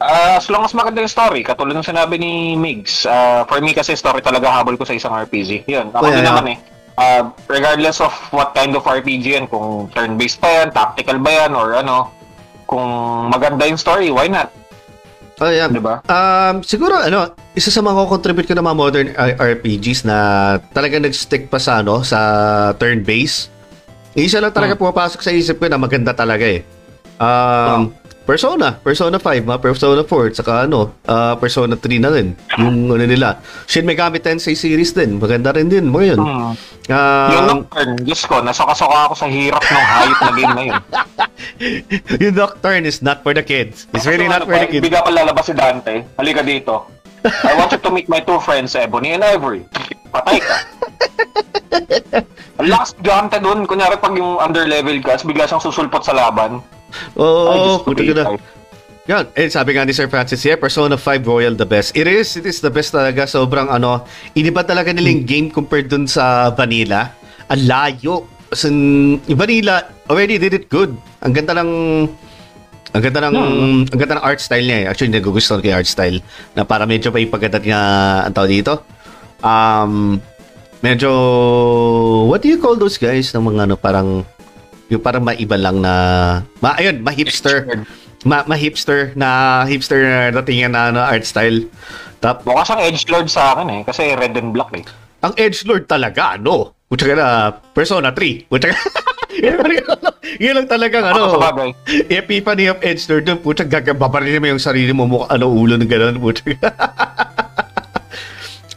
Ah, as long as maganda yung story, katulad ng sinabi ni Migs, ah, for me kasi story talaga habol ko sa isang RPG. Yun, ako Oh, yeah, din yeah. naman eh. Ah, regardless of what kind of RPG yan, kung turn-based pa yan, tactical ba yan, or ano, kung maganda yung story, why not? Oh, yeah. Di ba? Um, siguro ano, isa sa mga contribute ko na mga modern uh, RPGs na talaga nag-stick pa sa ano, sa turn base. Isa lang talaga pumapasok sa isip ko na maganda talaga eh. Um, Persona, Persona 5, mga Persona 4, saka ano, uh, Persona 3 na rin. Yung ano nila. Shin Megami Tensei series din, maganda rin din, mga yun. Hmm. Um, yung Nocturne, Diyos ko, nasaka-saka ako sa hirap ng hayop na game na yun. yung Nocturne is not for the kids. It's really not ano for the kids. Bigla pa lalabas si Dante. Halika dito. I want you to meet my two friends, Ebony and Ivory. Patay ka. Ang lakas Dante dun. Kunyari pag yung under level ka, bigla siyang susulpot sa laban. Oo, oh, puto ka na. Yan, eh, sabi nga ni Sir Francis, yeah, Persona 5 Royal the best. It is, it is the best talaga. Sobrang ano, iniba talaga nila yung game compared dun sa Vanilla. Ang layo. As in, yung Vanilla already did it good. Ang ganda ng ang ganda ng ang ganda ng art style niya. eh. Actually, nagugustuhan ko yung art style na para medyo pa ipagadat nga ang tawag dito. Um, medyo what do you call those guys ng mga ano parang yung parang maiba lang na ma ayun, ma-hipster ma, ma-hipster na hipster na datingan na, na art style. Tap, Mukha siyang edgelord sa akin eh. Kasi red and black eh. ang edgelord talaga, ano? Puta ka na, Persona 3. Puta ka. yun lang talagang Ako ano. bagay. Epiphany of edgelord. Puta, gagababarin mo yung sarili mo mukha, ano, ulo ng gano'n. Puta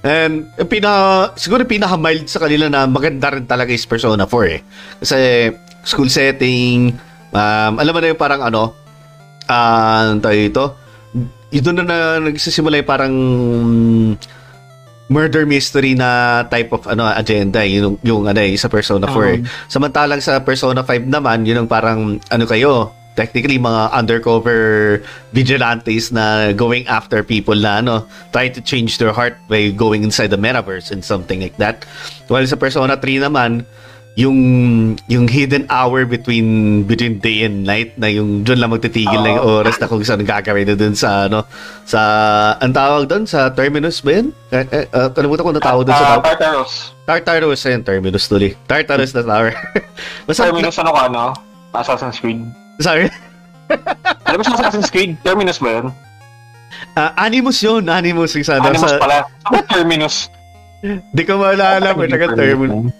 And pina, siguro pinaka-mild sa kanila na maganda rin talaga is Persona 4 eh. Kasi school setting, um, alam mo na yung parang ano, ah, uh, tayo ito, ito na na nagsisimula yung parang murder mystery na type of ano agenda eh, yung yung ano eh, sa Persona 4. eh. Samantalang sa Persona 5 naman, yun ang parang ano kayo, technically mga undercover vigilantes na going after people na ano, try to change their heart by going inside the metaverse and something like that. While sa Persona 3 naman, yung yung hidden hour between between day and night na yung doon lang magtitigil na yung oras na kung saan gagawin na doon sa ano sa ang tawag doon sa terminus ba yun? Eh, eh, uh, kalimutan ko na tawag doon sa Ah, tawag. Tartarus. Tartarus ayun, terminus tuloy. Tartarus na tower. Basta, Terminus ano ka, ano? Assassin's Creed. Sorry. Alam mo sa Assassin's Creed? Terminus ba yun? Ah, Animus yun, Animus. Yung sa, Animus sa, pala. Ano Terminus? di ko maalala, may taga terminal.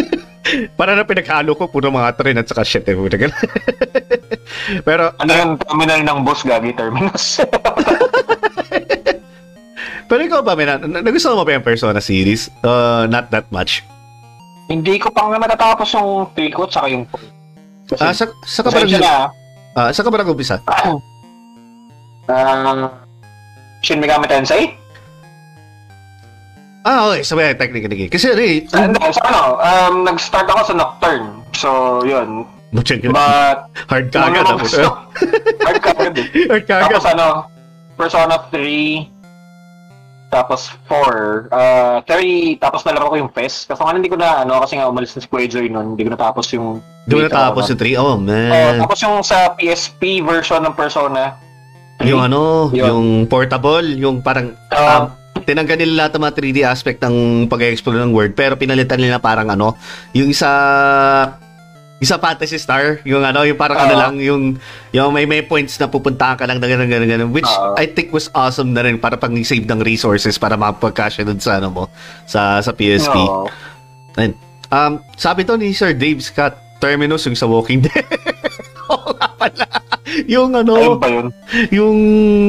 Para na pinaghalo ko, puro mga train at saka shit. Eh, ka. Pero, Ano yung terminal ng boss gagi Terminus? pero ikaw ba, Mena, n- nagustuhan mo ba yung Persona series? Uh, not that much. Hindi ko pa nga natatapos yung 3 ko tsaka yung 4. Kasi, Ah, sa, sa ka nag- na. ah, sa ka ba nag-umpisa? Ah, Shin Megami Tensei? Ah, okay. Sabi, technically. Kasi, ano eh, Sa, hindi, sa ano, um, nag-start ako sa Nocturne. So, yun. Butching But, Hard ka agad. Ah. Hard ka agad eh. Hard ka agad. Tapos ano, Persona 3, tapos 4, uh, 3, tapos nalaro ko yung PES. Kaso nga hindi ko na, ano, kasi nga umalis na si Kuya Joy nun, hindi ko natapos yung... Di mo natapos yung 3? Oh, Oh, man. tapos yung sa PSP version ng Persona. 3, yung ano, Yun. yung portable, yung parang uh, um, tinanggal nila lahat ng mga 3D aspect ng pag-explore ng world pero pinalitan nila parang ano, yung isa isa fantasy star, yung ano, yung parang ano Oo. lang, yung yung may may points na pupuntahan ka lang na ganun, ganun, ganun, which Oo. I think was awesome na rin para pang save ng resources para mapagkasya dun sa ano mo, sa sa PSP. no. Um, sabi to ni Sir Dave Scott, Terminus yung sa Walking Dead. Oo nga pala. Yung Ayun ano, yun. yung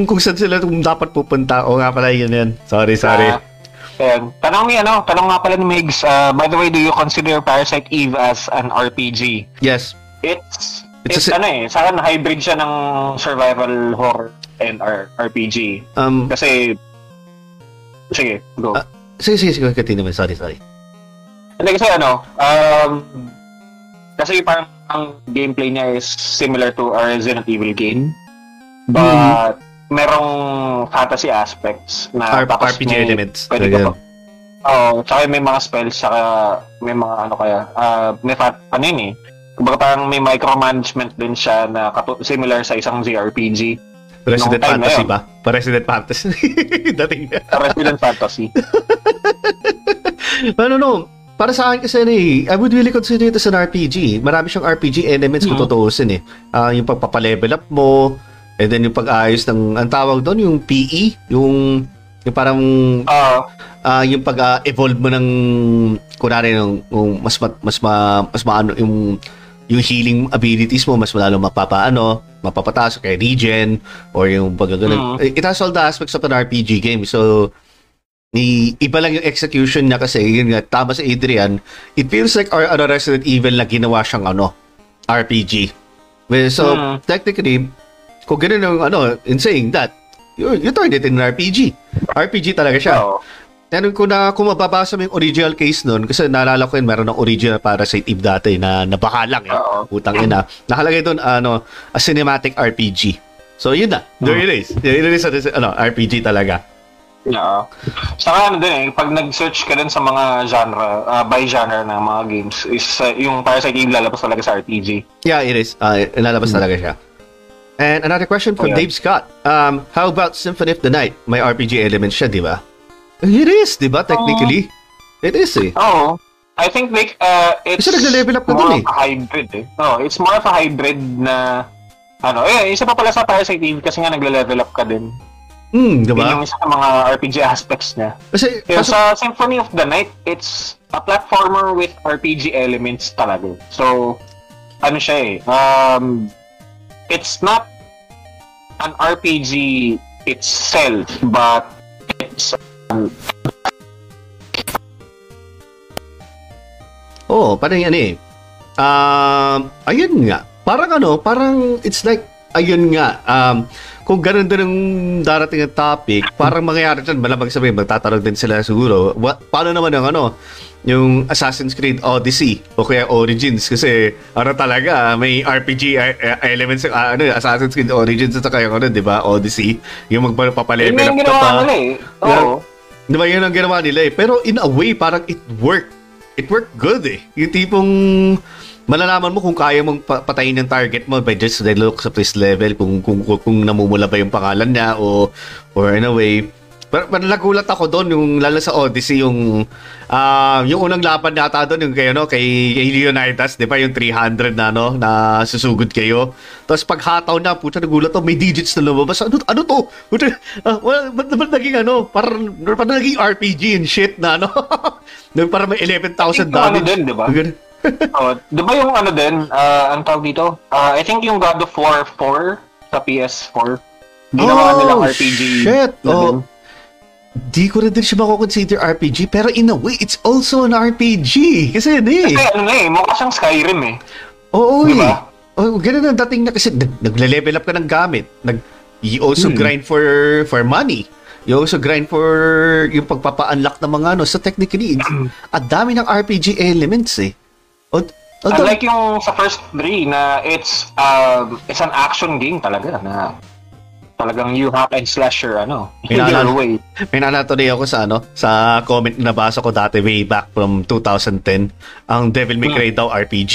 kung saan sila kung dapat pupunta. O nga pala yun yan. Sorry, sorry. Ah, Ayan. Tanong ni ano, tanong nga pala ni Migs, uh, by the way, do you consider Parasite Eve as an RPG? yes. It's, It's it's, a ano eh, sa akin hybrid siya ng survival horror and R- RPG. Um, Kasi, sige, go. Ah. sige, sige, sige. Continue mo. Sorry, sorry. Hindi kasi ano, um, kasi parang ang gameplay niya is similar to a Resident Evil game. But, merong fantasy aspects na R- tapos RPG may- elements. Pwede ka. Oo, tsaka may mga spells, tsaka may mga ano kaya, ah may fat, ano yun eh. Kumbaga parang may micromanagement din siya na katu- similar sa isang JRPG. Resident Fantasy ba? Pa-Resident Fantasy. Dating niya. Resident Fantasy. Ano no, para sa akin kasi ano eh, I would really consider it as an RPG. Marami siyang RPG elements kung Mhm. tutuusin eh. Ah, yung pagpapalevel up mo, and then yung pag-ayos ng, ang tawag doon, yung PE, yung, yung parang, Ah, ah, yung pag-evolve mo ng, kunwari, yung, yung mas, ma, mas, ma, mas maano, yung, yung healing abilities mo, mas lalo mapapaano, mapapataas, kaya regen, or yung pagkagalan. It has all the aspects of an RPG game. So, ni iba lang yung execution niya kasi yun nga tama sa Adrian it feels like our ano, Resident Evil na ginawa siyang ano RPG so Mm. technically kung ganun yung ano in saying that you, you turned it in an RPG RPG talaga siya oo. Pero kung, na, kung mababasa mo yung original case nun, kasi naalala ko yun, meron ng original para sa Eve dati na nabaka lang eh. Oo. Utang ina. Nakalagay doon, ano, a cinematic RPG. So, yun na. There it is. There it is, ano, RPG talaga. Yeah. Saka ano din eh, pag nag-search ka din sa mga genre, ah, by genre ng mga games, is uh, yung Parasite Eve lalabas talaga sa RPG. Yeah, it is. Uh, lalabas talaga siya. And another question from Oh, yeah. Dave Scott. Um, how about Symphony of the Night? May RPG elements siya, di ba? It is, di ba? Technically. It is eh. Oo. I think like, uh, it's Kasi nagle-level up ka more dun eh. of a hybrid eh. Oh, it's more of a hybrid na ano, eh, isa pa pala sa Parasite Eve kasi nga nagle-level up ka din. Hmm, di Yun ba? yung isa sa mga RPG aspects niya. Kasi, Kaya kaso- sa Symphony of the Night, it's a platformer with RPG elements talaga. So, ano siya eh, um, it's not an RPG itself, but it's Oo, parang yan eh. Um, ayun nga. Parang ano, parang it's like, ayun nga. Um, kung ganun din ang darating ang topic, parang mangyayari dyan, malamang sabihin, magtatanong din sila siguro, what, paano naman yung ano, yung Assassin's Creed Odyssey o kaya Origins kasi ano talaga may RPG e- e- elements yung ah, ano Assassin's Creed Origins at saka yung ano 'di ba Odyssey yung yun magpapalevel up yung ka ginawa pa nila eh. Oo. Di ba yun ang ginawa nila eh. Pero in a way, parang it worked. It worked good eh. Yung tipong malalaman mo kung kaya mong pa- patayin yung target mo by just the looks of this level, kung, kung, kung, kung namumula ba yung pangalan niya o or in a way. Pero, pero nagulat ako doon yung lalo sa Odyssey yung ah yung unang laban nata doon yung kay ano kay, kay Leonidas, 'di ba? Yung 300 na no na susugod kayo. Tapos pag hataw na, puta nagulat ako, may digits na lumabas. Ano ano to? Puta, ah, well, ba't naman naging ano, parang parang naging RPG and shit na ano. Parang may 11,000 Yung ano damage. din, di ba? Oh, di ba yung ano din, ah, ang tawag dito? Ah, I think yung God of War 4 sa PS4. Ginawa Oh, nilang RPG. shit. na Oh. Di ko rin din siya mako-consider RPG, pero in a way, it's also an RPG. Kasi ano eh. Kasi ano na eh, mukha siyang Skyrim eh. Oo Di eh. Oh, ganun ang dating na kasi nag, nagle-level up ka ng gamit. Nag, you also Hmm. grind for for money. You also grind for yung pagpapa-unlock ng mga ano. So technically, ang dami ng RPG elements eh. Although, Unlike yung sa first three na it's um it's an action game talaga na talagang you hack and slash your ano your way. may nanatuloy ako sa ano, sa comment na nabasa ko dati way back from 2010. Ang Devil May Hmm. Cry daw RPG.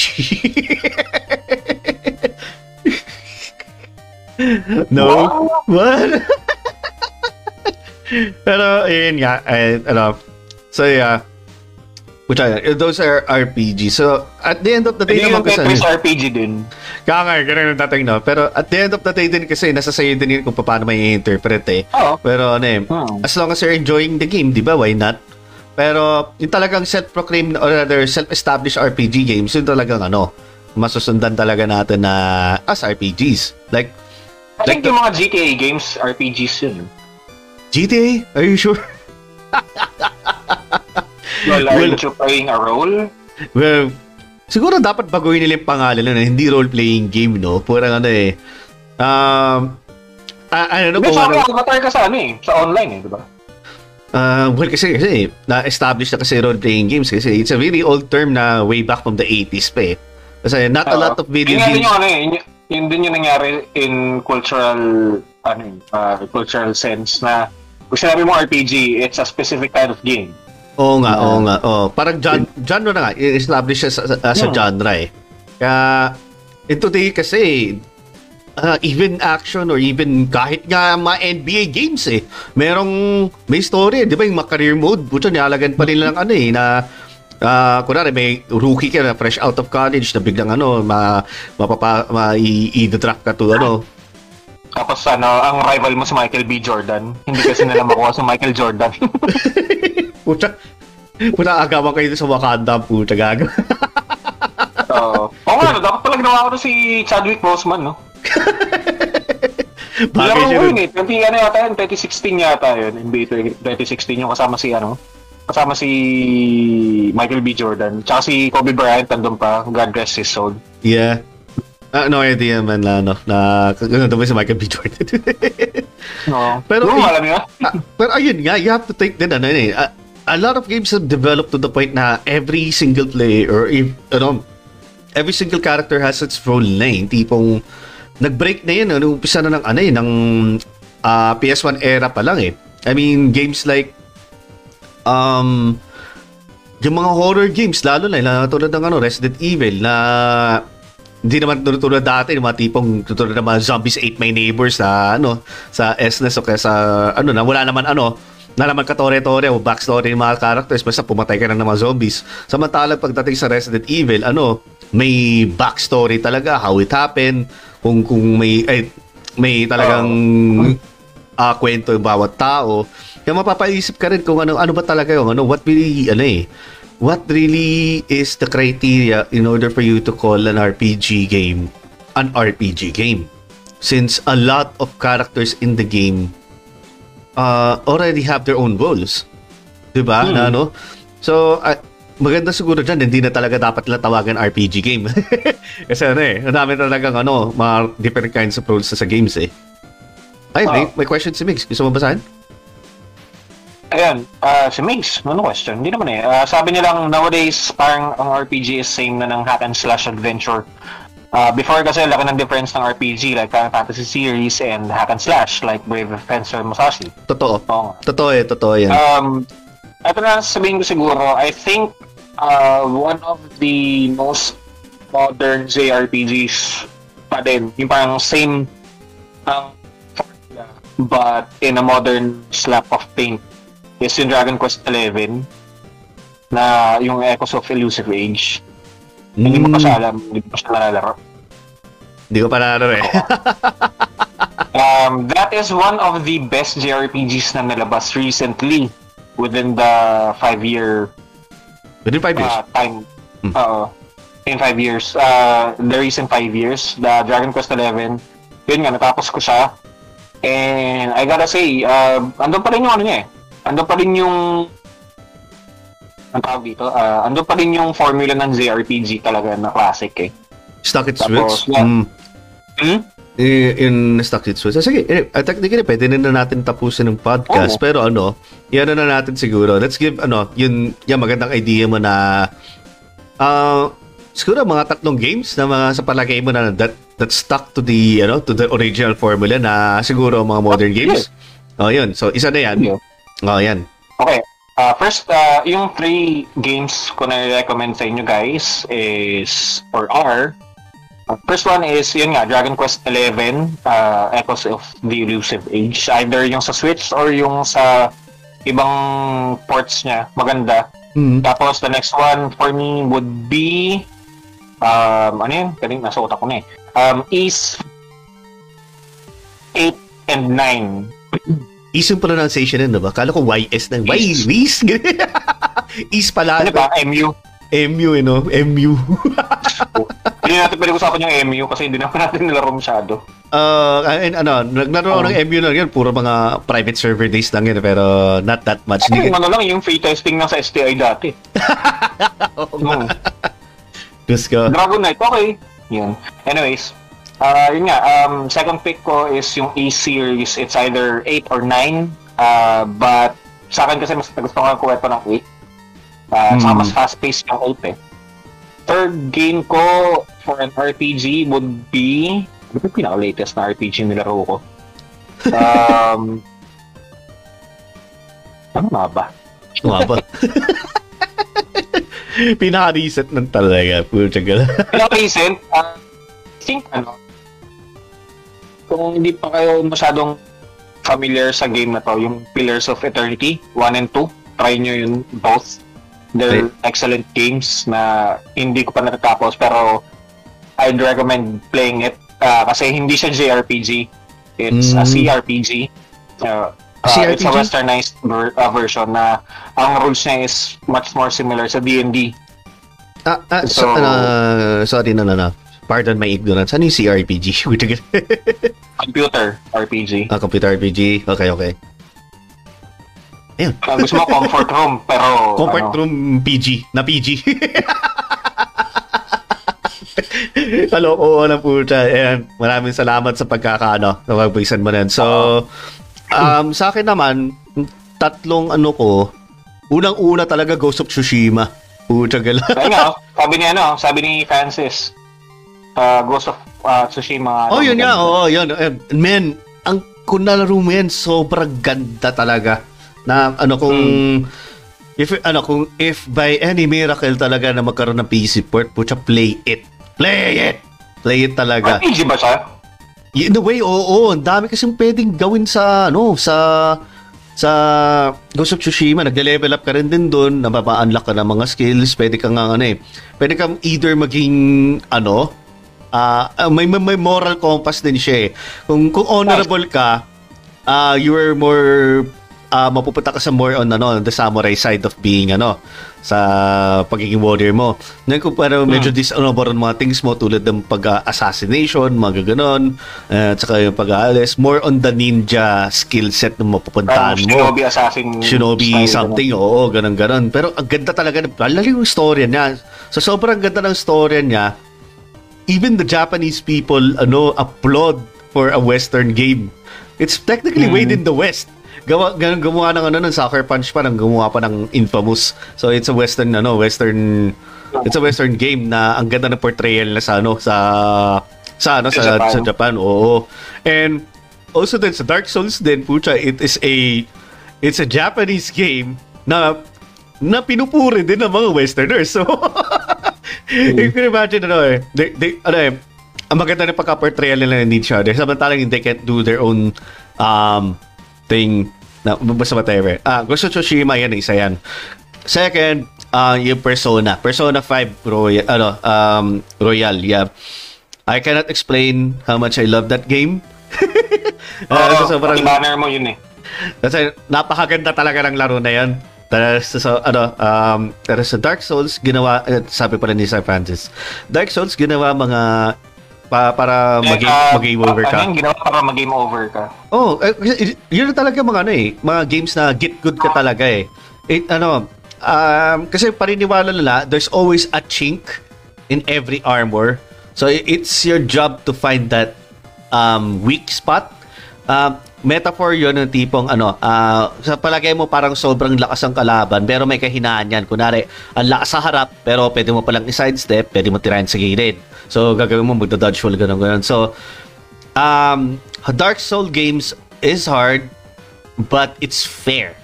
no? Wow. What? Pero, yun nga, eh, ano, so yeah, which are, those are RPG. So, at the end of the day Hindi naman kasi, Tetris RPG din. kaya nga, ganun yung dating, no? Pero at the end of the day din kasi, nasa sa'yo din yun kung paano may interpret eh. Oo. Pero ano eh, Hmm. as long as you're enjoying the game, di ba, why not? Pero yung talagang self-proclaimed or rather self-established RPG games, yun talagang ano, masusundan talaga natin na as RPGs. Like, I Like think yung mga GTA games, RPGs yun. GTA? Are you sure? Well, Well- you playing a role? Well, siguro dapat baguhin nila yung pangalan na hindi role-playing game, no? Parang ano eh. Um, ah, ano Hindi, kung sa ano, avatar ka sa ano eh, sa online eh, di ba? Ah, well, kasi, kasi na-establish na kasi role-playing games kasi it's a very old term na way back from the 80s pa eh. Kasi not a Oo. lot of video yun nga din games. yung ano eh, yun, yun din yung nangyari in cultural, ano eh, uh, cultural sense na kung sinabi mo RPG, it's a specific kind of game. Oo nga, oo nga. Oh, parang gen- genre na nga, i-establish siya sa, sa, as a Yeah. genre eh. Kaya, in today kasi, ah, even action or even kahit nga mga NBA games eh, merong, may story, eh, di ba yung mga career mode, puto, nialagan pa nila ng ano eh, na Ah, kunwari may rookie ka na fresh out of college na biglang ano, ma mapapa ma i- i-draft ka to ano, Tapos ano, ang rival mo si Michael B. Jordan. Hindi kasi nila makuha si Michael Jordan. Puta, puta agawan kayo sa Wakanda, puta gago. So, oo nga, no, dapat pala ginawa ko to si Chadwick Boseman, no? Bagay siya yun eh, 20, ano yata yun, 2016 yata yun, NBA 2016 yung kasama si ano, kasama si Michael B. Jordan, tsaka si Kobe Bryant nandun pa, God rest his soul. Yeah. Ah, no idea man na ano, na ano daw si Michael B. Jordan. No. Pero- Pero alam niyo, Ah, pero ayun nga, you have to take din ano eh. A, a lot of games have developed to the point na every single player or if, ano, every single character has its role na eh. Tipong nag-break na yun, ano, umpisa na ng ano eh, ng ah, PS1 era pa lang eh. I mean, games like um yung mga horror games lalo na, na tulad ng ano, Resident Evil na hindi naman tulad dati, yung mga tipong tulad ng mga Zombies Ate My Neighbors sa ano, sa SNES o kaya sa ano na wala naman ano, na naman katore-tore o backstory ng mga characters basta pumatay ka na ng mga zombies. Samantalang pagdating sa Resident Evil, ano, may backstory talaga, how it happened, kung kung may ay, may talagang ah, kwento yung bawat tao. Kaya mapapaisip ka rin kung ano ano ba talaga yung ano what really ano eh what really is the criteria in order for you to call an RPG game an RPG game? Since a lot of characters in the game uh, already have their own roles 'di ba na ano so ah, maganda siguro dyan hindi na talaga dapat nila tawagan RPG game. Kasi ano eh dami talagang ano mga different kinds of roles sa games eh. Ay may, Ah. may question si Mix gusto mo basahin Ayan, ah si Migs, ano question? Hindi naman eh. Ah, sabi nilang nowadays parang ang RPG is same na ng hack and slash adventure. Ah, before kasi laki ng difference ng RPG like Final Fantasy series and hack and slash like Brave Fencer Musashi. totoo Oo. Totoo eh, totoo yan. Um, ito na sabihin ko siguro, I think uh, one of the most modern JRPGs pa din, yung parang same ang formula but in a modern slap of paint is yung Dragon Quest 11 na yung Echoes of Elusive Age. Hindi mo pa siya alam, hindi mo pa siya nalalaro. Hindi ko pa nalaro eh. Um, that is one of the best JRPGs na nalabas recently within the five-year Within five years. uh, time. Hmm. Oo. in five years. Uh, the recent five years, the Dragon Quest 11, yun nga, natapos ko siya. And I gotta say, uh, andun pa rin yung ano niya eh. Andun pa rin yung ang tawag dito, uh, andun pa rin yung formula ng JRPG talaga na classic eh. Stock it Tapos, switch. yeah. Mm. Hmm? Eh, in stock it switch. Ah, Sige, eh, uh, technically, pwede na natin tapusin ng podcast. Oo. Pero ano, yan na natin siguro. Let's give, ano, yun, yung magandang idea mo na, ah, siguro mga tatlong games na mga sa palagay mo na that that stuck to the ano to the original formula na siguro mga modern games. Oh, yun. So isa na yan. Yeah. Oh, yan. Okay. Uh, first, uh, yung three games ko na recommend sa inyo guys is, or are, uh, first one is, yun nga, Dragon Quest 11, uh, Echoes of the Elusive Age. Either yung sa Switch or yung sa ibang ports niya. Maganda. Mm. Tapos, the next one for me would be, um, ano yun? Kaling nasa utak ko na eh. Um, is 8 and 9. Is yung pronunciation nun, diba? Kala ko YS na. Y, Is. Is. Pala. Ano ba? MU. MU, you know? MU. Hindi natin pwede usapan yung MU kasi hindi naman natin nilaro masyado. Uh, and ano, naglaro ako Oh. ng MU lang yun. Puro mga private server days lang yun. Pero not that much. Ay, ano lang, yung free testing ng sa STI dati. Oo Hmm. nga. Diyos ko. Dragon Knight, okay. Yun. Anyways, uh, yun nga, um, second pick ko is yung E-series. It's either 8 or 9. Uh, but sa akin kasi mas gusto ko ang kuwento ng 8. Uh, Saka Hmm. mas fast-paced yung 8 eh. Third game ko for an RPG would be... Ano yung pinaka-latest na RPG nilaro ko? Um, ano nga ba? Ano nga ba? Pinaka-reset ng talaga. Puro tsagal. Pinaka-recent, uh, I think, ano, kung hindi pa kayo masyadong familiar sa game na to, yung Pillars of Eternity, 1 and 2, try nyo yun both. They're excellent games na hindi ko pa natatapos pero I'd recommend playing it uh, kasi hindi siya JRPG. It's a Mm. CRPG. Uh, uh, It's a westernized ver- uh, version na ang rules niya is much more similar sa D&D. ah, ah, so, So- ano, sorry na na na. Pardon my ignorance. Ano yung CRPG? Computer RPG. ah, computer RPG. Okay, okay. Uh, gusto mo comfort room, pero... Comfort ano, room PG. Na PG. Kaloko na po siya. Ayan, maraming salamat sa pagkakaano, na pagbisan mo nun. So, um, sa akin naman, tatlong ano ko, unang-una talaga Ghost of Tsushima. Pucha gala. Kaya nga, sabi ni ano, sabi ni Francis, uh, Ghost of uh, Tsushima. oh, yun nga. Oo, yun. Eh, Men, ang kung nalaro mo yan, sobrang ganda talaga. Na ano kung if ano kung if by any miracle talaga na magkaroon ng PC port, pucha play it. Play it. Play it talaga. RPG ba siya? In a way, oo. Ang dami kasing pwedeng gawin sa, ano, sa, sa Ghost of Tsushima. Nag-level up ka rin din doon. Napapa-unlock ka ng mga skills. Pwede kang, ano eh, pwede kang either maging, ano, ah ah, may, may, may moral compass din siya eh. Kung, kung honorable ka, ah you are more, ah mapupunta ka sa more on, ano, the samurai side of being, ano, sa pagiging warrior mo. Ngayon kung parang medyo dishonorable ang mga things mo tulad ng pag-assassination, mga ganon, uh, at saka yung pag-aalis, more on the ninja skill set na mapupuntahan Parang mo. Shinobi Assassin Shinobi something, oo, ganun ganon. Pero ang ganda talaga, lalo yung storya niya. So sobrang ganda ng storya niya, even the Japanese people ano applaud for a western game. It's technically made in the west. Gawa gumawa ng ano ng Sucker Punch pa nang gumawa pa ng Infamous. So it's a western ano, western it's a western game na ang ganda ng portrayal na sa ano sa sa ano Sa sa Japan. sa Japan. Oo. And also then sa Dark Souls din pucha it is a it's a Japanese game na na pinupuri din ng mga westerners. So you can imagine ano eh, they, they, ano eh, ang maganda ng pagka-portrayal nila ng each other. Samantalang they can't do their own um, thing na basta whatever. Ah, Ghost of Tsushima yan, isa yan. Second, uh, yung Persona. Persona 5 Royal, ano, um, Royal, yeah. I cannot explain how much I love that game. Ah, Oo, so sobrang, banner mo yun eh. kasi napakaganda talaga ng laro na yan. Tapos, so, ano, um, pero sa Dark Souls, ginawa, eh, sabi pala ni Sir Francis, Dark Souls, ginawa mga, pa, para mag- Eh, ah, mag-game over Ano ka. yung ginawa para mag-game over ka? Oh, eh, yun talaga mga ano eh, mga games na get good ka talaga eh. It, ano, um, kasi paniniwala nila, there's always a chink in every armor. So it's your job to find that um, weak spot. Um, metaphor yun ng tipong ano, ah, sa palagay mo parang sobrang lakas ang kalaban pero may kahinaan yan. Kunwari, ang lakas sa harap pero pwede mo palang i-sidestep, pwede mo tirahin sa gilid. So gagawin mo, magda-dodge roll, ganun, ganun. So, um, Dark Soul games is hard, but it's fair.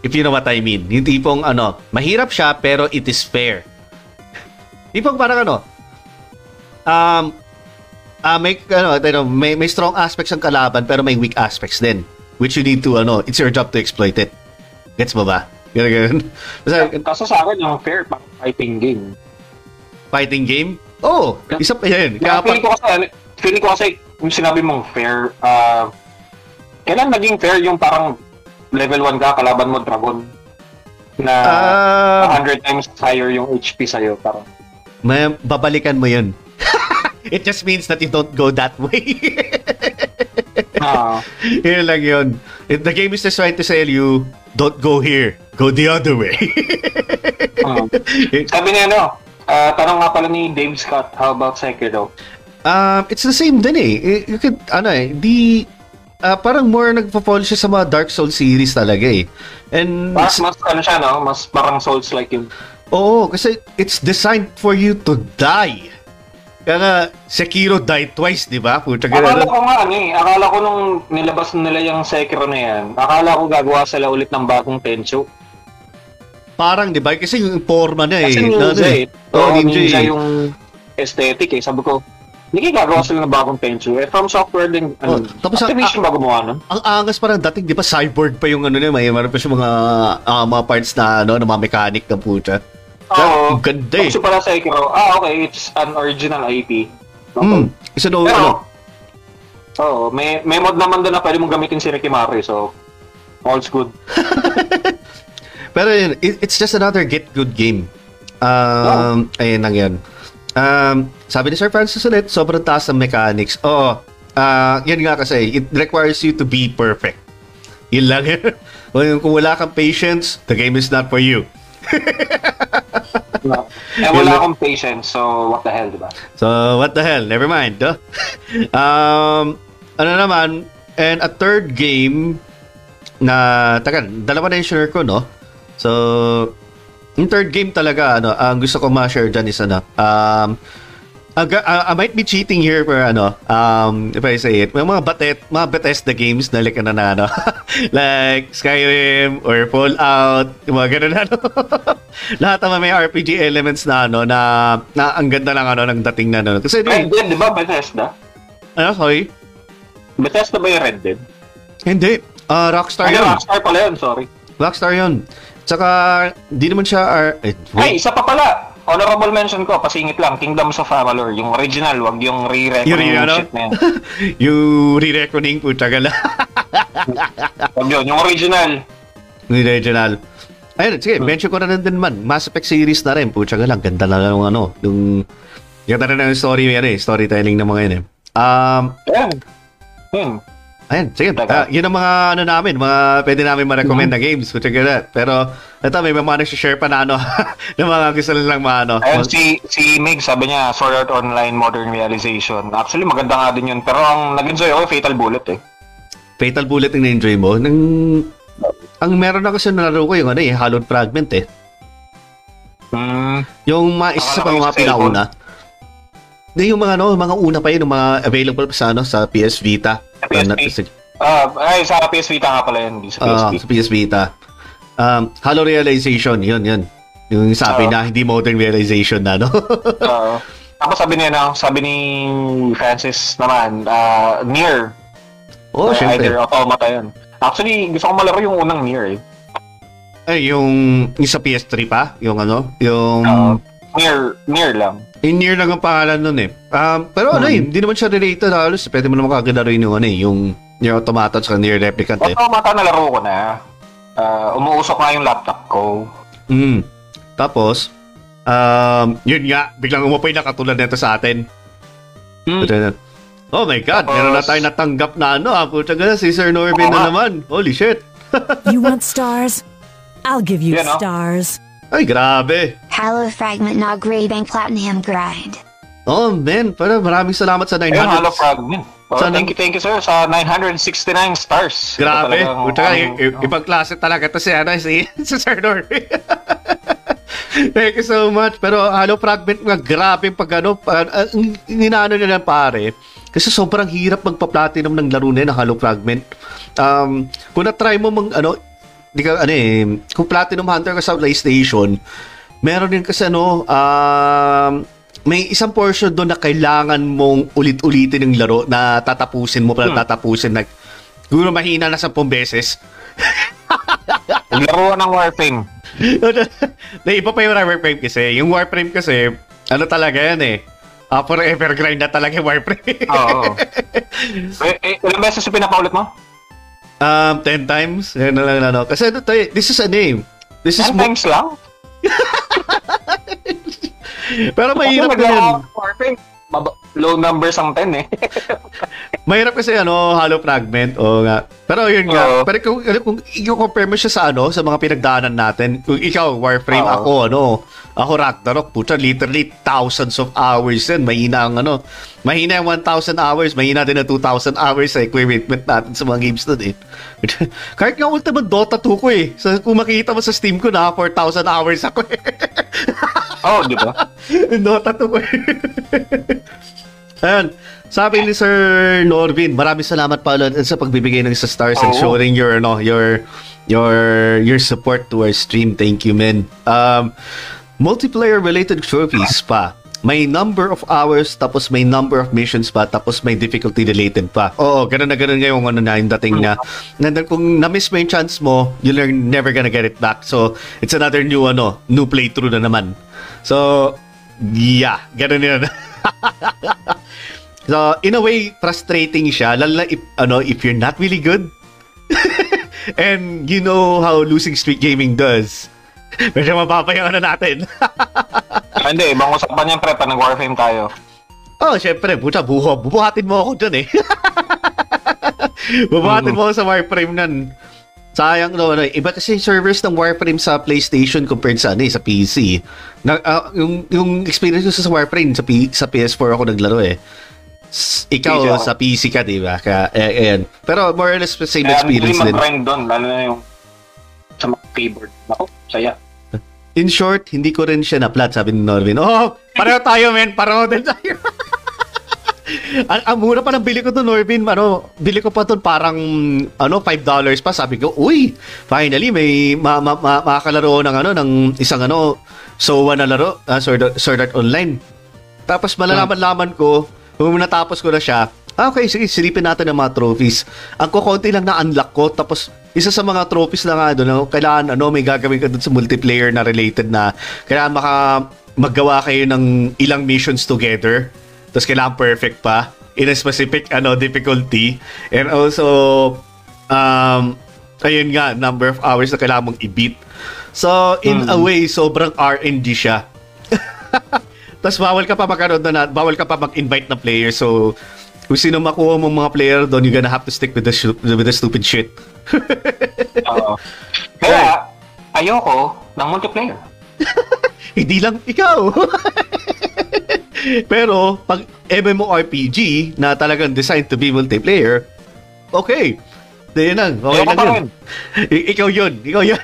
If you know what I mean. Yung tipong ano, mahirap siya pero it is fair. tipong parang ano, um, ah may, ano, ano, may, may strong aspects ng kalaban pero may weak aspects din. Which you need to, ano, it's your job to exploit it. Gets mo ba? Ganun, ganun. Basta, Kaso sa akin, yung fair fighting game. fighting game? Oh, isa pa yan. Kaya feeling pa, ko kasi, feeling ko kasi, yung sinabi mong fair, ah, kailan naging fair yung parang level 1 ka, kalaban mo dragon, na ah, 100 times higher yung HP sa'yo, parang, may, babalikan mo yun. It just means that you don't go that way. ah, yun lang yun. If the game is just trying to tell you, don't go here. Go the other way. ah. sabi niya, ano, ah, tanong nga pala ni Dave Scott, how about Sekiro? um, it's the same din eh. You could, ano eh, di, ah, parang more nagpo-fall siya sa mga Dark Souls series talaga eh. And, Mas, mas, ano siya, no? Mas parang Souls-like yung, oo, kasi it's designed for you to die. Kaya nga, Sekiro died twice, di ba? Puta Akala ganun. ko nga ano eh, akala ko nung nilabas nila yung Sekiro na yan, akala ko gagawa sila ulit ng bagong Tenchu. Parang, di ba? Kasi yung forma na eh. Kasi ninja Ano eh. Oo, Oo, ninja, ninja, eh. yung aesthetic eh. Sabi ko, hindi kayo gagawa sila ng bagong Tenchu. Eh, from software din, ano, Oh, tapos ang- Activision ba gumawa nun? Ang angas parang dating, di ba, cyborg pa yung ano niya, may pa siya mga, ah, mga parts na, ano, na mga mechanic ng puta. Oo. Ang ganda eh. Kasi pala Sekiro, ah okay, it's an original IP. Hmm. Isa daw, Pero, ano, oo, may, may mod naman doon na pwede mong gamitin si Ricky Mari, so, all's good. pero yun, it- it's just another get good game. Um, ayun lang yan. Um, sabi ni Sir Francis ulit, sobrang taas ng mechanics. Oo, ah, yan nga kasi, it requires you to be perfect. Yun lang yun. Kung wala kang patience, the game is not for you. Eh, wala akong patience, so what the hell, di ba? So, what the hell? Never mind. Duh. um, ano naman, and a third game na, taga, dalawa na yung share ko, no? So, yung third game talaga, ano, ang gusto ko ma-share dyan is, ano, um, I, I might be cheating here for ano um if I say it may mga batet mga Bethesda games na like ano na ano like Skyrim or Fallout yung mga ganun ano lahat naman may RPG elements na ano na, na ang ganda ng ano ng dating na ano kasi Red Dead, di ba, Bethesda? ano sorry Bethesda ba yung Red Dead? hindi ah Rockstar Ay, yun Rockstar pala yun, sorry. Rockstar yun tsaka di naman siya R- eh, Ay, isa pa pala. Honorable mention ko, pasingit lang, Kingdoms of Amalur, yung original, wag yung re-record Yung re- ano? shit na yan. yung re-reckoning po tagal Wag yun, yung original. Yung original. Ayun, sige, mention ko na rin din man. Mass Effect series na rin. Pucha ka lang, ganda na lang yung ano. Yung, ganda na yung story, yan eh, storytelling ng mga yun eh. Um, Ayan. Hmm. Ayun, sige. Ah, yun ang mga ano namin, mga pwede namin ma-recommend na games. Pucha ka na. Pero, ito, may mga nag-share pa na ano, ng mga gusto nilang mga ano. Ayun, si, si Mig, sabi niya, Sword Art Online Modern Realization. Actually, maganda nga din yun. Pero ang nag-enjoy ako, Fatal Bullet eh. Fatal Bullet yung na-enjoy mo. Nang, ang meron na kasi nalaro ko yung ano eh, Hallowed Fragment eh. Hmm. Yung mga isa sa ko mga sa pinauna. Hindi, yung mga ano, mga una pa yun, yung mga available pa sa ano, sa PS Vita. Sa PSP. Uh, Ah, ay, sa PS Vita nga pala yun, sa Ah, PSP. sa PS Vita. Um, Halo Realization, yun, yun. Yung sabi Oo. na, hindi modern realization na, no? Oo. tapos sabi niya na, sabi ni Francis naman, ah, Near. Oh, syempre. Either automata yun. Actually, gusto ko malaro yung unang Nier eh. Ay, yung, yung sa PS3 pa? Yung ano? Yung... Uh, Nier, Nier lang. In year lang ang pangalan nun eh. Um, pero ano Hmm. eh, hindi naman siya related halos. Pwede mo naman kagalaroin yung ano eh, yung Nier Automata at Nier Replicant eh. Automata na laro ko na. Uh, umuusok nga yung laptop ko. Mm. Tapos, um, yun nga, biglang umupoy na katulad nito sa atin. Hmm. Oh my God, Tapos- meron na tayo natanggap na ano, ah, puta ka si Sir Norbin Oo na naman. Holy shit. You want stars? I'll give you Yeah, no? stars. Ay, grabe. Halo Fragment na grade ang Platinum Grind. Oh man, pero maraming salamat sa 900. Ayun, Halo Fragment. Oh, Sana- thank you, thank you, sir, sa 969 stars. Ito Grabe. Puta ka, i- ibang klase talaga to si, ano, si, si Sir Norbin. Thank you so much. Pero Halo Fragment nga, grabe pag ano, uh, ninano nila pare. Kasi sobrang hirap magpa-platinum ng laro na yun, ng Halo Fragment. Um, kung na-try mo mang, ano, di ka, ano eh, kung Platinum Hunter ka sa PlayStation, meron din kasi ano, um, may isang portion doon na kailangan mong ulit-ulitin yung laro na tatapusin mo, pala Hmm. tatapusin na, siguro mahina na 10 beses. Laruan ng Warframe. na iba pa yung Warframe kasi. Yung Warframe kasi, ano talaga yan eh. Ah, forever grind na talaga yung Warframe. Oo. eh, eh, ilang beses yung pinapaulit mo? Um, 10 times. Yan na lang ano. Kasi to eh, this is a name. This is 10 mo- times lang? Pero mahirap Kasi. Baba- low numbers ang 10 eh. Mahirap kasi ano, Hollow Fragment. O nga. Pero yun nga. Oo. Pero kung, kung i-compare mo siya sa ano, sa mga pinagdaanan natin, kung ikaw, Warframe, Oo. ako, ano, ako Ragnarok, puta, literally thousands of hours din. Mahina ang ano, mahina yung 1,000 hours, mahina din ang 2,000 hours sa equipment natin sa mga games nun eh. Kahit nga ultimate Dota 2 ko eh. So, kung makita mo sa Steam ko, na 4,000 hours ako eh. Oo, oh, di ba? Dota 2 ko eh. Ayan. Sabi ni Sir Norvin, maraming salamat pa ulit sa pagbibigay ng sa stars and showing your ano, your your your support to our stream. Thank you, man. Um multiplayer related trophies pa. May number of hours, tapos may number of missions pa, tapos may difficulty related pa. Oo, ganun na ganun ngayong ano na yung dating na. na kung na-miss mo yung chance mo, you're never gonna get it back. So, it's another new ano, new playthrough na naman. So, yeah, ganun yun. so, in a way, frustrating siya. Lalo na if, ano, if you're not really good, and you know how losing streak gaming does, medyo mababa yung ano natin. Ah, Hindi, ibang usapan yan, pre, pa nag-Warframe tayo. oh, syempre, puta, buho. Bubuhatin mo ako dyan eh. Bubuhatin mo ako sa Warframe nun. Sayang no, ano, iba kasi yung servers ng Warframe sa PlayStation compared sa ano, eh, sa PC. Na, ah, yung yung experience ko sa Warframe sa P, sa PS4 ako naglaro eh. Ikaw sa PC ka, di ba? Kaya, eh, ayan. Pero more or less the same Kaya hindi experience din. mag-grind doon, lalo na yung sa mga keyboard. Ako, saya. In short, hindi ko rin siya na-plat, sabi ni Norvin. Oh, pareho tayo, men. Pareho din tayo. ang, ang mura pa ng bili ko to, Norvin. Ano, bili ko pa to parang ano, $5 pa. Sabi ko, uy, finally, may ma, ma, ma, makakalaro ng ano, ng isang ano, SOA na laro, uh, Sword, Sword Art Online. Tapos malalaman-laman ko, kung natapos ko na siya, ah, okay, sige, silipin natin ang mga trophies. Ang kukunti lang na unlock ko, tapos isa sa mga trophies na nga doon, no, kailangan ano, may gagawin ka doon sa multiplayer na related na kailangan maka maggawa kayo ng ilang missions together. Tapos kailangan perfect pa in a specific ano difficulty and also um ayun nga number of hours na kailangan mong i-beat. So in a way sobrang RNG siya. Tapos bawal ka pa magkaroon na, bawal ka pa mag-invite ng player. So, kung sino makuha mong mga player doon, you're gonna have to stick with the, with the stupid shit. Oo. Kaya, ayoko ng multiplayer. Hindi lang ikaw. Pero, pag MMORPG na talagang designed to be multiplayer, okay. Di yan lang. Okay Ayoko lang yun. I- ikaw yun. Ikaw yun.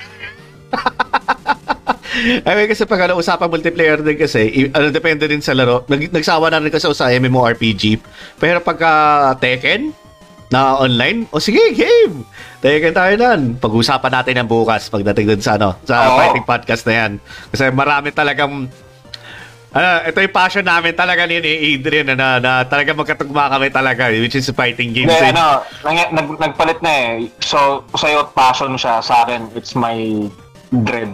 Ay, kasi pag ano, usapang multiplayer din kasi, i- ano, depende din sa laro. Nag, nagsawa na rin kasi sa MMORPG. Pero pagka Tekken, na online, o sige, game! Tekken tayo nan. Pag-usapan natin yan bukas pagdating dun sa, ano, sa Oo. fighting podcast na yan. Kasi marami talagang ano, ito yung passion namin talaga ni Adrian na, na, na talaga magkatugma kami talaga, which is fighting games. Hindi, eh. ano, nag, nag, nagpalit na eh. So, sa'yo passion siya, sa akin, it's my dread.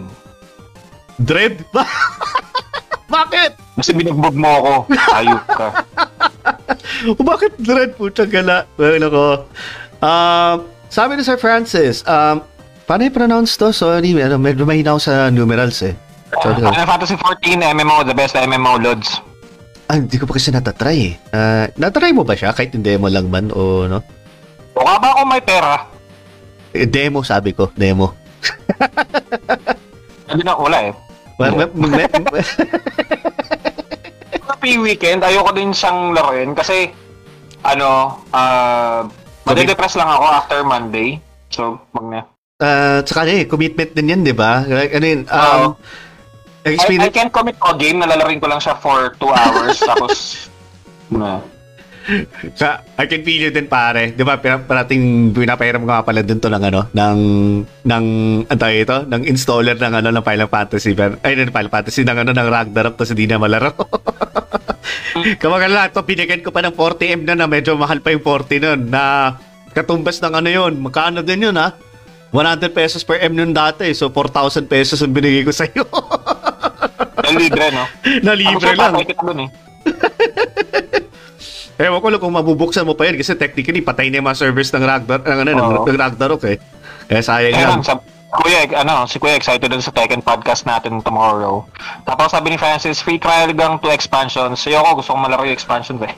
Dread? Bakit? Kasi binugbog mo ako, ayok ka. O bakit dread po gala? Well, ako. Um, sabi ni Sir Francis, um, paano i-pronounce to? Sorry, ano, medyo mahina ako sa numerals eh. Sorry. Final Fantasy 14 MMO, the best MMO, Lods. Ah, hindi ko pa kasi natatry eh. Ah, natry mo ba siya? Kahit hindi demo lang man o no? Mukha ba ako may pera? Eh, demo sabi ko, demo. Hindi na, wala eh. Me- Happy weekend, ayoko din siyang laruin kasi, ano, ah, madidepress lang ako after Monday. So, mag na. Ah, tsaka eh, commitment din yan, di ba? Like, ano yun, um, Oo. I, I experience, can't commit to a game na lalarin ko lang siya for 2 hours tapos, na. Sa, I can feel you din pare. 'Di ba? Parating pinapahiram nga pala din to ng ano, ng ng ano tawag ito, ng installer ng ano ng Final Fantasy ay ng Final Fantasy ng ano ng Ragnarok to hindi na malaro. Kamagala lang to binigyan ko pa ng 40M na na medyo mahal pa yung 40 nun na katumbas ng ano yun. Magkano din yun ha? 100 pesos per M nun dati. So 4,000 pesos ang binigay ko sa iyo. Yung libre, no? na libre Ako, lang. dun eh. Ewan ko lang kung mabubuksan mo pa yan kasi technically patay na yung mga servers ng Ragnarok, ng, ano, ng, ng Ragnarok eh. Kaya sayang Kaya yan. lang, sa, Kuya, ano, si Kuya excited dun sa Tekken podcast natin tomorrow. Tapos sabi ni Francis, free trial gang to expansions. So, ako gusto kong malaro yung expansion eh.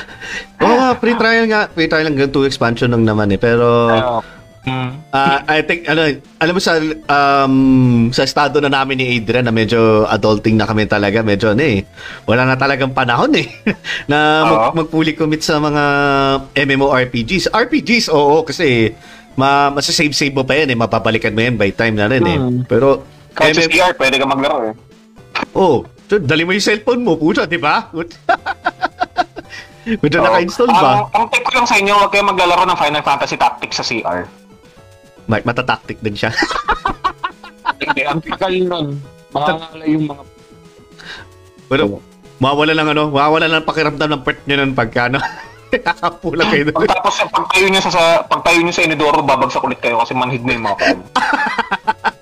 Oo nga, free trial nga. Free trial lang ganito expansion lang naman eh. Pero, Pero, mm, ah, I think, ano, alam mo sa, um, sa estado na namin ni Adrian na medyo adulting na kami talaga, medyo ano eh, wala na talagang panahon eh, na mag, Oo. mag-fully commit sa mga MMORPGs. RPGs, oo, kasi ma masasave-save mo pa yan eh, mapapalikan mo yan by time na rin eh. Hmm. Pero, kahit sa MM CR, pwede ka maglaro eh. oh, so, dali mo yung cellphone mo, puta, di ba? Medyo Oo. naka-install Ang, ba? ang tip ko lang sa inyo, huwag kayo maglalaro ng Final Fantasy Tactics sa CR. Mike, matataktik din siya. Hindi, ang tagal nun. Makakala yung mga... Pero, mawawala lang ano, mawawala lang pakiramdam ng part nyo nun pagka ano. Kakapulang kayo doon. Pagtapos pagtayo nyo sa, sa pagtayo nyo sa Inidoro, babagsak ulit kayo kasi manhid na yung mga.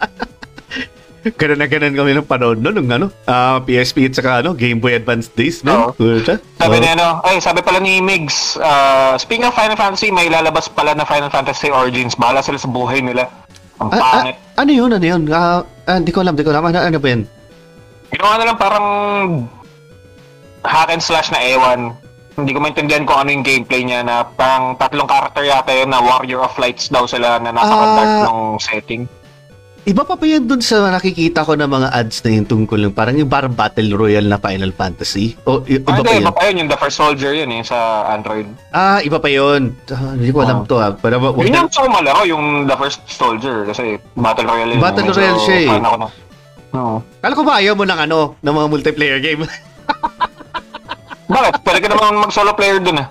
Ganun na ganun kami ng panahon nun, nung ano, ah, PSP at saka ano, Game Boy Advance days, no? Oo. Puta. Sabi Oo. ni ano, ay sabi pala ni Migs, uh, speaking of Final Fantasy, may lalabas pala na Final Fantasy Origins. Bahala sila sa buhay nila. Ang Ah, ah, pangit. ano yun, ano yun? Ah, ah, di ko alam, di ko alam. Ano, ano ba yun? Ginawa na lang parang hack and slash na ewan. Hindi ko maintindihan kung ano yung gameplay niya na parang tatlong character yata yun na Warrior of Lights daw sila na nasa Ah. ng setting. Iba pa pa yan dun sa nakikita ko ng mga ads na yung tungkol yung parang yung parang Battle Royale na Final Fantasy. O, iba Ah, pa yun? iba pa yun, yung The First Soldier yun eh, sa Android. Ah, iba pa yun. Ah, hindi ko alam Oo. to ah. Pero, wag Yun yung gusto ko malaro, yung The First Soldier, kasi Battle Royale yun. Battle Royale siya eh. ako na. Kala ko ba ayaw mo ng ano, ng mga multiplayer game? Bakit? Pwede ka naman mag-solo player dun ah.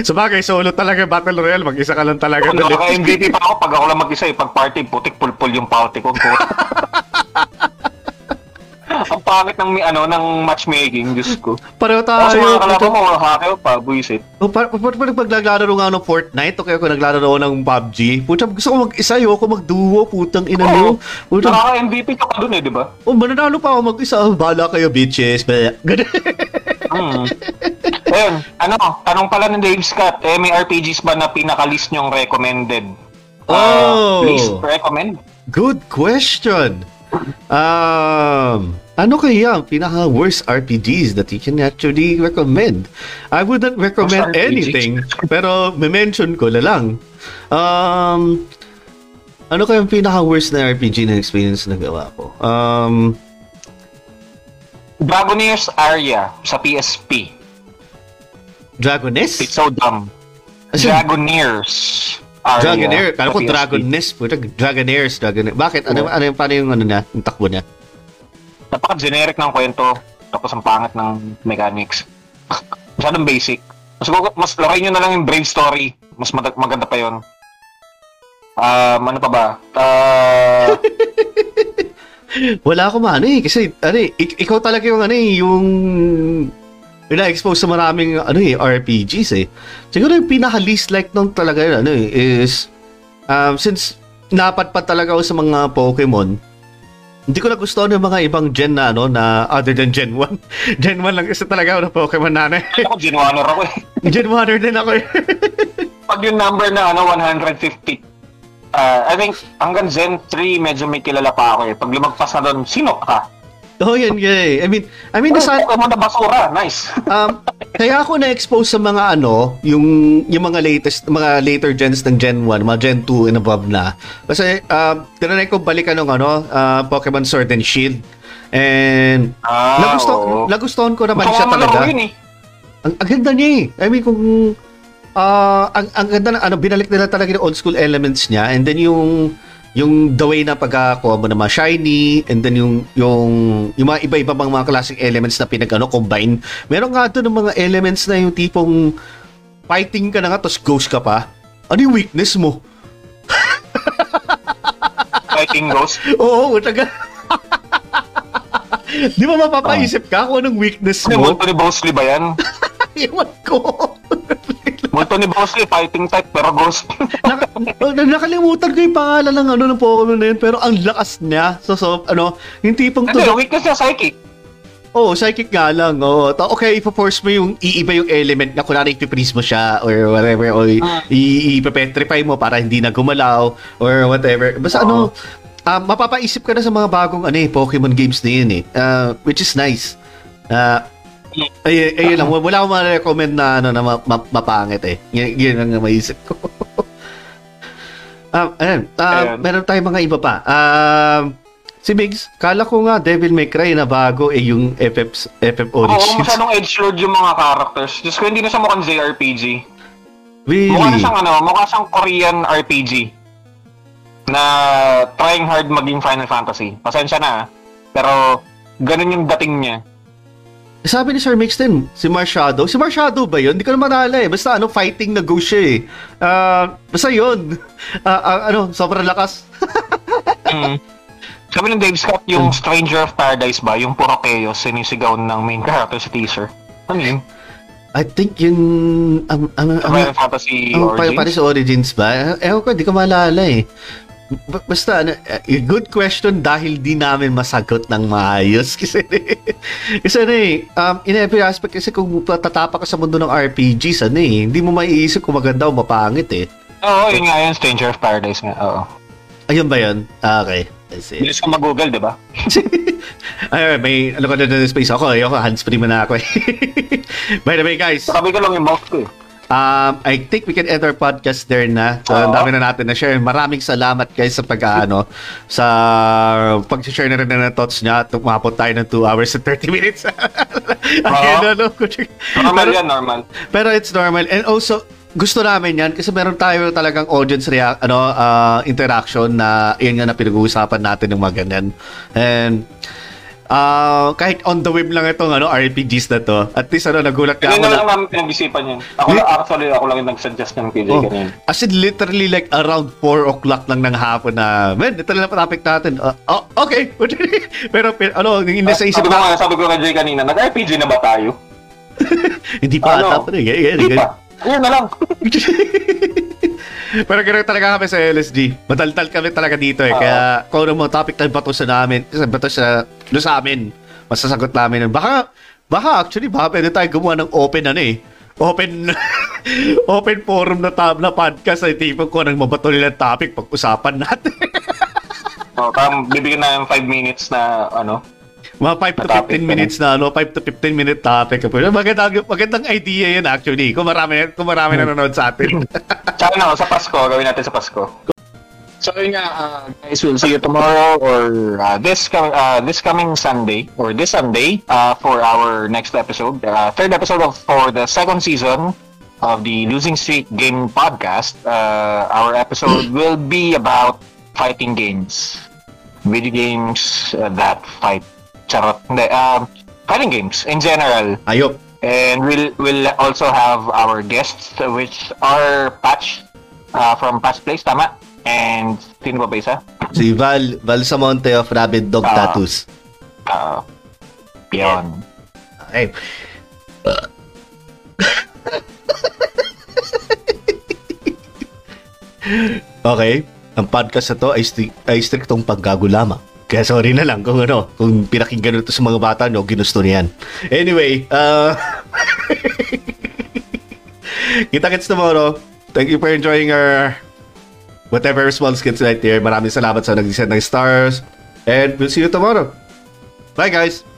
Sa bagay, solo talaga Battle Royale. Mag-isa ka lang talaga. Kung Nakaka-MVP pa ako pag ako lang mag-isa eh. Pag party, putik pulpul yung party ko. Ang pangit ng ano ng matchmaking, Diyos ko. Pareho tayo. mga kalaban mo, hakeo pa, buisit. Oh, par par par pag naglalaro nga ng Fortnite o kaya kung naglalaro ako ng PUBG, puta gusto ko mag-isa, ayoko mag-duo, putang ina nyo. Puta, Nakaka-MVP ka pa dun eh, di ba? oh, mananalo pa ako mag-isa, oh, bahala kayo bitches. Ganun. Hmm. Ayun, ano, tanong pala ng Dave Scott, eh, may RPGs ba na pinaka-list nyong recommended? Oh. Uh, least recommend? Good question. Um, ano kaya ang pinaka worst RPGs that you can actually recommend? I wouldn't recommend anything, pero mention ko na lang. Um, ano kaya ang pinaka worst na RPG na experience na gawa ko? Um, Dragonair's Aria sa PSP. Dragoness? It's so dumb. Dragonair's Aria. Dragonair. Kala ko. Puta, Dragonaires. Dragonair. Bakit? Ano, ano, yung- paano yung ano na? Yung takbo niya? Napaka-generic ng kwento. Tapos ang pangit ng mechanics. Masyadong basic. Mas, mas laruin nyo na lang yung Brave Story. Mas mag- maganda pa yon. Um, ano pa ba? Uh, Wala ako man eh. Kasi, ano eh, ik- ikaw talaga yung, ano eh, yung ina-expose sa maraming, ano eh, RPGs eh. Siguro yung pinaka-least like nung talaga yun, ano eh, is, um, since napadpad talaga ako sa mga Pokemon, hindi ko nagustuhan yung mga ibang gen na, ano, na other than Gen 1. Gen 1 lang kasi talaga ako ng Pokemon na, ano eh. Ako, Ginwanor ako eh. Gen 1 din ako eh. Pag yung number na ano, 150, uh, I think hanggang Zen 3, medyo may kilala pa ako eh. Pag lumagpas na doon, sino ka? oh, yan, yan. I mean, I mean, Oh, nasa, Pokemon na basura, nice. um, kaya ako na-expose sa mga ano, yung yung mga latest, mga later gens ng Gen 1, mga Gen 2 and above na. Kasi, um, tinanay ko balikan ng ano, uh, Pokemon Sword and Shield. And, Ah, nagusto, oo. nagustuhan ko naman Kasama siya mo talaga. yun eh. Ang, ang ganda niya eh. I mean, kung, ah, ang, ang ganda na, ano, binalik nila talaga yung old school elements niya. And then yung, yung the way na pagkakuha mo na mga shiny, and then yung, yung, yung mga iba-iba pang mga classic elements na pinag, ano, combine. Meron nga doon ng mga elements na yung tipong fighting ka na nga, tapos ghost ka pa. Ano yung weakness mo? Fighting Ghost. Oo, taga... Di ba mapapaisip ka kung anong weakness Ano, mo? multo ni Bosley ba yan? Ewan ko. Multo ni Bosley, fighting type, pero Ghost. Naka, na- nakalimutan ko yung pangalan ng ano ng Pokemon na yun pero ang lakas niya. So, so ano, yung tipong Hindi, to. yung weakness niya psychic. Oh, psychic nga lang. Oh, okay, ipo-force mo yung iiba yung element na kunwari ipi-freeze mo siya or whatever or i- ipe-petrify mo para hindi na gumalaw or whatever. Basta ano, ah, mapapaisip ka na sa mga bagong ano eh, Pokemon games na yun eh. Ah, which is nice. Ah, ay, ayun lang, wala akong ma-recommend na ano na ma- ma- mapangit eh. Yun, yun ang maisip ko. Ah, ayan. Ah, Ayan. meron tayong mga iba pa. Um, si Migs, kala ko nga Devil May Cry na bago eh yung FF, FF Oo, Origins. masyadong edgelord yung mga characters. Just ko hindi na siya mukhang JRPG. really? Mukha na siyang ano, mukha siyang Korean RPG. Na trying hard maging Final Fantasy. Pasensya na. Pero ganun yung dating niya. Sabi ni Sir Mix din, si Marshadow. Si Marshadow ba yun? Hindi ko na manala eh. Basta ano, fighting na ghost siya eh. Ah, basta yun. Ah, ah, ano, sobrang lakas. Mm. Sabi ng Dave Scott, yung Stranger of Paradise ba, yung puro chaos, sinisigaw ng main character sa teaser. Ano yun? I think yun... Ang, ang, ang, Final Fantasy ang Origins? Paris Origins ba? Ewan ko, hindi ko maalala eh. Basta, ano, eh, good question dahil di namin masagot ng maayos. Kasi, kasi ano eh, um, in every aspect, kasi kung tatapa ka sa mundo ng RPGs, ano eh, hindi mo maiisip kung maganda o mapangit eh. Oo, yun nga yun, Stranger of Paradise nga. Oo. Ayun ba yun? Ah, okay. I see. Bilis ko mag-google, di ba? Ay, may, ano ko na na space ako. Ayoko, hands-free muna ako eh. By the way, guys, Sabi ko lang yung mouse ko eh. Um, I think we can end our podcast there na. So, ang dami na natin na share. Maraming salamat guys sa pag-ano, sa pag-share na rin na ng thoughts niya. Tumapot tayo ng 2 hours and 30 minutes. Ayun, ano. Normal pero, yan, normal. pero it's normal. And also, gusto namin yan kasi meron tayo talagang audience react, ano, ah, interaction na yun nga na pinag-uusapan natin ng mga ganyan. And, ah kahit on the web lang itong ano, RPGs na to, at least ano, nagulat ka Ganun ako na na, lang namin pinag-isipan yan. Ako lang, actually, ako lang yung nag-suggest ng PJ Oh, kanina. as in literally like around 4 o'clock lang ng hapon na, man, ito na lang topic natin. Uh, oh, okay. pero, pero ano, hindi sa isip sabi ko sabi ko kay Jay kanina, nag-RPG na ba tayo? hindi pa Ano? ata. Hindi pa. Ayun na lang. Pero ganoon talaga kami sa LSG. Madaldal kami talaga dito eh. Oo. Kaya kung ano mo topic na bato sa namin, sa bato sa, doon sa amin, masasagot namin. Baka, baka actually, baka pwede tayo gumawa ng open ano eh. Open open forum na tab na podcast ay tipong ko nang mabato nila topic pag-usapan natin. Oh, tam bibigyan na yung 5 minutes na ano. Mga 5 to Na topic 15 ano? minutes na ano, 5 to 15 minute topic. Magandang, magandang idea yan actually. Kung marami, kung marami nanonood sa atin. Tsaka na, sa Pasko, gawin natin sa Pasko. So yun nga, uh, guys, we'll see you tomorrow or uh, this com- uh, this coming Sunday or this Sunday uh, for our next episode, uh, third episode of for the second season of the Losing Streak Game Podcast. Uh, our episode will be about fighting games, video games uh, that fight. Charot, hindi, um, fighting games in general. Ayop. And we'll we'll also have our guests, uh, which are Patch uh, from Patch Place, tama? And sino ba ba isa? Si Val, Val Samonte of Rabid Dog Ah. Tattoos. Uh, yun. Okay. okay. Ang podcast na to ay, sti- ay striktong paggago lamang. Kaya sorry na lang kung ano, kung pinakinggan ito sa mga bata nyo, ginusto niyan. Anyway, uh, kita-kits tomorrow. Thank you for enjoying our whatever small skits right there. Maraming salamat sa nag-send ng stars. And we'll see you tomorrow. Bye guys!